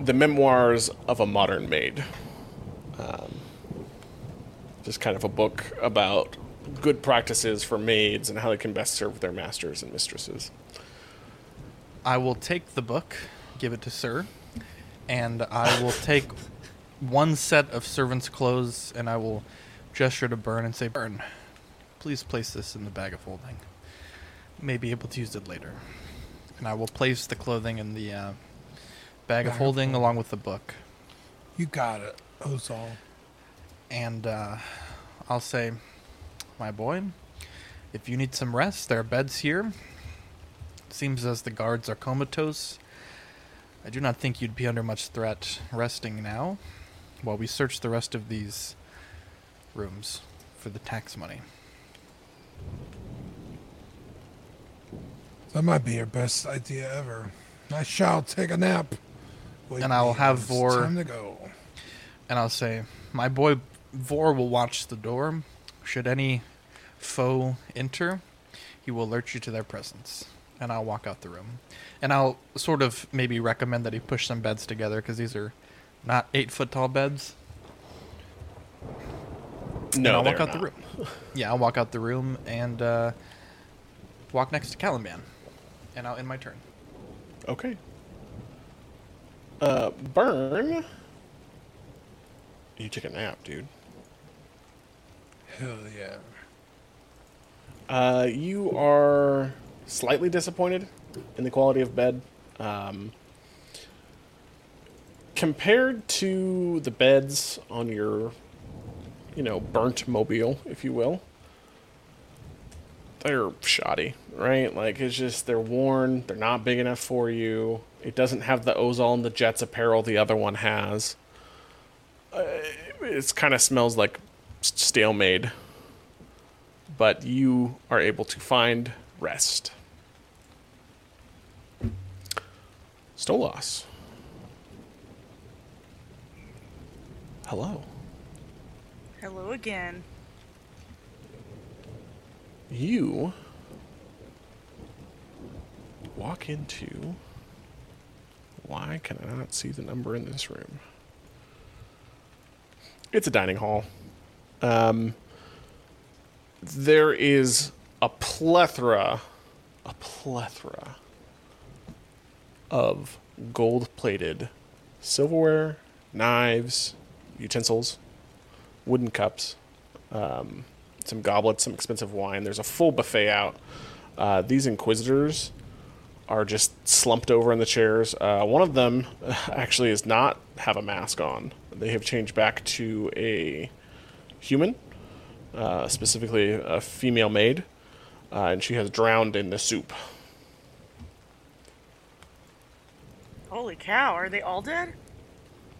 A: the memoirs of a modern maid. Um, just kind of a book about good practices for maids and how they can best serve their masters and mistresses.
B: I will take the book, give it to Sir, and I will take one set of servants' clothes and I will gesture to Burn and say, Burn, please place this in the bag of holding. May be able to use it later. And I will place the clothing in the uh, bag of
G: of
B: holding along with the book.
G: You got it, Ozal.
B: And uh, I'll say, my boy, if you need some rest, there are beds here. Seems as the guards are comatose. I do not think you'd be under much threat resting now while we search the rest of these rooms for the tax money.
G: That might be your best idea ever. I shall take a nap. Wake
B: And I'll have Vor-
G: Time to go.
B: And I'll say, my boy Vor will watch the door. Should any foe enter, he will alert you to their presence. And I'll walk out the room. And I'll sort of maybe recommend that he push some beds together because these are not eight foot tall beds. and
A: No,
B: I'll walk
A: they're
B: out the room. Yeah, I'll walk out the room and uh, walk next to Caliban. And I'll end my turn.
A: Okay. Uh, Burn. You took a nap, dude.
G: Hell yeah.
A: Uh, you are slightly disappointed in the quality of bed. Um, compared to the beds on your, you know, burnt mobile, if you will, they're shoddy, right? Like, it's just, they're worn, they're not big enough for you. It doesn't have the Ozol and the Jets apparel the other one has. Uh, it kind of smells like s- stale made but you are able to find rest. Stolas. Hello.
D: Hello again.
A: You walk into. Why can I not see the number in this room? It's a dining hall. Um, there is a plethora, a plethora of gold plated silverware, knives, utensils, wooden cups, um, some goblets, some expensive wine. There's a full buffet out. Uh, these inquisitors are just slumped over in the chairs. Uh, one of them actually does not have a mask on. They have changed back to a human, uh, specifically a female maid, uh, and she has drowned in the soup.
D: Holy cow, are they all dead?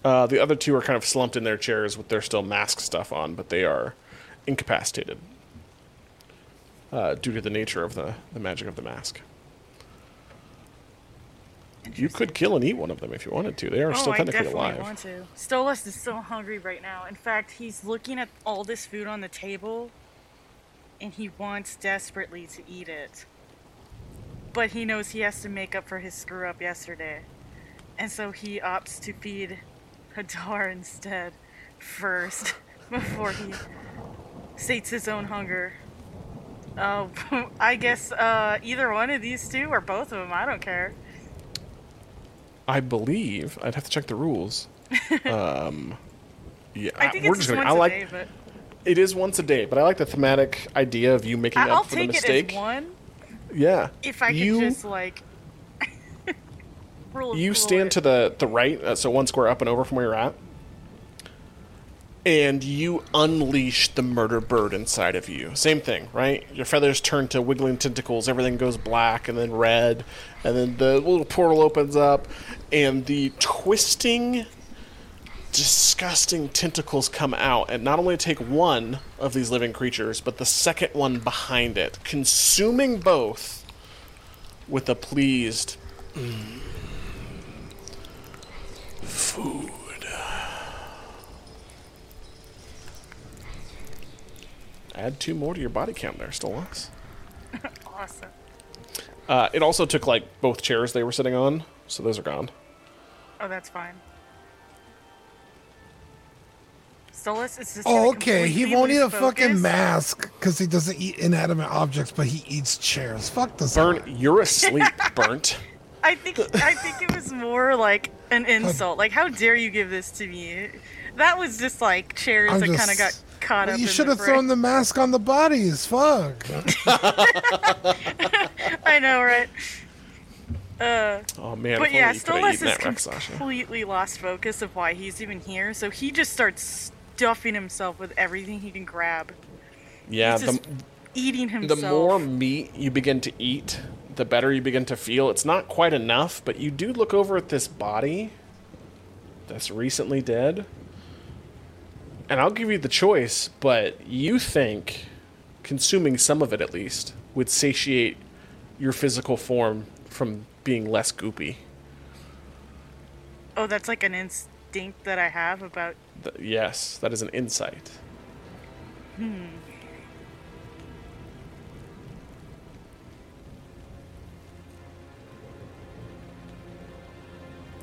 A: Uh, the other two are kind of slumped in their chairs with their still mask stuff on, but they are incapacitated uh, due to the nature of the, the magic of the mask. You could kill and eat one of them if you wanted to. They are
D: Oh,
A: still
D: I
A: technically
D: definitely
A: alive.
D: want to. Stolas is so hungry right now. In fact, he's looking at all this food on the table, and he wants desperately to eat it. But he knows he has to make up for his screw up yesterday, and so he opts to feed Hadar instead first before he sates his own hunger. Oh, I guess uh, either one of these two or both of them. I don't care.
A: I believe I'd have to check the rules. um, yeah,
D: I think
A: we're
D: it's
A: just gonna.
D: once
A: I like
D: a day, but
A: it is once a day, but I like the thematic idea of you making
D: I-
A: up
D: I'll
A: for the
D: take it
A: mistake.
D: as one.
A: Yeah,
D: If I could just like
A: you stand to the the right, uh, so one square up and over from where you're at, and you unleash the murder bird inside of you. Same thing, right? Your feathers turn to wiggling tentacles. Everything goes black and then red, and then the little portal opens up, and the twisting, disgusting tentacles come out, and not only take one of these living creatures, but the second one behind it, consuming both with a pleased food. Add two more to your body count there, Stolas.
D: awesome.
A: Uh, it also took like both chairs they were sitting on, so those are gone.
D: Oh, that's fine. Stolas is just.
G: Oh, okay. He won't eat
D: lose
G: a fucking mask because he doesn't eat inanimate objects, but he eats chairs. Fuck this.
A: Burnt,
G: guy.
A: you're asleep, Burnt.
D: I think I think it was more like an insult. Like, how dare you give this to me? That was just like chairs
G: I'm
D: that kind of got caught
G: Well,
D: up.
G: you
D: in
G: should
D: the
G: have thrown the mask on the bodies. Fuck.
D: I know, right? Uh,
A: Oh man,
D: but yeah,
A: only you could
D: Stolas
A: eaten
D: has
A: that Sasha.
D: completely lost focus of why he's even here. So he just starts stuffing himself with everything he can grab,
A: Yeah,
D: he's
A: the,
D: just eating
A: the more meat you begin to eat, the better you begin to feel. It's not quite enough, but you do look over at this body that's recently dead. And I'll give you the choice, but you think consuming some of it at least would satiate your physical form from being less goopy.
D: Oh, that's like an instinct that I have about.
A: Th- yes, that is an insight. Hmm.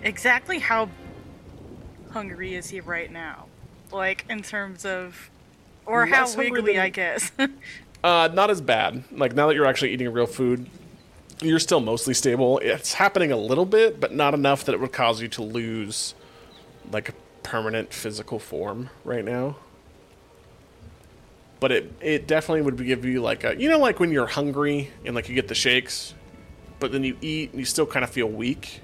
D: Exactly how hungry is he right now? Like in terms of, or how
A: Less hungry
D: wiggly,
A: than-
D: I guess.
A: Uh, not as bad. Like now that you're actually eating real food, you're still mostly stable. It's happening a little bit, but not enough that it would cause you to lose like a permanent physical form right now. But it it definitely would give you like a you know like when you're hungry and like you get the shakes, but then you eat and you still kind of feel weak.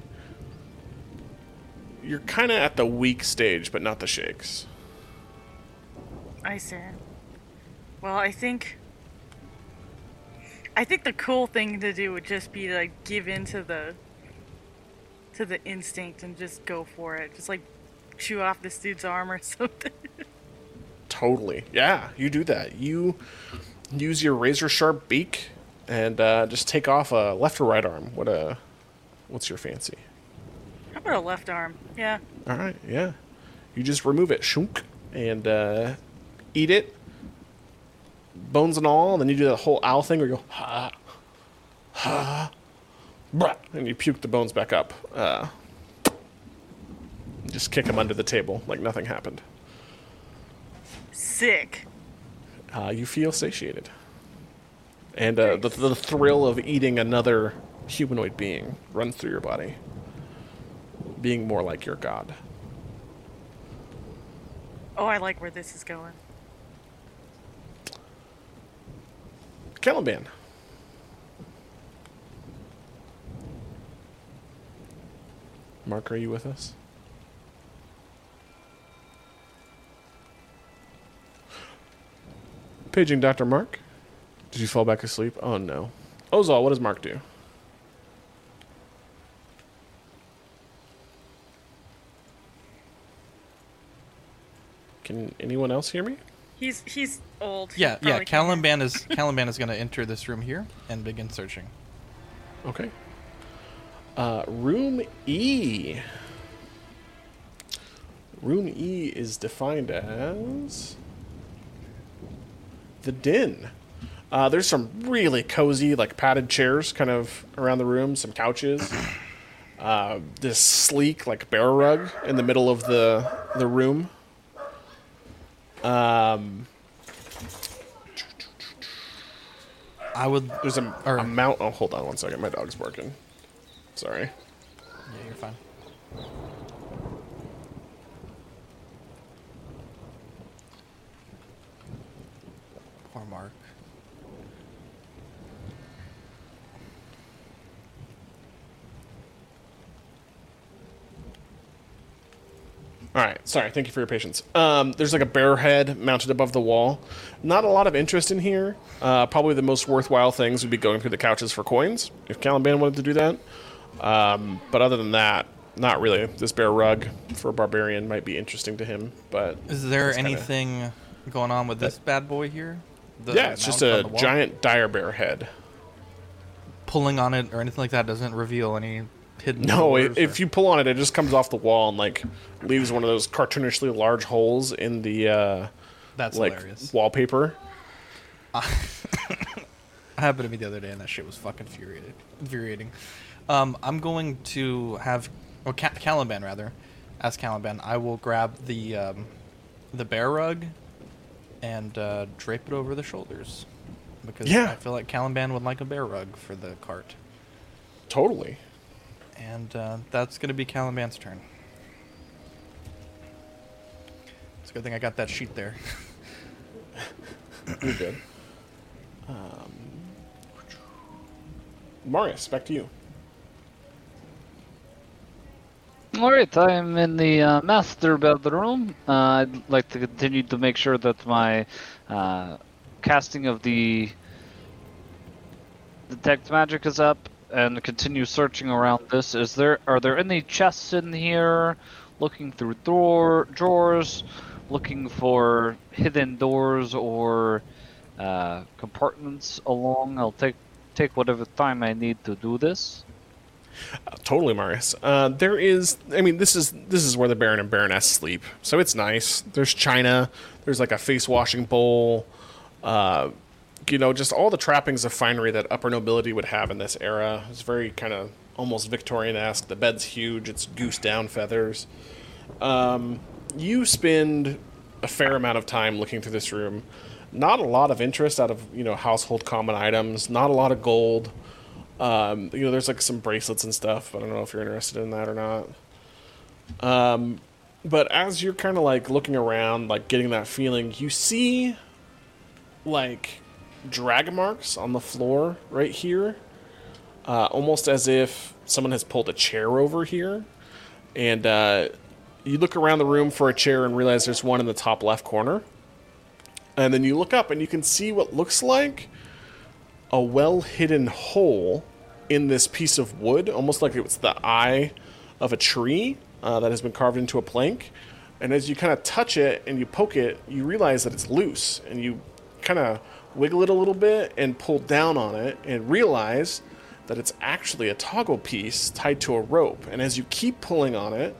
A: You're kind of at the weak stage, but not the shakes.
D: I see. Well, I think. I think the cool thing to do would just be to like give in to the to the instinct and just go for it. Just like chew off this dude's arm or something.
A: Totally. Yeah, you do that. You use your razor sharp beak and uh, just take off a left or right arm. What a what's your fancy?
D: About a left arm? Yeah.
A: All right, yeah. You just remove it, shunk, and uh, eat it, bones and all, and then you do that whole owl thing where you go ha, ha, brah, and you puke the bones back up. Uh, just kick them under the table like nothing happened.
D: Sick.
A: Uh, you feel satiated, and uh, the, the thrill of eating another humanoid being runs through your body, being more like your god.
D: Oh, I like where this is going.
A: Caliban. Mark, are you with us? Paging Dr. Mark. Did you fall back asleep? Oh no. Ozal, what does Mark do? Can anyone else hear me?
D: He's he's old. He
B: Yeah, yeah.
D: probably
B: Caliban is Caliban is going to enter this room here and begin searching.
A: Okay. Uh, room E. Room E is defined as the den. Uh, there's some really cozy, like padded chairs, kind of around the room. Some couches. Uh, this sleek, like bear rug in the middle of the the room. Um,
B: I would.
A: there's a,
B: Or-
A: a mount. Oh, hold on one second. My dog's barking. Sorry.
B: Yeah, you're fine. Poor Mark.
A: All right, sorry. Thank you for your patience. Um, there's like a bear head mounted above the wall. Not a lot of interest in here. Uh, probably the most worthwhile things would be going through the couches for coins if Caliban wanted to do that. Um, but other than that, not really. This bear rug for a barbarian might be interesting to him, but
B: Is there anything going on with this bad boy here? The
A: yeah, it's just a giant dire bear head.
B: pulling on it or anything like that doesn't reveal any hidden.
A: No,
B: doors
A: if, you pull on it, it just comes off the wall and like leaves one of those cartoonishly large holes in the uh,
B: that's
A: like
B: hilarious.
A: wallpaper.
B: happened to me the other day, and that shit was fucking infuriating. infuriating. Um, I'm going to have, or Ca- Caliban rather, as Caliban, I will grab the um, the bear rug and uh, drape it over the shoulders because
A: Yeah.
B: I feel like Caliban would like a bear rug for the cart,
A: Totally.
B: And uh, that's gonna be Caliban's turn. It's a good thing I got that sheet there.
A: You're good. Um, Marius, back to you.
E: Alright, I'm in the uh, master bedroom. Uh, I'd like to continue to make sure that my uh, casting of the detect magic is up and continue searching around this. Is there are there any chests in here? Looking through drawer, drawers, looking for hidden doors or uh, compartments along. I'll take take whatever time I need to do this.
A: Uh, totally, Marius. Uh, there is, I mean, this is this is where the Baron and Baroness sleep, so it's nice. There's china. There's like a face washing bowl. Uh, you know, just all the trappings of finery that upper nobility would have in this era. It's very kind of almost Victorian esque. The bed's huge. It's goose down feathers. Um, you spend a fair amount of time looking through this room. Not a lot of interest out of you know household common items. Not a lot of gold. Um, you know, there's like some bracelets and stuff. I don't know if you're interested in that or not. Um, but as you're kind of like looking around, like getting that feeling, you see like drag marks on the floor right here, uh, almost as if someone has pulled a chair over here. And uh, you look around the room for a chair and realize there's one in the top left corner. And then you look up and you can see what looks like a well hidden hole in this piece of wood, almost like it was the eye of a tree uh, that has been carved into a plank. And as you kind of touch it and you poke it, you realize that it's loose, and you kind of wiggle it a little bit and pull down on it, and realize that it's actually a toggle piece tied to a rope. And as you keep pulling on it,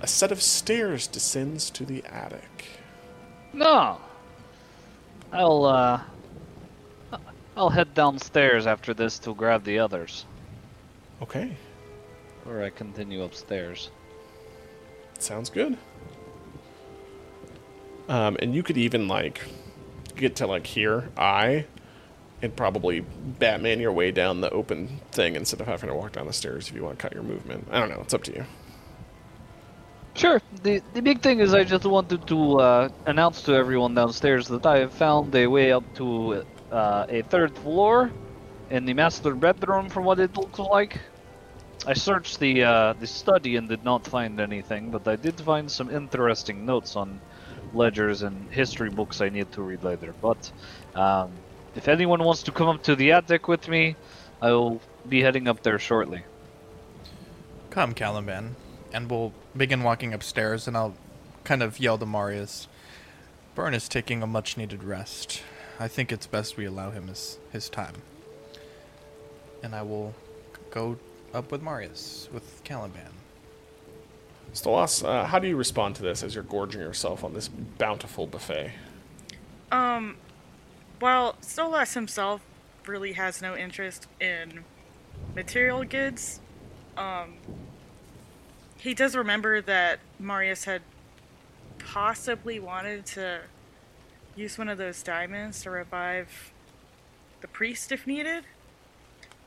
A: a set of stairs descends to the attic.
E: No. I'll uh I'll head downstairs after this to grab the others.
A: Okay,
E: Or I continue upstairs.
A: sounds good. Um, and you could even like get to like here, I, and probably Batman your way down the open thing instead of having to walk down the stairs if you want to cut your movement. I don't know. It's up to you.
E: Sure. The the big thing is I just wanted to uh, announce to everyone downstairs that I have found a way up to uh, a third floor in the master bedroom from what it looks like. I searched the uh, the study and did not find anything, but I did find some interesting notes on ledgers and history books I need to read later. But um, if anyone wants to come up to the attic with me, I will be heading up there shortly.
B: Come, Caliban, and we'll begin walking upstairs, and I'll kind of yell to Marius. Burn is taking a much needed rest. I think it's best we allow him his, his time. And I will go up with Marius, with Caliban.
A: Stolas, uh, how do you respond to this as you're gorging yourself on this bountiful buffet?
D: Um, well, Stolas himself really has no interest in material goods. Um, he does remember that Marius had possibly wanted to use one of those diamonds to revive the priest if needed.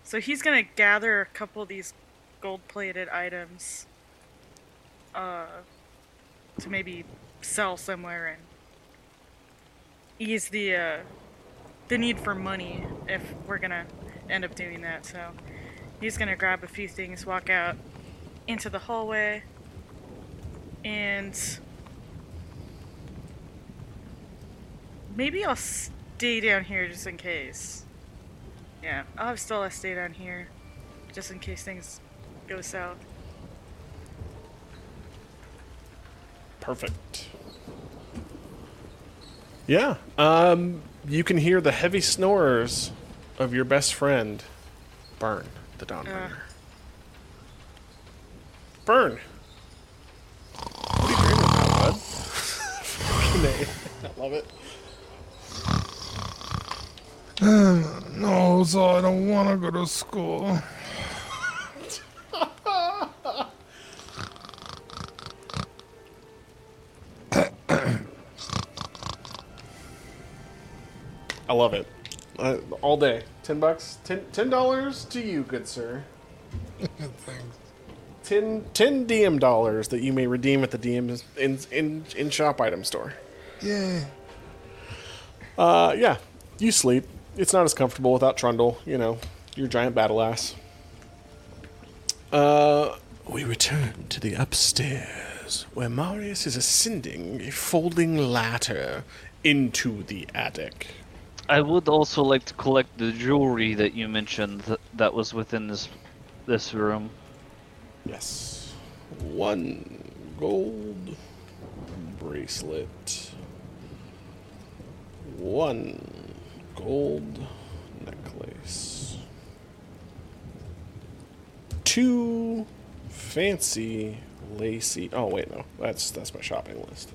D: So he's gonna gather a couple of these gold-plated items uh, to maybe sell somewhere and ease the uh, the need for money if we're gonna end up doing that. So he's gonna grab a few things, walk out into the hallway, and maybe I'll stay down here just in case. Yeah, I'll Stella stay down here just in case things go south.
A: Perfect. Yeah. Um, you can hear the heavy snores of your best friend, Burn, the Dawnbringer. Burn. What are you dreaming about, bud? Fucking A. I love it.
G: No, so I don't want to go to school.
A: I love it. Uh, all day. Ten bucks. Ten ten dollars to you, good sir.
G: Good thanks.
A: 10, 10 DM dollars that you may redeem at the DM in in in shop item store.
G: Yeah.
A: Uh, yeah, you sleep. It's not as comfortable without Trundle. You know, your giant battle ass. Uh, we return to the upstairs where Marius is ascending a folding ladder into the attic.
E: I would also like to collect the jewelry that you mentioned that, that was within this this room.
A: Yes, one gold bracelet, one gold necklace, two fancy lacy. Oh wait, no, that's that's my shopping list.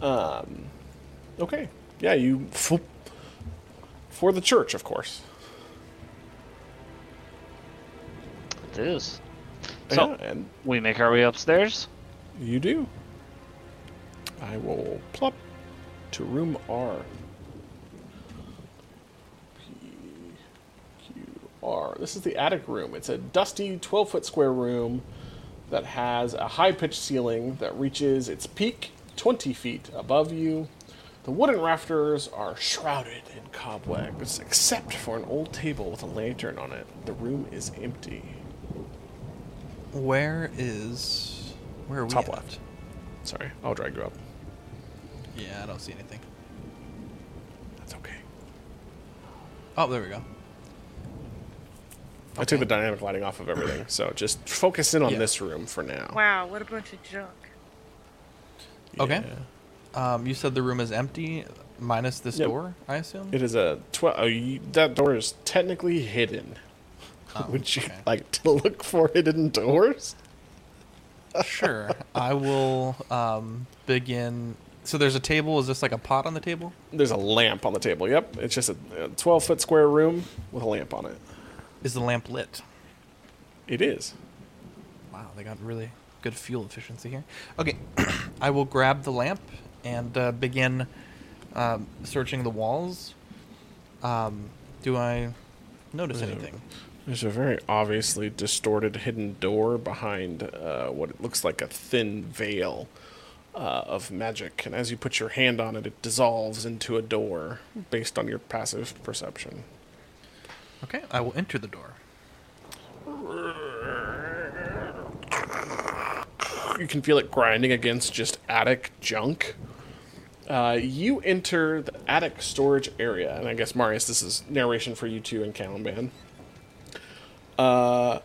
A: Um, okay, yeah, you for the church, of course.
E: It is. So
A: yeah, and
E: we make our way upstairs.
A: You do. I will plop to room R. P Q R. This is the attic room. It's a dusty 12 foot square room that has a high pitched ceiling that reaches its peak 20 feet above you. The wooden rafters are shrouded in cobwebs, except for an old table with a lantern on it. The room is empty.
B: Where is. Where are we?
A: Top
B: at?
A: left. Sorry, I'll drag you up.
B: Yeah, I don't see anything.
A: That's okay.
B: Oh, there we go.
A: I took the dynamic lighting off of everything, so just focus in on
B: Yeah.
A: this room for now.
D: Wow, what a bunch of junk.
B: Okay.
A: Yeah.
B: Um, you said the room is empty, minus this
A: Yep.
B: door, I assume?
A: It is a twelve. Oh, you, that door is technically hidden.
B: Oh,
A: Would you
B: okay.
A: like to look for hidden doors?
B: Sure. I will um, begin So there's a table. Is this like a pot on the table?
A: There's a lamp on the table. Yep, it's just a 12 foot square room with a lamp on it.
B: Is the lamp lit?
A: It is.
B: Wow, they got really good fuel efficiency here. Okay, I will grab the lamp and uh, begin um, searching the walls. Um, do I notice anything?
A: There's a very obviously distorted hidden door behind uh, what it looks like a thin veil uh, of magic, and as you put your hand on it, it dissolves into a door based on your passive perception.
B: Okay, I will enter the door.
A: You can feel it grinding against just attic junk. Uh, you enter the attic storage area, and I guess Marius, this is narration for you two and Caliban. Uh,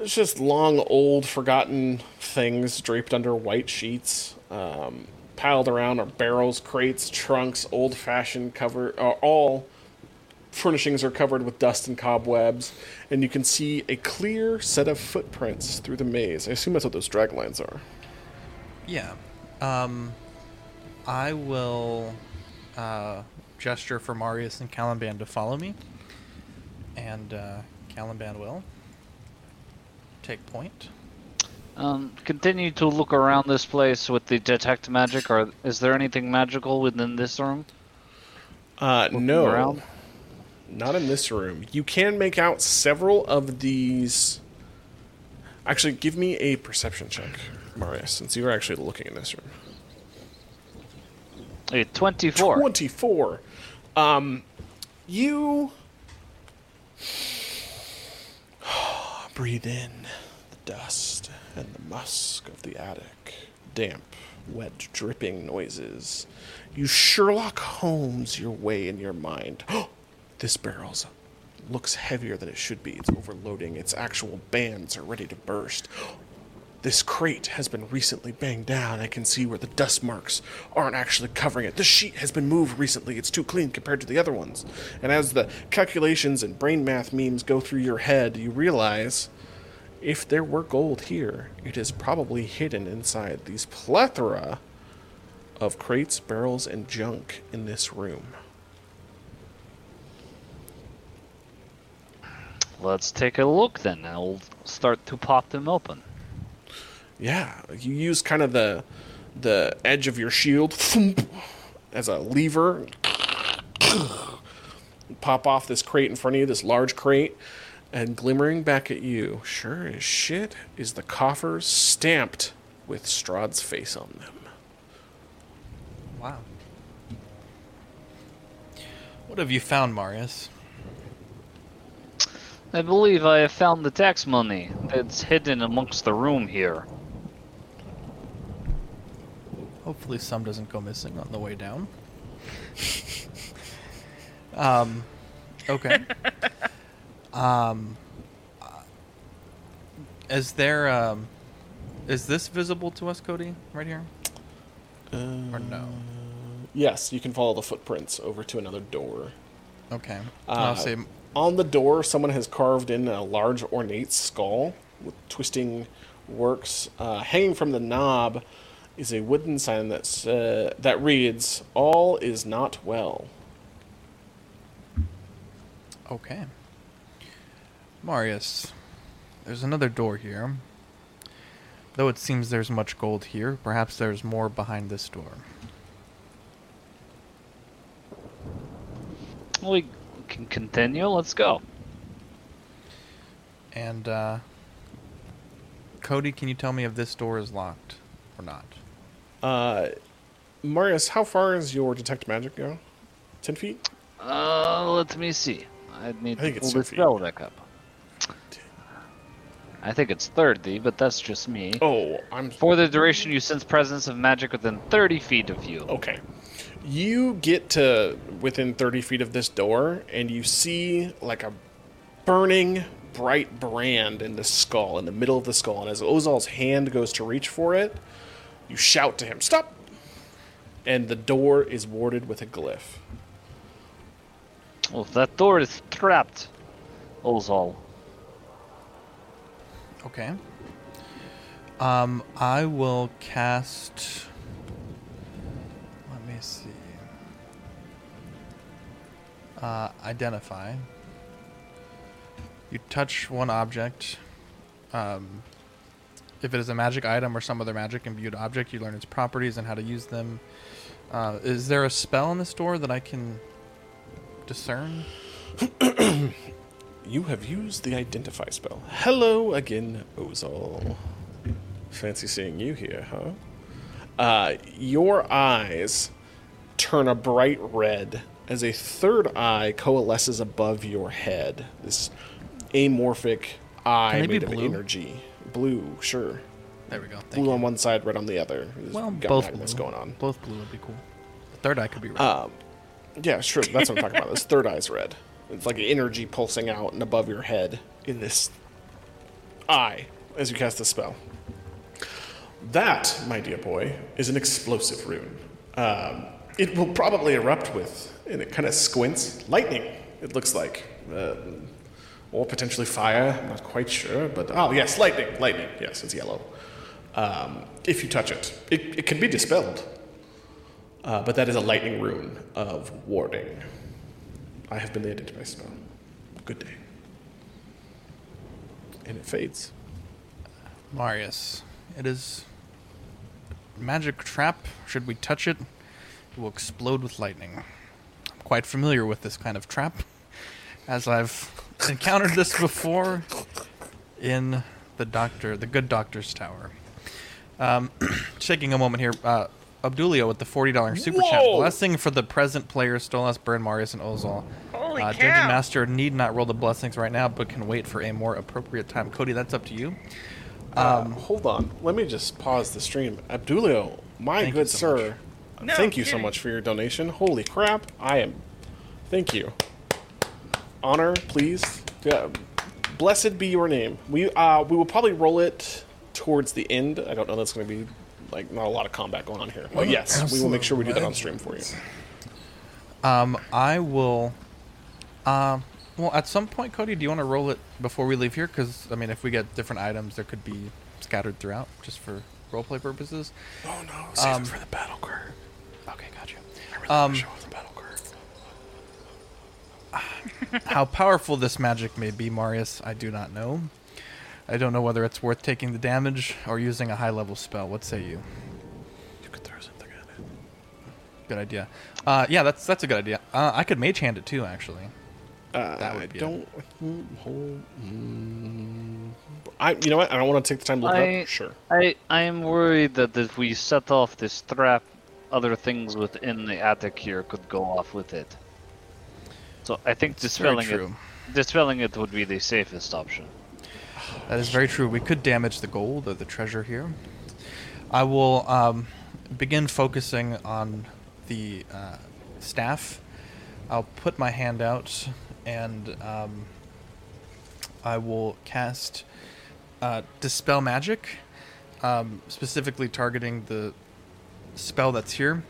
A: it's just long, old, forgotten things draped under white sheets. Um, piled around are barrels, crates, trunks, old-fashioned cover. Uh, all furnishings are covered with dust and cobwebs, and you can see a clear set of footprints through the maze. I assume that's what those drag lines are.
B: Yeah. Um, I will uh, gesture for Marius and Caliban to follow me, and uh, Caliban will take point.
E: Um, continue to look around this place with the detect magic. Or is there anything magical within this room?
A: Uh, no,
E: around?
A: not in this room. You can make out several of these. Actually, give me a perception check, Marius, since you're actually looking in this room.
E: A twenty-four.
A: 24. Um, you breathe in the dust and the musk of the attic. Damp, wet, dripping noises. You Sherlock Holmes your way in your mind. this barrel's looks heavier than it should be. It's overloading. Its actual bands are ready to burst. This crate has been recently banged down. I can see where the dust marks aren't actually covering it. The sheet has been moved recently. It's too clean compared to the other ones. And as the calculations and brain math memes go through your head, you realize if there were gold here, it is probably hidden inside these plethora of crates, barrels, and junk in this room.
E: Let's take a look then. I'll start to pop them open.
A: Yeah, you use kind of the the edge of your shield as a lever. Pop off this crate in front of you, this large crate, and glimmering back at you, sure as shit, is the coffers stamped with Strahd's face on them.
B: Wow. What have you found, Marius?
E: I believe I have found the tax money that's hidden amongst the room here.
B: Hopefully, some doesn't go missing on the way down. um, okay. um, uh, is there um, is this visible to us, Cody? Right here, or no?
A: Yes, you can follow the footprints over to another door.
B: Okay.
A: Uh,
B: I'll say
A: On the door, someone has carved in a large ornate skull with twisting works. Uh, hanging from the knob is a wooden sign that's, uh, that reads, All is not well.
B: Okay. Marius, there's another door here. Though it seems there's much gold here, perhaps there's more behind this door.
E: We can continue. Let's go.
B: And, uh, Cody, can you tell me if this door is locked or not?
A: Uh, Marius, how far is your detect magic go? 10 feet?
E: Uh, let me see. I need
A: I think
E: to pull the
A: 10 feet.
E: spell deck up. I think it's 30, but that's just me.
A: Oh, I'm.
E: For the duration, you sense presence of magic within 30 feet of you.
A: Okay. You get to within 30 feet of this door, and you see like a burning bright brand in the skull, in the middle of the skull. And as Ozal's hand goes to reach for it, you shout to him, stop! And the door is warded with a glyph.
E: Well, that door is trapped, Ozal.
B: Okay. Um, I will cast. Let me see. Uh, identify. You touch one object. Um, if it is a magic item or some other magic imbued object, you learn its properties and how to use them. Uh, is there a spell in this door that I can discern?
A: You have used the identify spell. Hello again, Ozal. Fancy seeing you here, huh? Uh, your eyes turn a bright red as a third eye coalesces above your head. This amorphic eye
B: Can they be
A: made of
B: blue?
A: energy. Blue, sure.
B: There we go. Thank
A: Blue
B: you.
A: on one side, red on the other. There's
B: Well,
A: got
B: both blue.
A: going on.
B: Both blue would be cool. The third eye could be red.
A: Um, yeah, sure. That's what I'm talking about. This third eye's red. It's like an energy pulsing out and above your head in this eye as you cast the spell. That, my dear boy, is an explosive rune. Um, it will probably erupt with, and it kind of squints, lightning, it looks like. Uh, or potentially fire, I'm not quite sure, but oh, yes, lightning, lightning, yes, it's yellow. Um, if you touch it, it, it can be dispelled. Uh, but that is a lightning rune of warding. I have been the identify spell. Good day. And it fades.
B: Marius, it is magic trap. Should we touch it, it will explode with lightning. I'm quite familiar with this kind of trap, as I've encountered this before in the doctor, the good doctor's tower. Um, taking a moment here, uh, Abdulio with the forty dollars super chat blessing for the present players: Stolas, Burn, Marius, and Ozal.
D: Holy
B: uh,
D: cow.
B: Dungeon Master need not roll the blessings right now, but can wait for a more appropriate time. Cody, that's up to you.
A: Um, hold on. Let me just pause the stream. Abdulio, my good
B: so
A: sir,
D: No
A: thank you so much for your donation. Holy crap. I am. Thank you. Honor, please. Yeah. Blessed be your name. We uh we will probably roll it towards the end. I don't know that's going to be like not a lot of combat going on here. But yes, we will make sure we do that on stream for you.
B: Um, I will. Um, well, at some point, Cody, do you want to roll it before we leave here? Because I mean, if we get different items, there could be scattered throughout, just for roleplay purposes.
A: Oh no, save
B: Um,
A: it for the battle card.
B: Okay, got you.
A: I really
B: um,
A: want to show off the battle card.
B: How powerful this magic may be, Marius, I do not know. I don't know whether it's worth taking the damage or using a high-level spell. What say you?
A: You could throw something at it.
B: Good idea. Uh, yeah, that's that's a good idea. Uh, I could mage hand it too, actually.
A: Uh,
B: That would be a-
A: don't. hold- mm, I. You know what? I don't want to take the time to look it
E: I-
A: up. Sure.
E: I I am worried that if we set off this trap, other things within the attic here could go off with it. So I think dispelling it, dispelling it would be the safest option.
B: That is very true. We could damage the gold or the treasure here. I will um, begin focusing on the uh, staff. I'll put my hand out and um, I will cast uh, Dispel Magic, um, specifically targeting the spell that's here.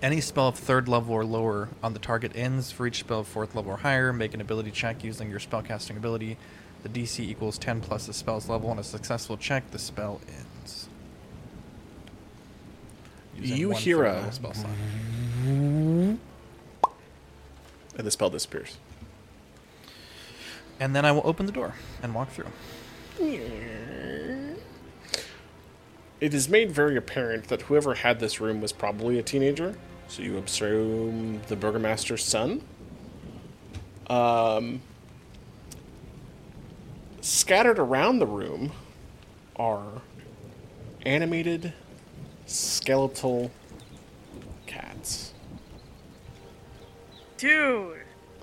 B: Any spell of third level or lower on the target ends. For each spell of fourth level or higher, make an ability check using your spellcasting ability. The DC equals 10 plus the spell's level. On a successful check, the spell ends. Using
A: You
B: one
A: hear a-
B: spell slot.
A: And the spell disappears.
B: And then I will open the door and walk through.
A: It is made very apparent that whoever had this room was probably a teenager. So you assume the burgomaster's son. Um, scattered around the room are animated skeletal cats.
D: Dude,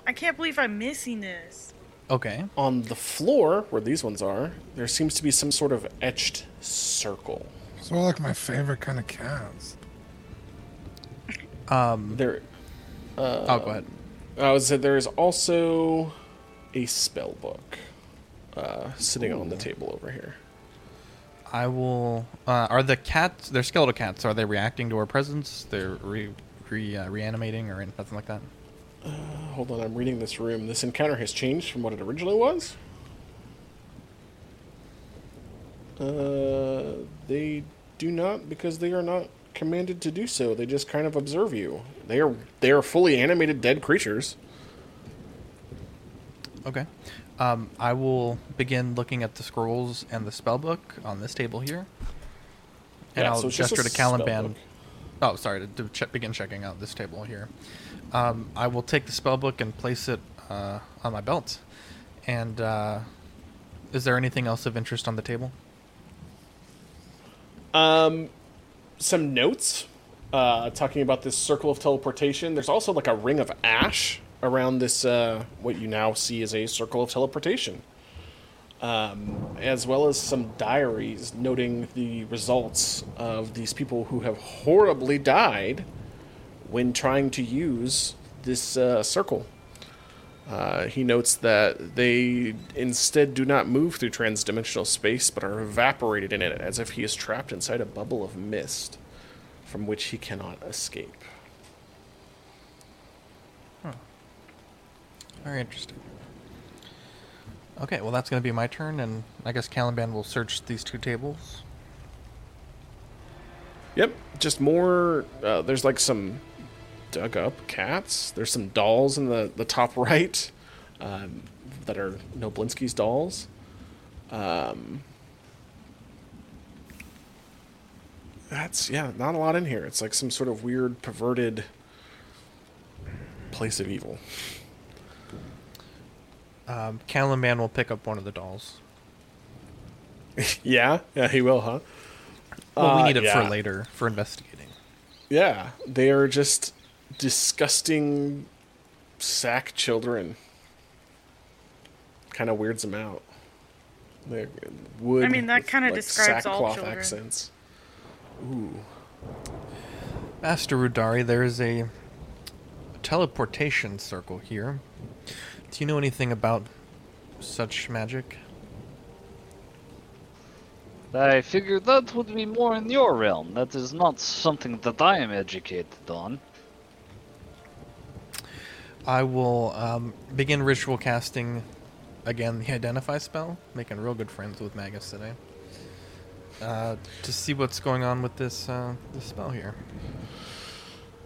D: I can't believe I'm missing this.
B: Okay.
A: On the floor, where these ones are, there seems to be some sort of etched circle.
G: So like my favorite kind of cats.
B: Um,
A: There,
B: oh, go ahead.
A: I would say there is also a spell book uh, sitting on the table over here.
B: I will. Uh, are the cats? They're skeletal cats. Are they reacting to our presence? They're re, re uh, reanimating or nothing like that.
A: Hold on, I'm reading this room. This encounter has changed from what it originally was. Uh, they do not because they are not commanded to do so. They just kind of observe you. They are they are fully animated dead creatures.
B: Okay. Um, I will begin looking at the scrolls and the spell book on this table here. And
A: Yeah,
B: I'll
A: so it's just a
B: gesture to Caliban. Oh, sorry, to, to check, begin checking out this table here. Um, I will take the spell book and place it uh, on my belt. And uh, is there anything else of interest on the table?
A: Some notes uh, talking about this circle of teleportation. There's also like a ring of ash around this, uh, what you now see as a circle of teleportation, um, as well as some diaries noting the results of these people who have horribly died when trying to use this uh, circle. Uh, he notes that they instead do not move through transdimensional space, but are evaporated in it, as if he is trapped inside a bubble of mist from which he cannot escape.
B: Very interesting. Okay, well, that's going to be my turn, and I guess Caliban will search these two tables.
A: Yep, just more. Uh, there's like some dug up cats. There's some dolls in the, the top right um, that are Noblinsky's dolls. Um, that's, yeah, not a lot in here. It's like some sort of weird, perverted place of evil.
B: Um, Caliban will pick up one of the dolls.
A: yeah, yeah, he will, huh?
B: Well, we
A: Uh,
B: need it
A: yeah.
B: for later for investigating.
A: Yeah, they are just disgusting sack children. Kind of weirds them out. They're wood.
D: I mean, that kinda
A: like,
D: describes all
A: sackcloth
D: children.
A: accents. Ooh,
B: Master Rudari, there is a teleportation circle here. Do you know anything about such magic?
E: I figured that would be more in your realm. That is not something that I am educated on.
B: I will um, begin ritual casting again the identify spell, making real good friends with Magus today. Uh, to see what's going on with this uh, this spell here.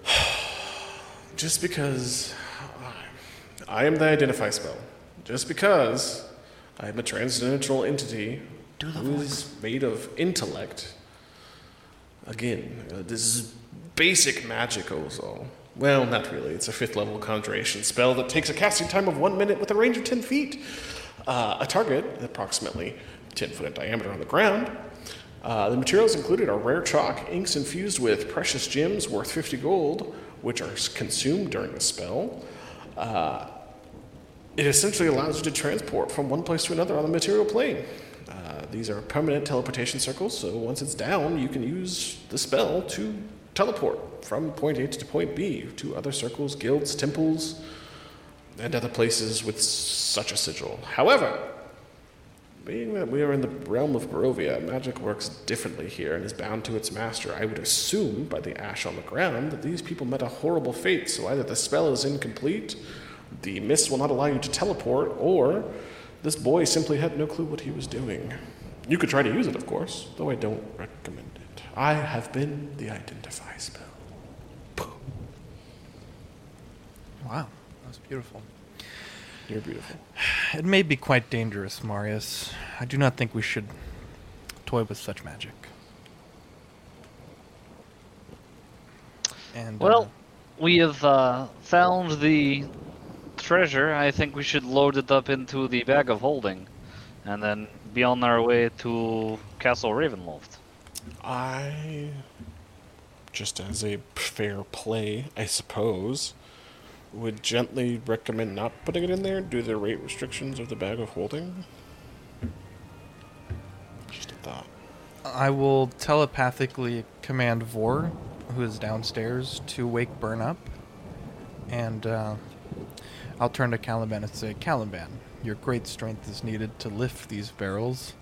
A: just because I am the identify spell, just because I am a transcendental entity who is made of intellect. Again, uh, this is basic magic, Ozal. Well, not really. It's a fifth level conjuration spell that takes a casting time of one minute with a range of 10 feet. Uh, a target approximately 10 foot in diameter on the ground. Uh, the materials included are rare chalk, inks infused with precious gems worth 50 gold, which are consumed during the spell. Uh, it essentially allows you to transport from one place to another on the material plane. Uh, these are permanent teleportation circles, so once it's down, you can use the spell to teleport from point A to point B to other circles, guilds, temples, and other places with such a sigil. However, being that we are in the realm of Barovia, magic works differently here and is bound to its master. I would assume, by the ash on the ground, that these people met a horrible fate, so either the spell is incomplete, the mist will not allow you to teleport, or this boy simply had no clue what he was doing. You could try to use it, of course, though I don't recommend it. I have been the identify spell.
B: Wow, that's beautiful.
A: You're beautiful.
B: It may be quite dangerous, Marius. I do not think we should toy with such magic. And uh,
E: Well, we have uh, found the treasure. I think we should load it up into the bag of holding, and then be on our way to Castle Ravenloft.
A: I, just as a fair play, I suppose, would gently recommend not putting it in there due to the rate restrictions of the bag of holding. Just a thought.
B: I will telepathically command Vor, who is downstairs, to wake Burn up. And uh, I'll turn to Caliban and say, Caliban, your great strength is needed to lift these barrels,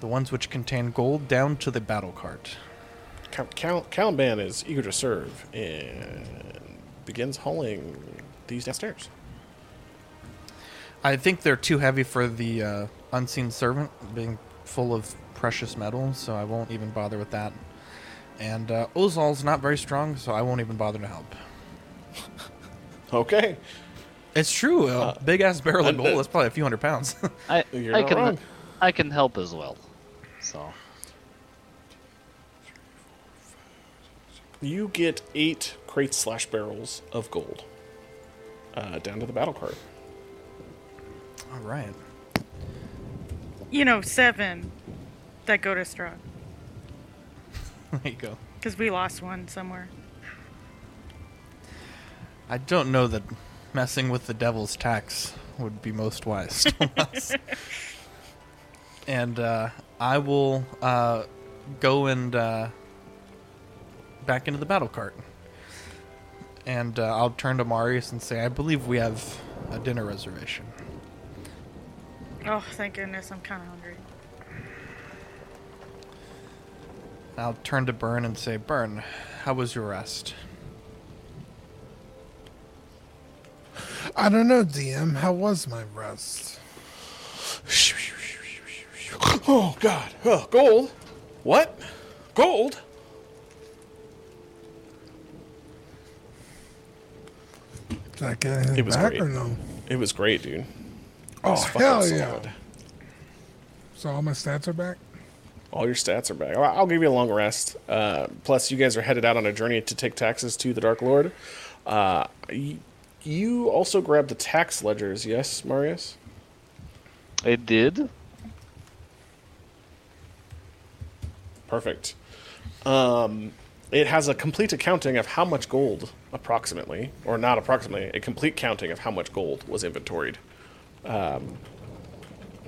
B: the ones which contain gold, down to the battle cart.
A: Cal- Cal- Caliban is eager to serve and begins hauling these downstairs.
B: I think they're too heavy for the uh, unseen servant, being full of precious metals, so I won't even bother with that. And uh, Ozal's not very strong, so I won't even bother to help.
A: Okay.
B: It's true. A big ass barrel of
A: and
B: gold. That's probably a few hundred pounds.
E: I I can
A: wrong.
E: I can help as well. So
A: You get eight crates slash barrels of gold uh, down to the battle cart.
B: All right.
D: You know, seven that go to Strahd.
B: There you go.
D: Because we lost one somewhere.
B: I don't know that messing with the devil's tax would be most wise. to us. and uh, I will uh, go and uh, back into the battle cart. And uh, I'll turn to Marius and say, I believe we have a dinner reservation.
D: Oh, thank goodness. I'm kind of hungry.
B: I'll turn to Burn and say, Burn, how was your rest?
G: I don't know, DM. How was my rest?
A: Oh God! Oh, gold. What? Gold?
G: Did I get anything
A: It was
G: back
A: great.
G: or no?
A: It was great, dude.
G: Oh
A: It's fucking
G: hell yeah!
A: solid.
G: So all my stats are back.
A: All your stats are back. I'll- I'll give you a long rest. Uh, plus, you guys are headed out on a journey to take taxes to the Dark Lord. Uh, y- you also grabbed the tax ledgers, yes, Marius?
E: I did.
A: Perfect. Um, it has a complete accounting of how much gold, approximately, or not approximately, a complete counting of how much gold was inventoried. Um,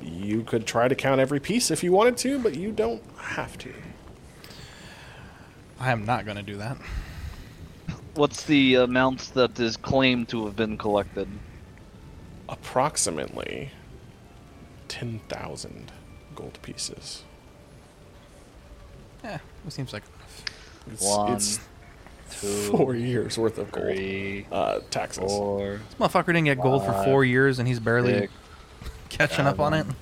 A: you could try to count every piece if you wanted to, but you don't have to.
B: I am not going to do that.
E: What's the amount that is claimed to have been collected?
A: Approximately 10,000 gold pieces.
B: Yeah, it seems like enough.
A: It's,
E: One,
A: it's
E: two,
A: four years worth of gold
E: three,
A: uh, taxes.
E: four,
B: This motherfucker didn't get gold for four years and he's barely
E: six,
B: catching up on it.
E: seven,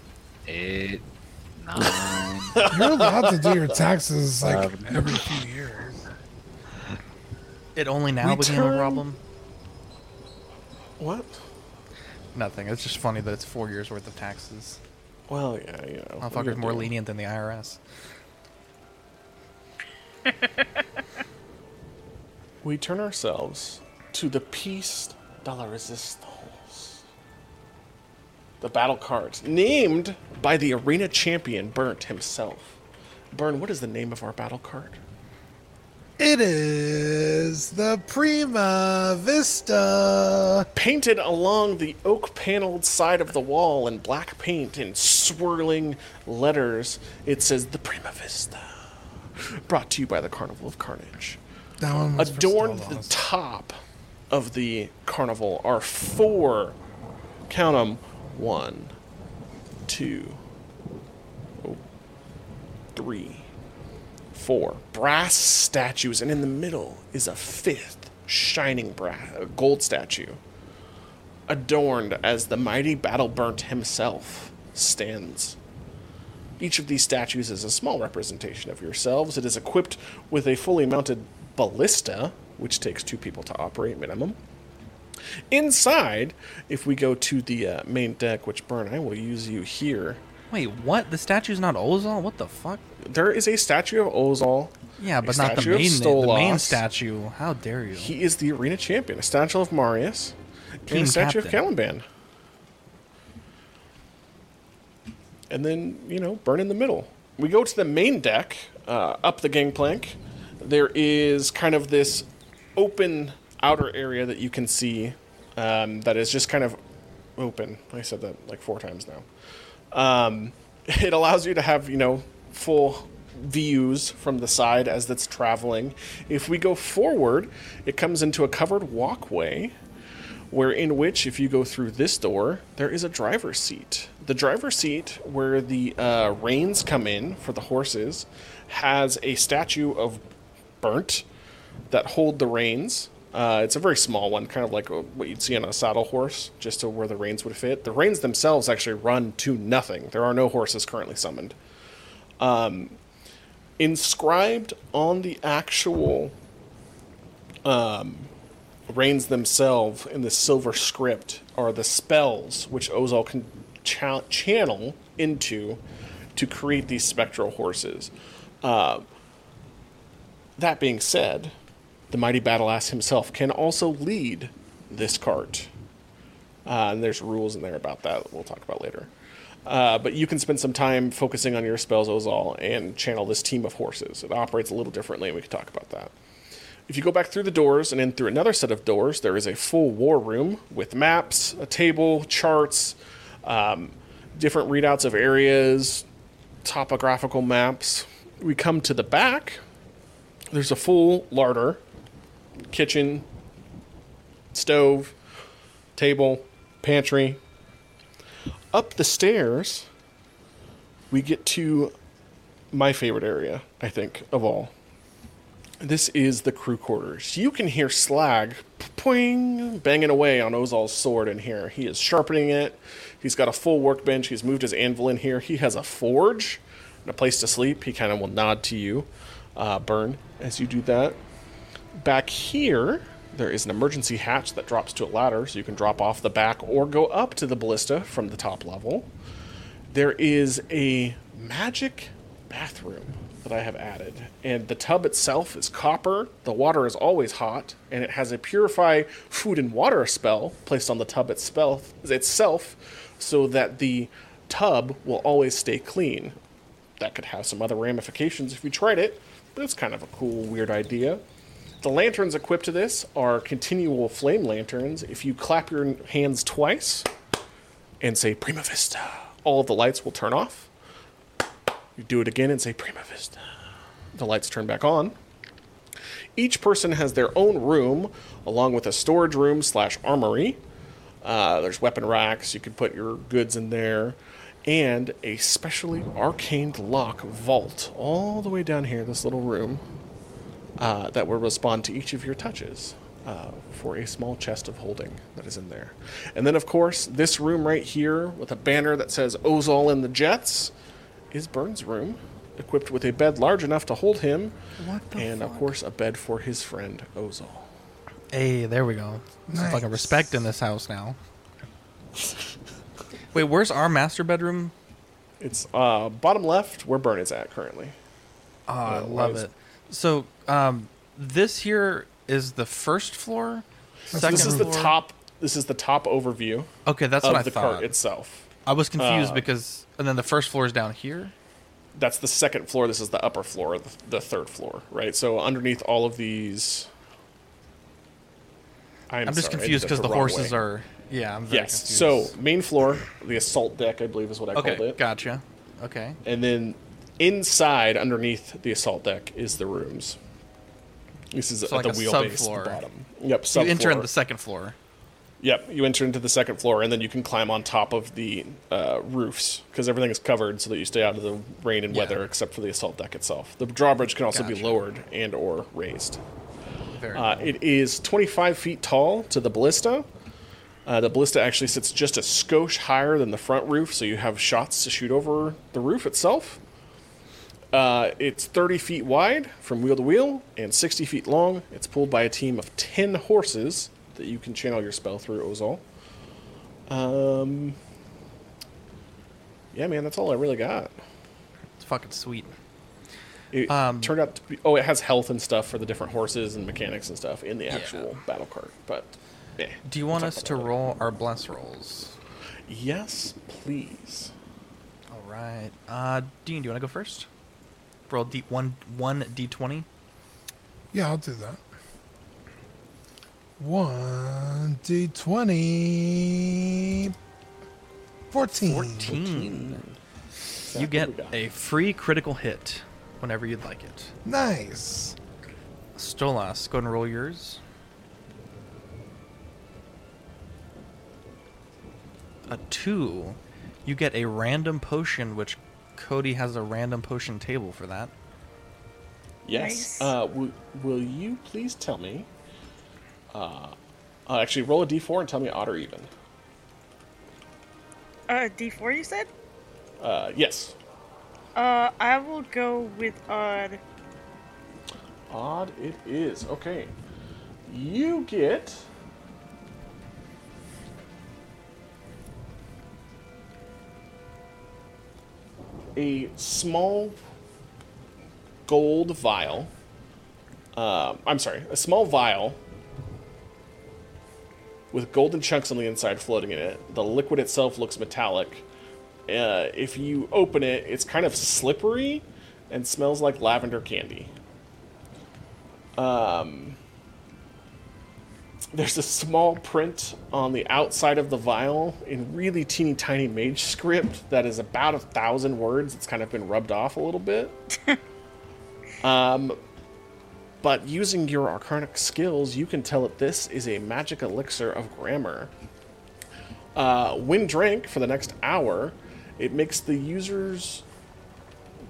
E: eight, nine.
G: You're allowed to do your taxes like
E: Um,
G: every few years.
B: It only now became a problem.
A: What?
B: Nothing. It's just funny that it's four years worth of taxes.
A: Well, yeah, you know. what are you
B: Motherfucker's more
A: do?
B: lenient than the IRS.
A: We turn ourselves to the Piece de la Resistance. The battle cart, named by the arena champion Burnt himself. Burn, what is the name of our battle cart?
G: It is the Prima Vista.
A: Painted along the oak paneled side of the wall in black paint in swirling letters, it says the Prima Vista. Brought to you by the Carnival of Carnage.
G: That one was
A: Adorned the top of the carnival are four, count them, one, two, oh, three, four brass statues, and in the middle is a fifth shining brass, gold statue, adorned as the mighty battle burnt himself stands. Each of these statues is a small representation of yourselves. It is equipped with a fully mounted ballista, which takes two people to operate minimum. Inside, if we go to the uh, main deck, which Burn, I will use you here.
B: Wait, what? The statue's not Ozal? What the fuck?
A: There is a statue of Ozal.
B: Yeah, but not the main the main statue. How dare you?
A: He is the arena champion. A statue of Marius and a statue
B: captain.
A: of Caliban. And then, you know, burn in the middle. We go to the main deck, uh, up the gangplank. There is kind of this open outer area that you can see um, that is just kind of open. I said that like four times now. Um, it allows you to have, you know, full views from the side as it's traveling. If we go forward, it comes into a covered walkway where in which if you go through this door there is a driver's seat the driver's seat where the uh, reins come in for the horses has a statue of burnt that hold the reins. Uh, it's a very small one kind of like what you'd see on a saddle horse just to where the reins would fit. The reins themselves actually run to nothing. There are no horses currently summoned. Um, inscribed on the actual reins themselves in the silver script are the spells which Ozal can cha- channel into to create these spectral horses. Uh, that being said, the mighty battle ass himself can also lead this cart. Uh, and there's rules in there about that, that we'll talk about later. Uh, but you can spend some time focusing on your spells, Ozal, and channel this team of horses. It operates a little differently, and we can talk about that. If you go back through the doors and in through another set of doors, there is a full war room with maps, a table, charts, um, different readouts of areas, topographical maps. We come to the back. There's a full larder, kitchen, stove, table, pantry. Up the stairs, we get to my favorite area, I think, of all. This is the crew quarters. You can hear Slag poing, banging away on Ozal's sword in here. He is sharpening it. He's got a full workbench. He's moved his anvil in here. He has a forge and a place to sleep. He kind of will nod to you, uh, Burn, as you do that. Back here, there is an emergency hatch that drops to a ladder, so you can drop off the back or go up to the ballista from the top level. There is a magic bathroom that I have added, and the tub itself is copper. The water is always hot, and it has a purify food and water spell placed on the tub itself, itself so that the tub will always stay clean. That could have some other ramifications if you tried it, but it's kind of a cool, weird idea. The lanterns equipped to this are continual flame lanterns. If you clap your hands twice and say Prima Vista, all the lights will turn off. You do it again and say Prima Vista. The lights turn back on. Each person has their own room, along with a storage room slash armory. Uh, there's weapon racks. You can put your goods in there. And a specially arcaned lock vault all the way down here, this little room, uh, that will respond to each of your touches uh, for a small chest of holding that is in there. And then, of course, this room right here with a banner that says Ozal in the Jets is Burns' room, equipped with a bed large enough to hold him, and, of course, a bed for his friend Ozal.
B: Hey, there we go. Some fucking respect in this house now. Wait, where's our master bedroom?
A: It's uh, bottom left where Burn is at currently.
B: Oh, I love it. So, um, this here is the first floor. Second
A: this is the top. This is the top overview
B: Okay, that's
A: of
B: what I
A: the
B: thought.
A: cart itself.
B: I was confused
A: Uh,
B: because, and then the first floor is down here.
A: that's the second floor. This is the upper floor, the, the third floor, right? So underneath all of these, I'm,
B: I'm just
A: sorry,
B: confused because the
A: wrong
B: horses
A: way.
B: are. Yeah, I'm very
A: Yes. So main floor, the assault deck, I believe is what I called
B: okay,
A: it,
B: gotcha. Okay,
A: and then inside, underneath the assault deck, is the rooms. This is
B: So
A: at
B: like
A: the wheelbase at
B: subfloor.
A: the bottom. Yep.
B: so you enter in the second floor.
A: Yep, you enter into the second floor, and then you can climb on top of the uh, roofs because everything is covered, so that you stay out of the rain and
B: Yeah.
A: weather, except for the assault deck itself. The drawbridge can also be lowered and or raised.
B: Very
A: Uh, it is 25 feet tall to the ballista. Uh, the ballista actually sits just a skosh higher than the front roof, so you have shots to shoot over the roof itself. Uh, it's 30 feet wide from wheel to wheel and 60 feet long. It's pulled by a team of 10 horses that you can channel your spell through, Ozal. Um, yeah, man, that's all I really got.
B: It's fucking sweet.
A: It
B: Um,
A: turned out to be. Oh, it has health and stuff for the different horses and mechanics and stuff in the actual battle cart. But, yeah.
B: Do you want us to
A: that
B: roll our bless rolls?
A: Yes, please.
B: All right. Uh, Dean, do you want to go first? Roll d one one d twenty.
G: Yeah, I'll do that. One D twenty. Fourteen.
B: Fourteen. You
A: Exactly
B: get
A: what we got.
B: a free critical hit whenever you'd like it.
G: Nice.
B: Stolas, go ahead and roll yours. A two. You get a random potion, which Cody has a random potion table for that.
A: Yes.
D: Nice.
A: Uh, w- will you please tell me? Uh, uh, actually, roll a d4 and tell me odd or even.
D: Uh, D4 you said?
A: Uh, yes.
D: Uh, I will go with odd.
A: Odd it is. Okay. You get a small gold vial. Um, I'm sorry, a small vial with golden chunks on the inside floating in it. The liquid itself looks metallic. Uh, if you open it, it's kind of slippery and smells like lavender candy. Um, there's a small print on the outside of the vial in really teeny tiny mage script that is about a thousand words. It's kind of been rubbed off a little bit. um, but using your arcanic skills, you can tell that this is a magic elixir of grammar. Uh, when drank for the next hour, it makes the user's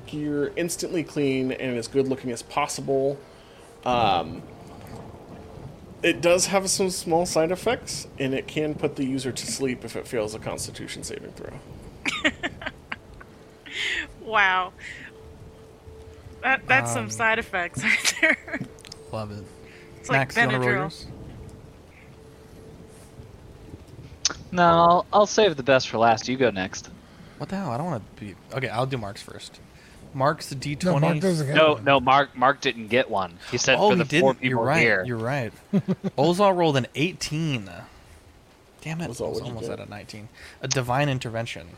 A: gear instantly clean and as good looking as possible. Um, it does have some small side effects, and it can put the user to sleep if it fails a Constitution saving throw.
D: Wow. That that's
B: Um,
D: some side effects right there.
B: Love it.
D: It's like
B: Max, you
D: Benadryl.
B: yours?
E: No, I'll, I'll save the best for last. You go next.
B: What the hell? I don't want to be. Okay, I'll do Mark's first. Mark's D20.
G: No, Mark doesn't get
E: No,
G: one.
E: no, Mark. Mark didn't get one. He said
B: oh,
E: for
B: he
E: the four
B: didn't.
E: people
B: You're right.
E: here.
B: You're right. Ozal rolled an 18. Damn it. I
A: Ozal,
B: was
A: what'd you
B: almost
A: get?
B: at a 19. A divine intervention.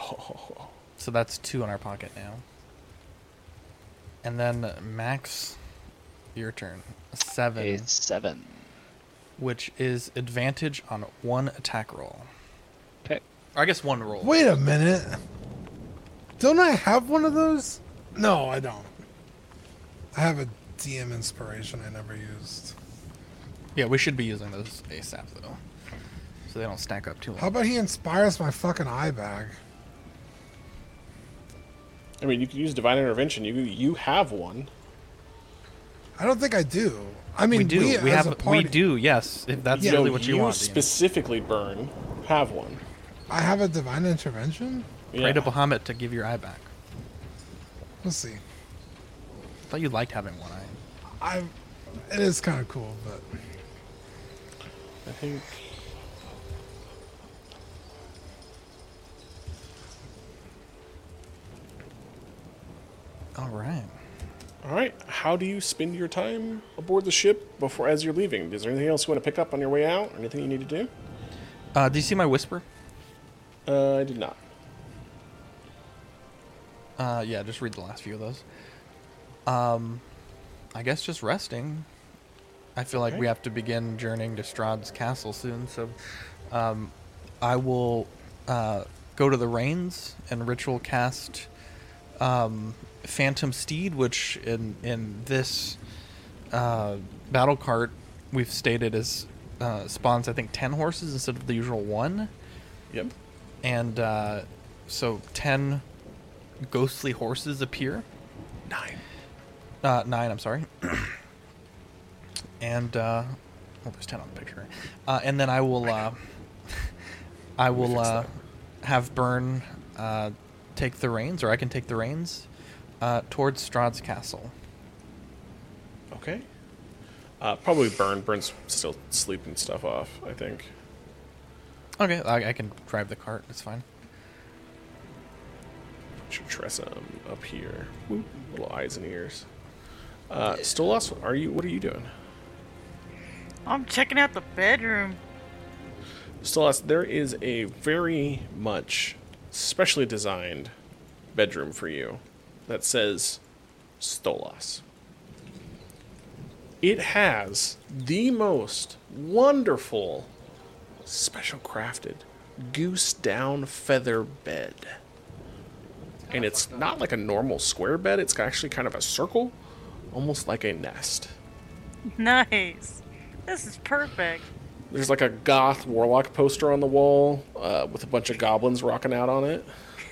A: Oh,
B: So that's two in our pocket now. And then Max, your turn. Seven,
E: A seven.
B: which is advantage on one attack roll.
E: Okay.
B: Or I guess one roll.
G: Wait a minute. Don't I have one of those? No, I don't. I have a DM inspiration I never used.
B: Yeah, we should be using those ASAP though, so they don't stack up too long.
G: How about he inspires my fucking eye bag?
A: I mean, you could use divine intervention. You you have one.
G: I don't think I do. I mean,
B: we do. We,
G: as
B: have.
G: a
B: we do. Yes, if that's
G: Yeah,
B: really what you,
A: you
B: want. Dean.
A: specifically burn have one.
G: I have a divine intervention.
B: Pray to
A: Yeah.
B: Bahamut to give your eye back.
G: Let's see.
B: I thought you liked having one eye.
G: I. It is kind of cool, but
A: I think.
B: All right.
A: All right. How do you spend your time aboard the ship before as you're leaving? Is there anything else you want to pick up on your way out? Anything you need to do?
B: Uh, do you see my whisper?
A: Uh, I did not.
B: Uh, yeah, just read the last few of those. Um, I guess just resting. I feel like
A: Okay.
B: we have to begin journeying to Strahd's castle soon, so um, I will uh, go to the Reins and ritual cast um, Phantom Steed, which in in this uh, battle cart we've stated is uh, spawns I think ten horses instead of the usual one
A: Yep.
B: And uh, so 10 ghostly horses appear
A: Nine.
B: uh, nine i'm sorry and uh, oh there's 10 on the picture uh, and then i will uh, i will uh, have burn uh, take the reins or i can take the reins uh, towards strahd's castle
A: Okay. Uh, probably burn. Burn's still sleeping stuff off. I think.
B: Okay I, I can drive the cart it's fine
A: Should Tressa um, up here. Whoop, little eyes and ears. Uh, Stolas, are you? What are you doing?
D: I'm checking out the bedroom.
A: Stolas, there is a very much specially designed bedroom for you that says Stolas. It has the most wonderful, special crafted goose down feather bed. And it's not like a normal square bed, it's actually kind of a circle, almost like a nest.
D: Nice. This is perfect.
A: There's like a goth warlock poster on the wall uh, with a bunch of goblins rocking out on it.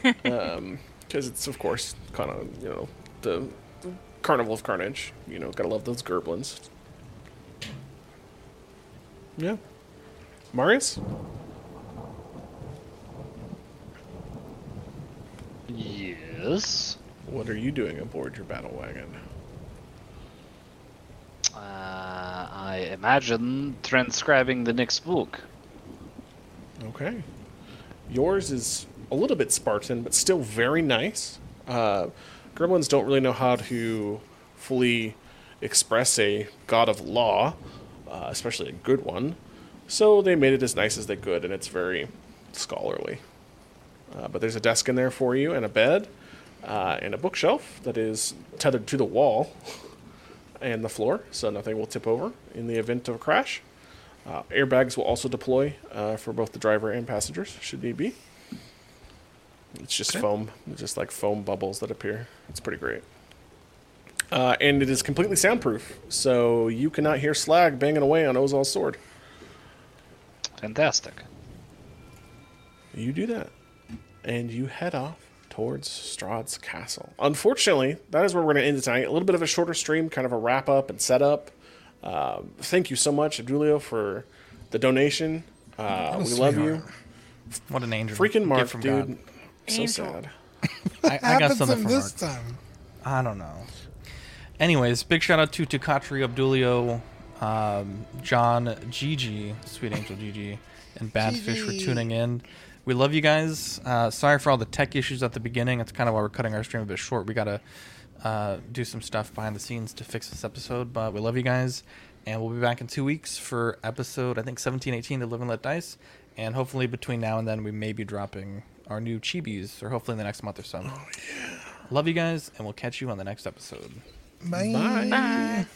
A: Because it's, of course, kind of, you know, the Carnival of Carnage. You know, gotta love those gerblins. Yeah. Marius?
E: Yes.
A: What are you doing aboard your battle wagon?
E: Uh, I imagine transcribing the next book.
A: Okay. Yours is a little bit Spartan, but still very nice. Uh, gremlins don't really know how to fully express a god of law, uh, especially a good one. So they made it as nice as they could, and it's very scholarly. Uh, but there's a desk in there for you, and a bed, uh, and a bookshelf that is tethered to the wall and the floor, so nothing will tip over in the event of a crash. Uh, airbags will also deploy uh, for both the driver and passengers, should need be. It's just foam, just like foam bubbles that appear. It's pretty great. Uh, and it is completely soundproof, so you cannot hear Slag banging away on Ozal's sword.
E: Fantastic.
A: You do that, and you head off towards Strahd's castle. Unfortunately, that is where we're going to end it tonight. A little bit of a shorter stream, kind of a wrap up and setup. Um, thank you so much, Abdulio, for the donation. Uh, we
G: a
A: love you.
B: What an angel.
A: Freaking
B: gift
A: Mark,
B: from
A: dude.
B: God.
A: So
D: Angel.
A: sad.
B: I, I got something from
G: this
B: Mark.
G: time.
B: I don't know. Anyways, big shout out to Tukatri Abdulio, um, John, Gigi, Sweet Angel Gigi, and Badfish for tuning in. We love you guys. Uh, sorry for all the tech issues at the beginning. That's kind of why we're cutting our stream a bit short. We gotta uh, do some stuff behind the scenes to fix this episode, but we love you guys, and we'll be back in two weeks for episode I think 17, 18 to Live and Let Dice, and hopefully between now and then we may be dropping our new chibis, or hopefully in the next month or so. Love you guys, and we'll catch you on the next episode.
G: Bye.
A: Bye.
D: Bye.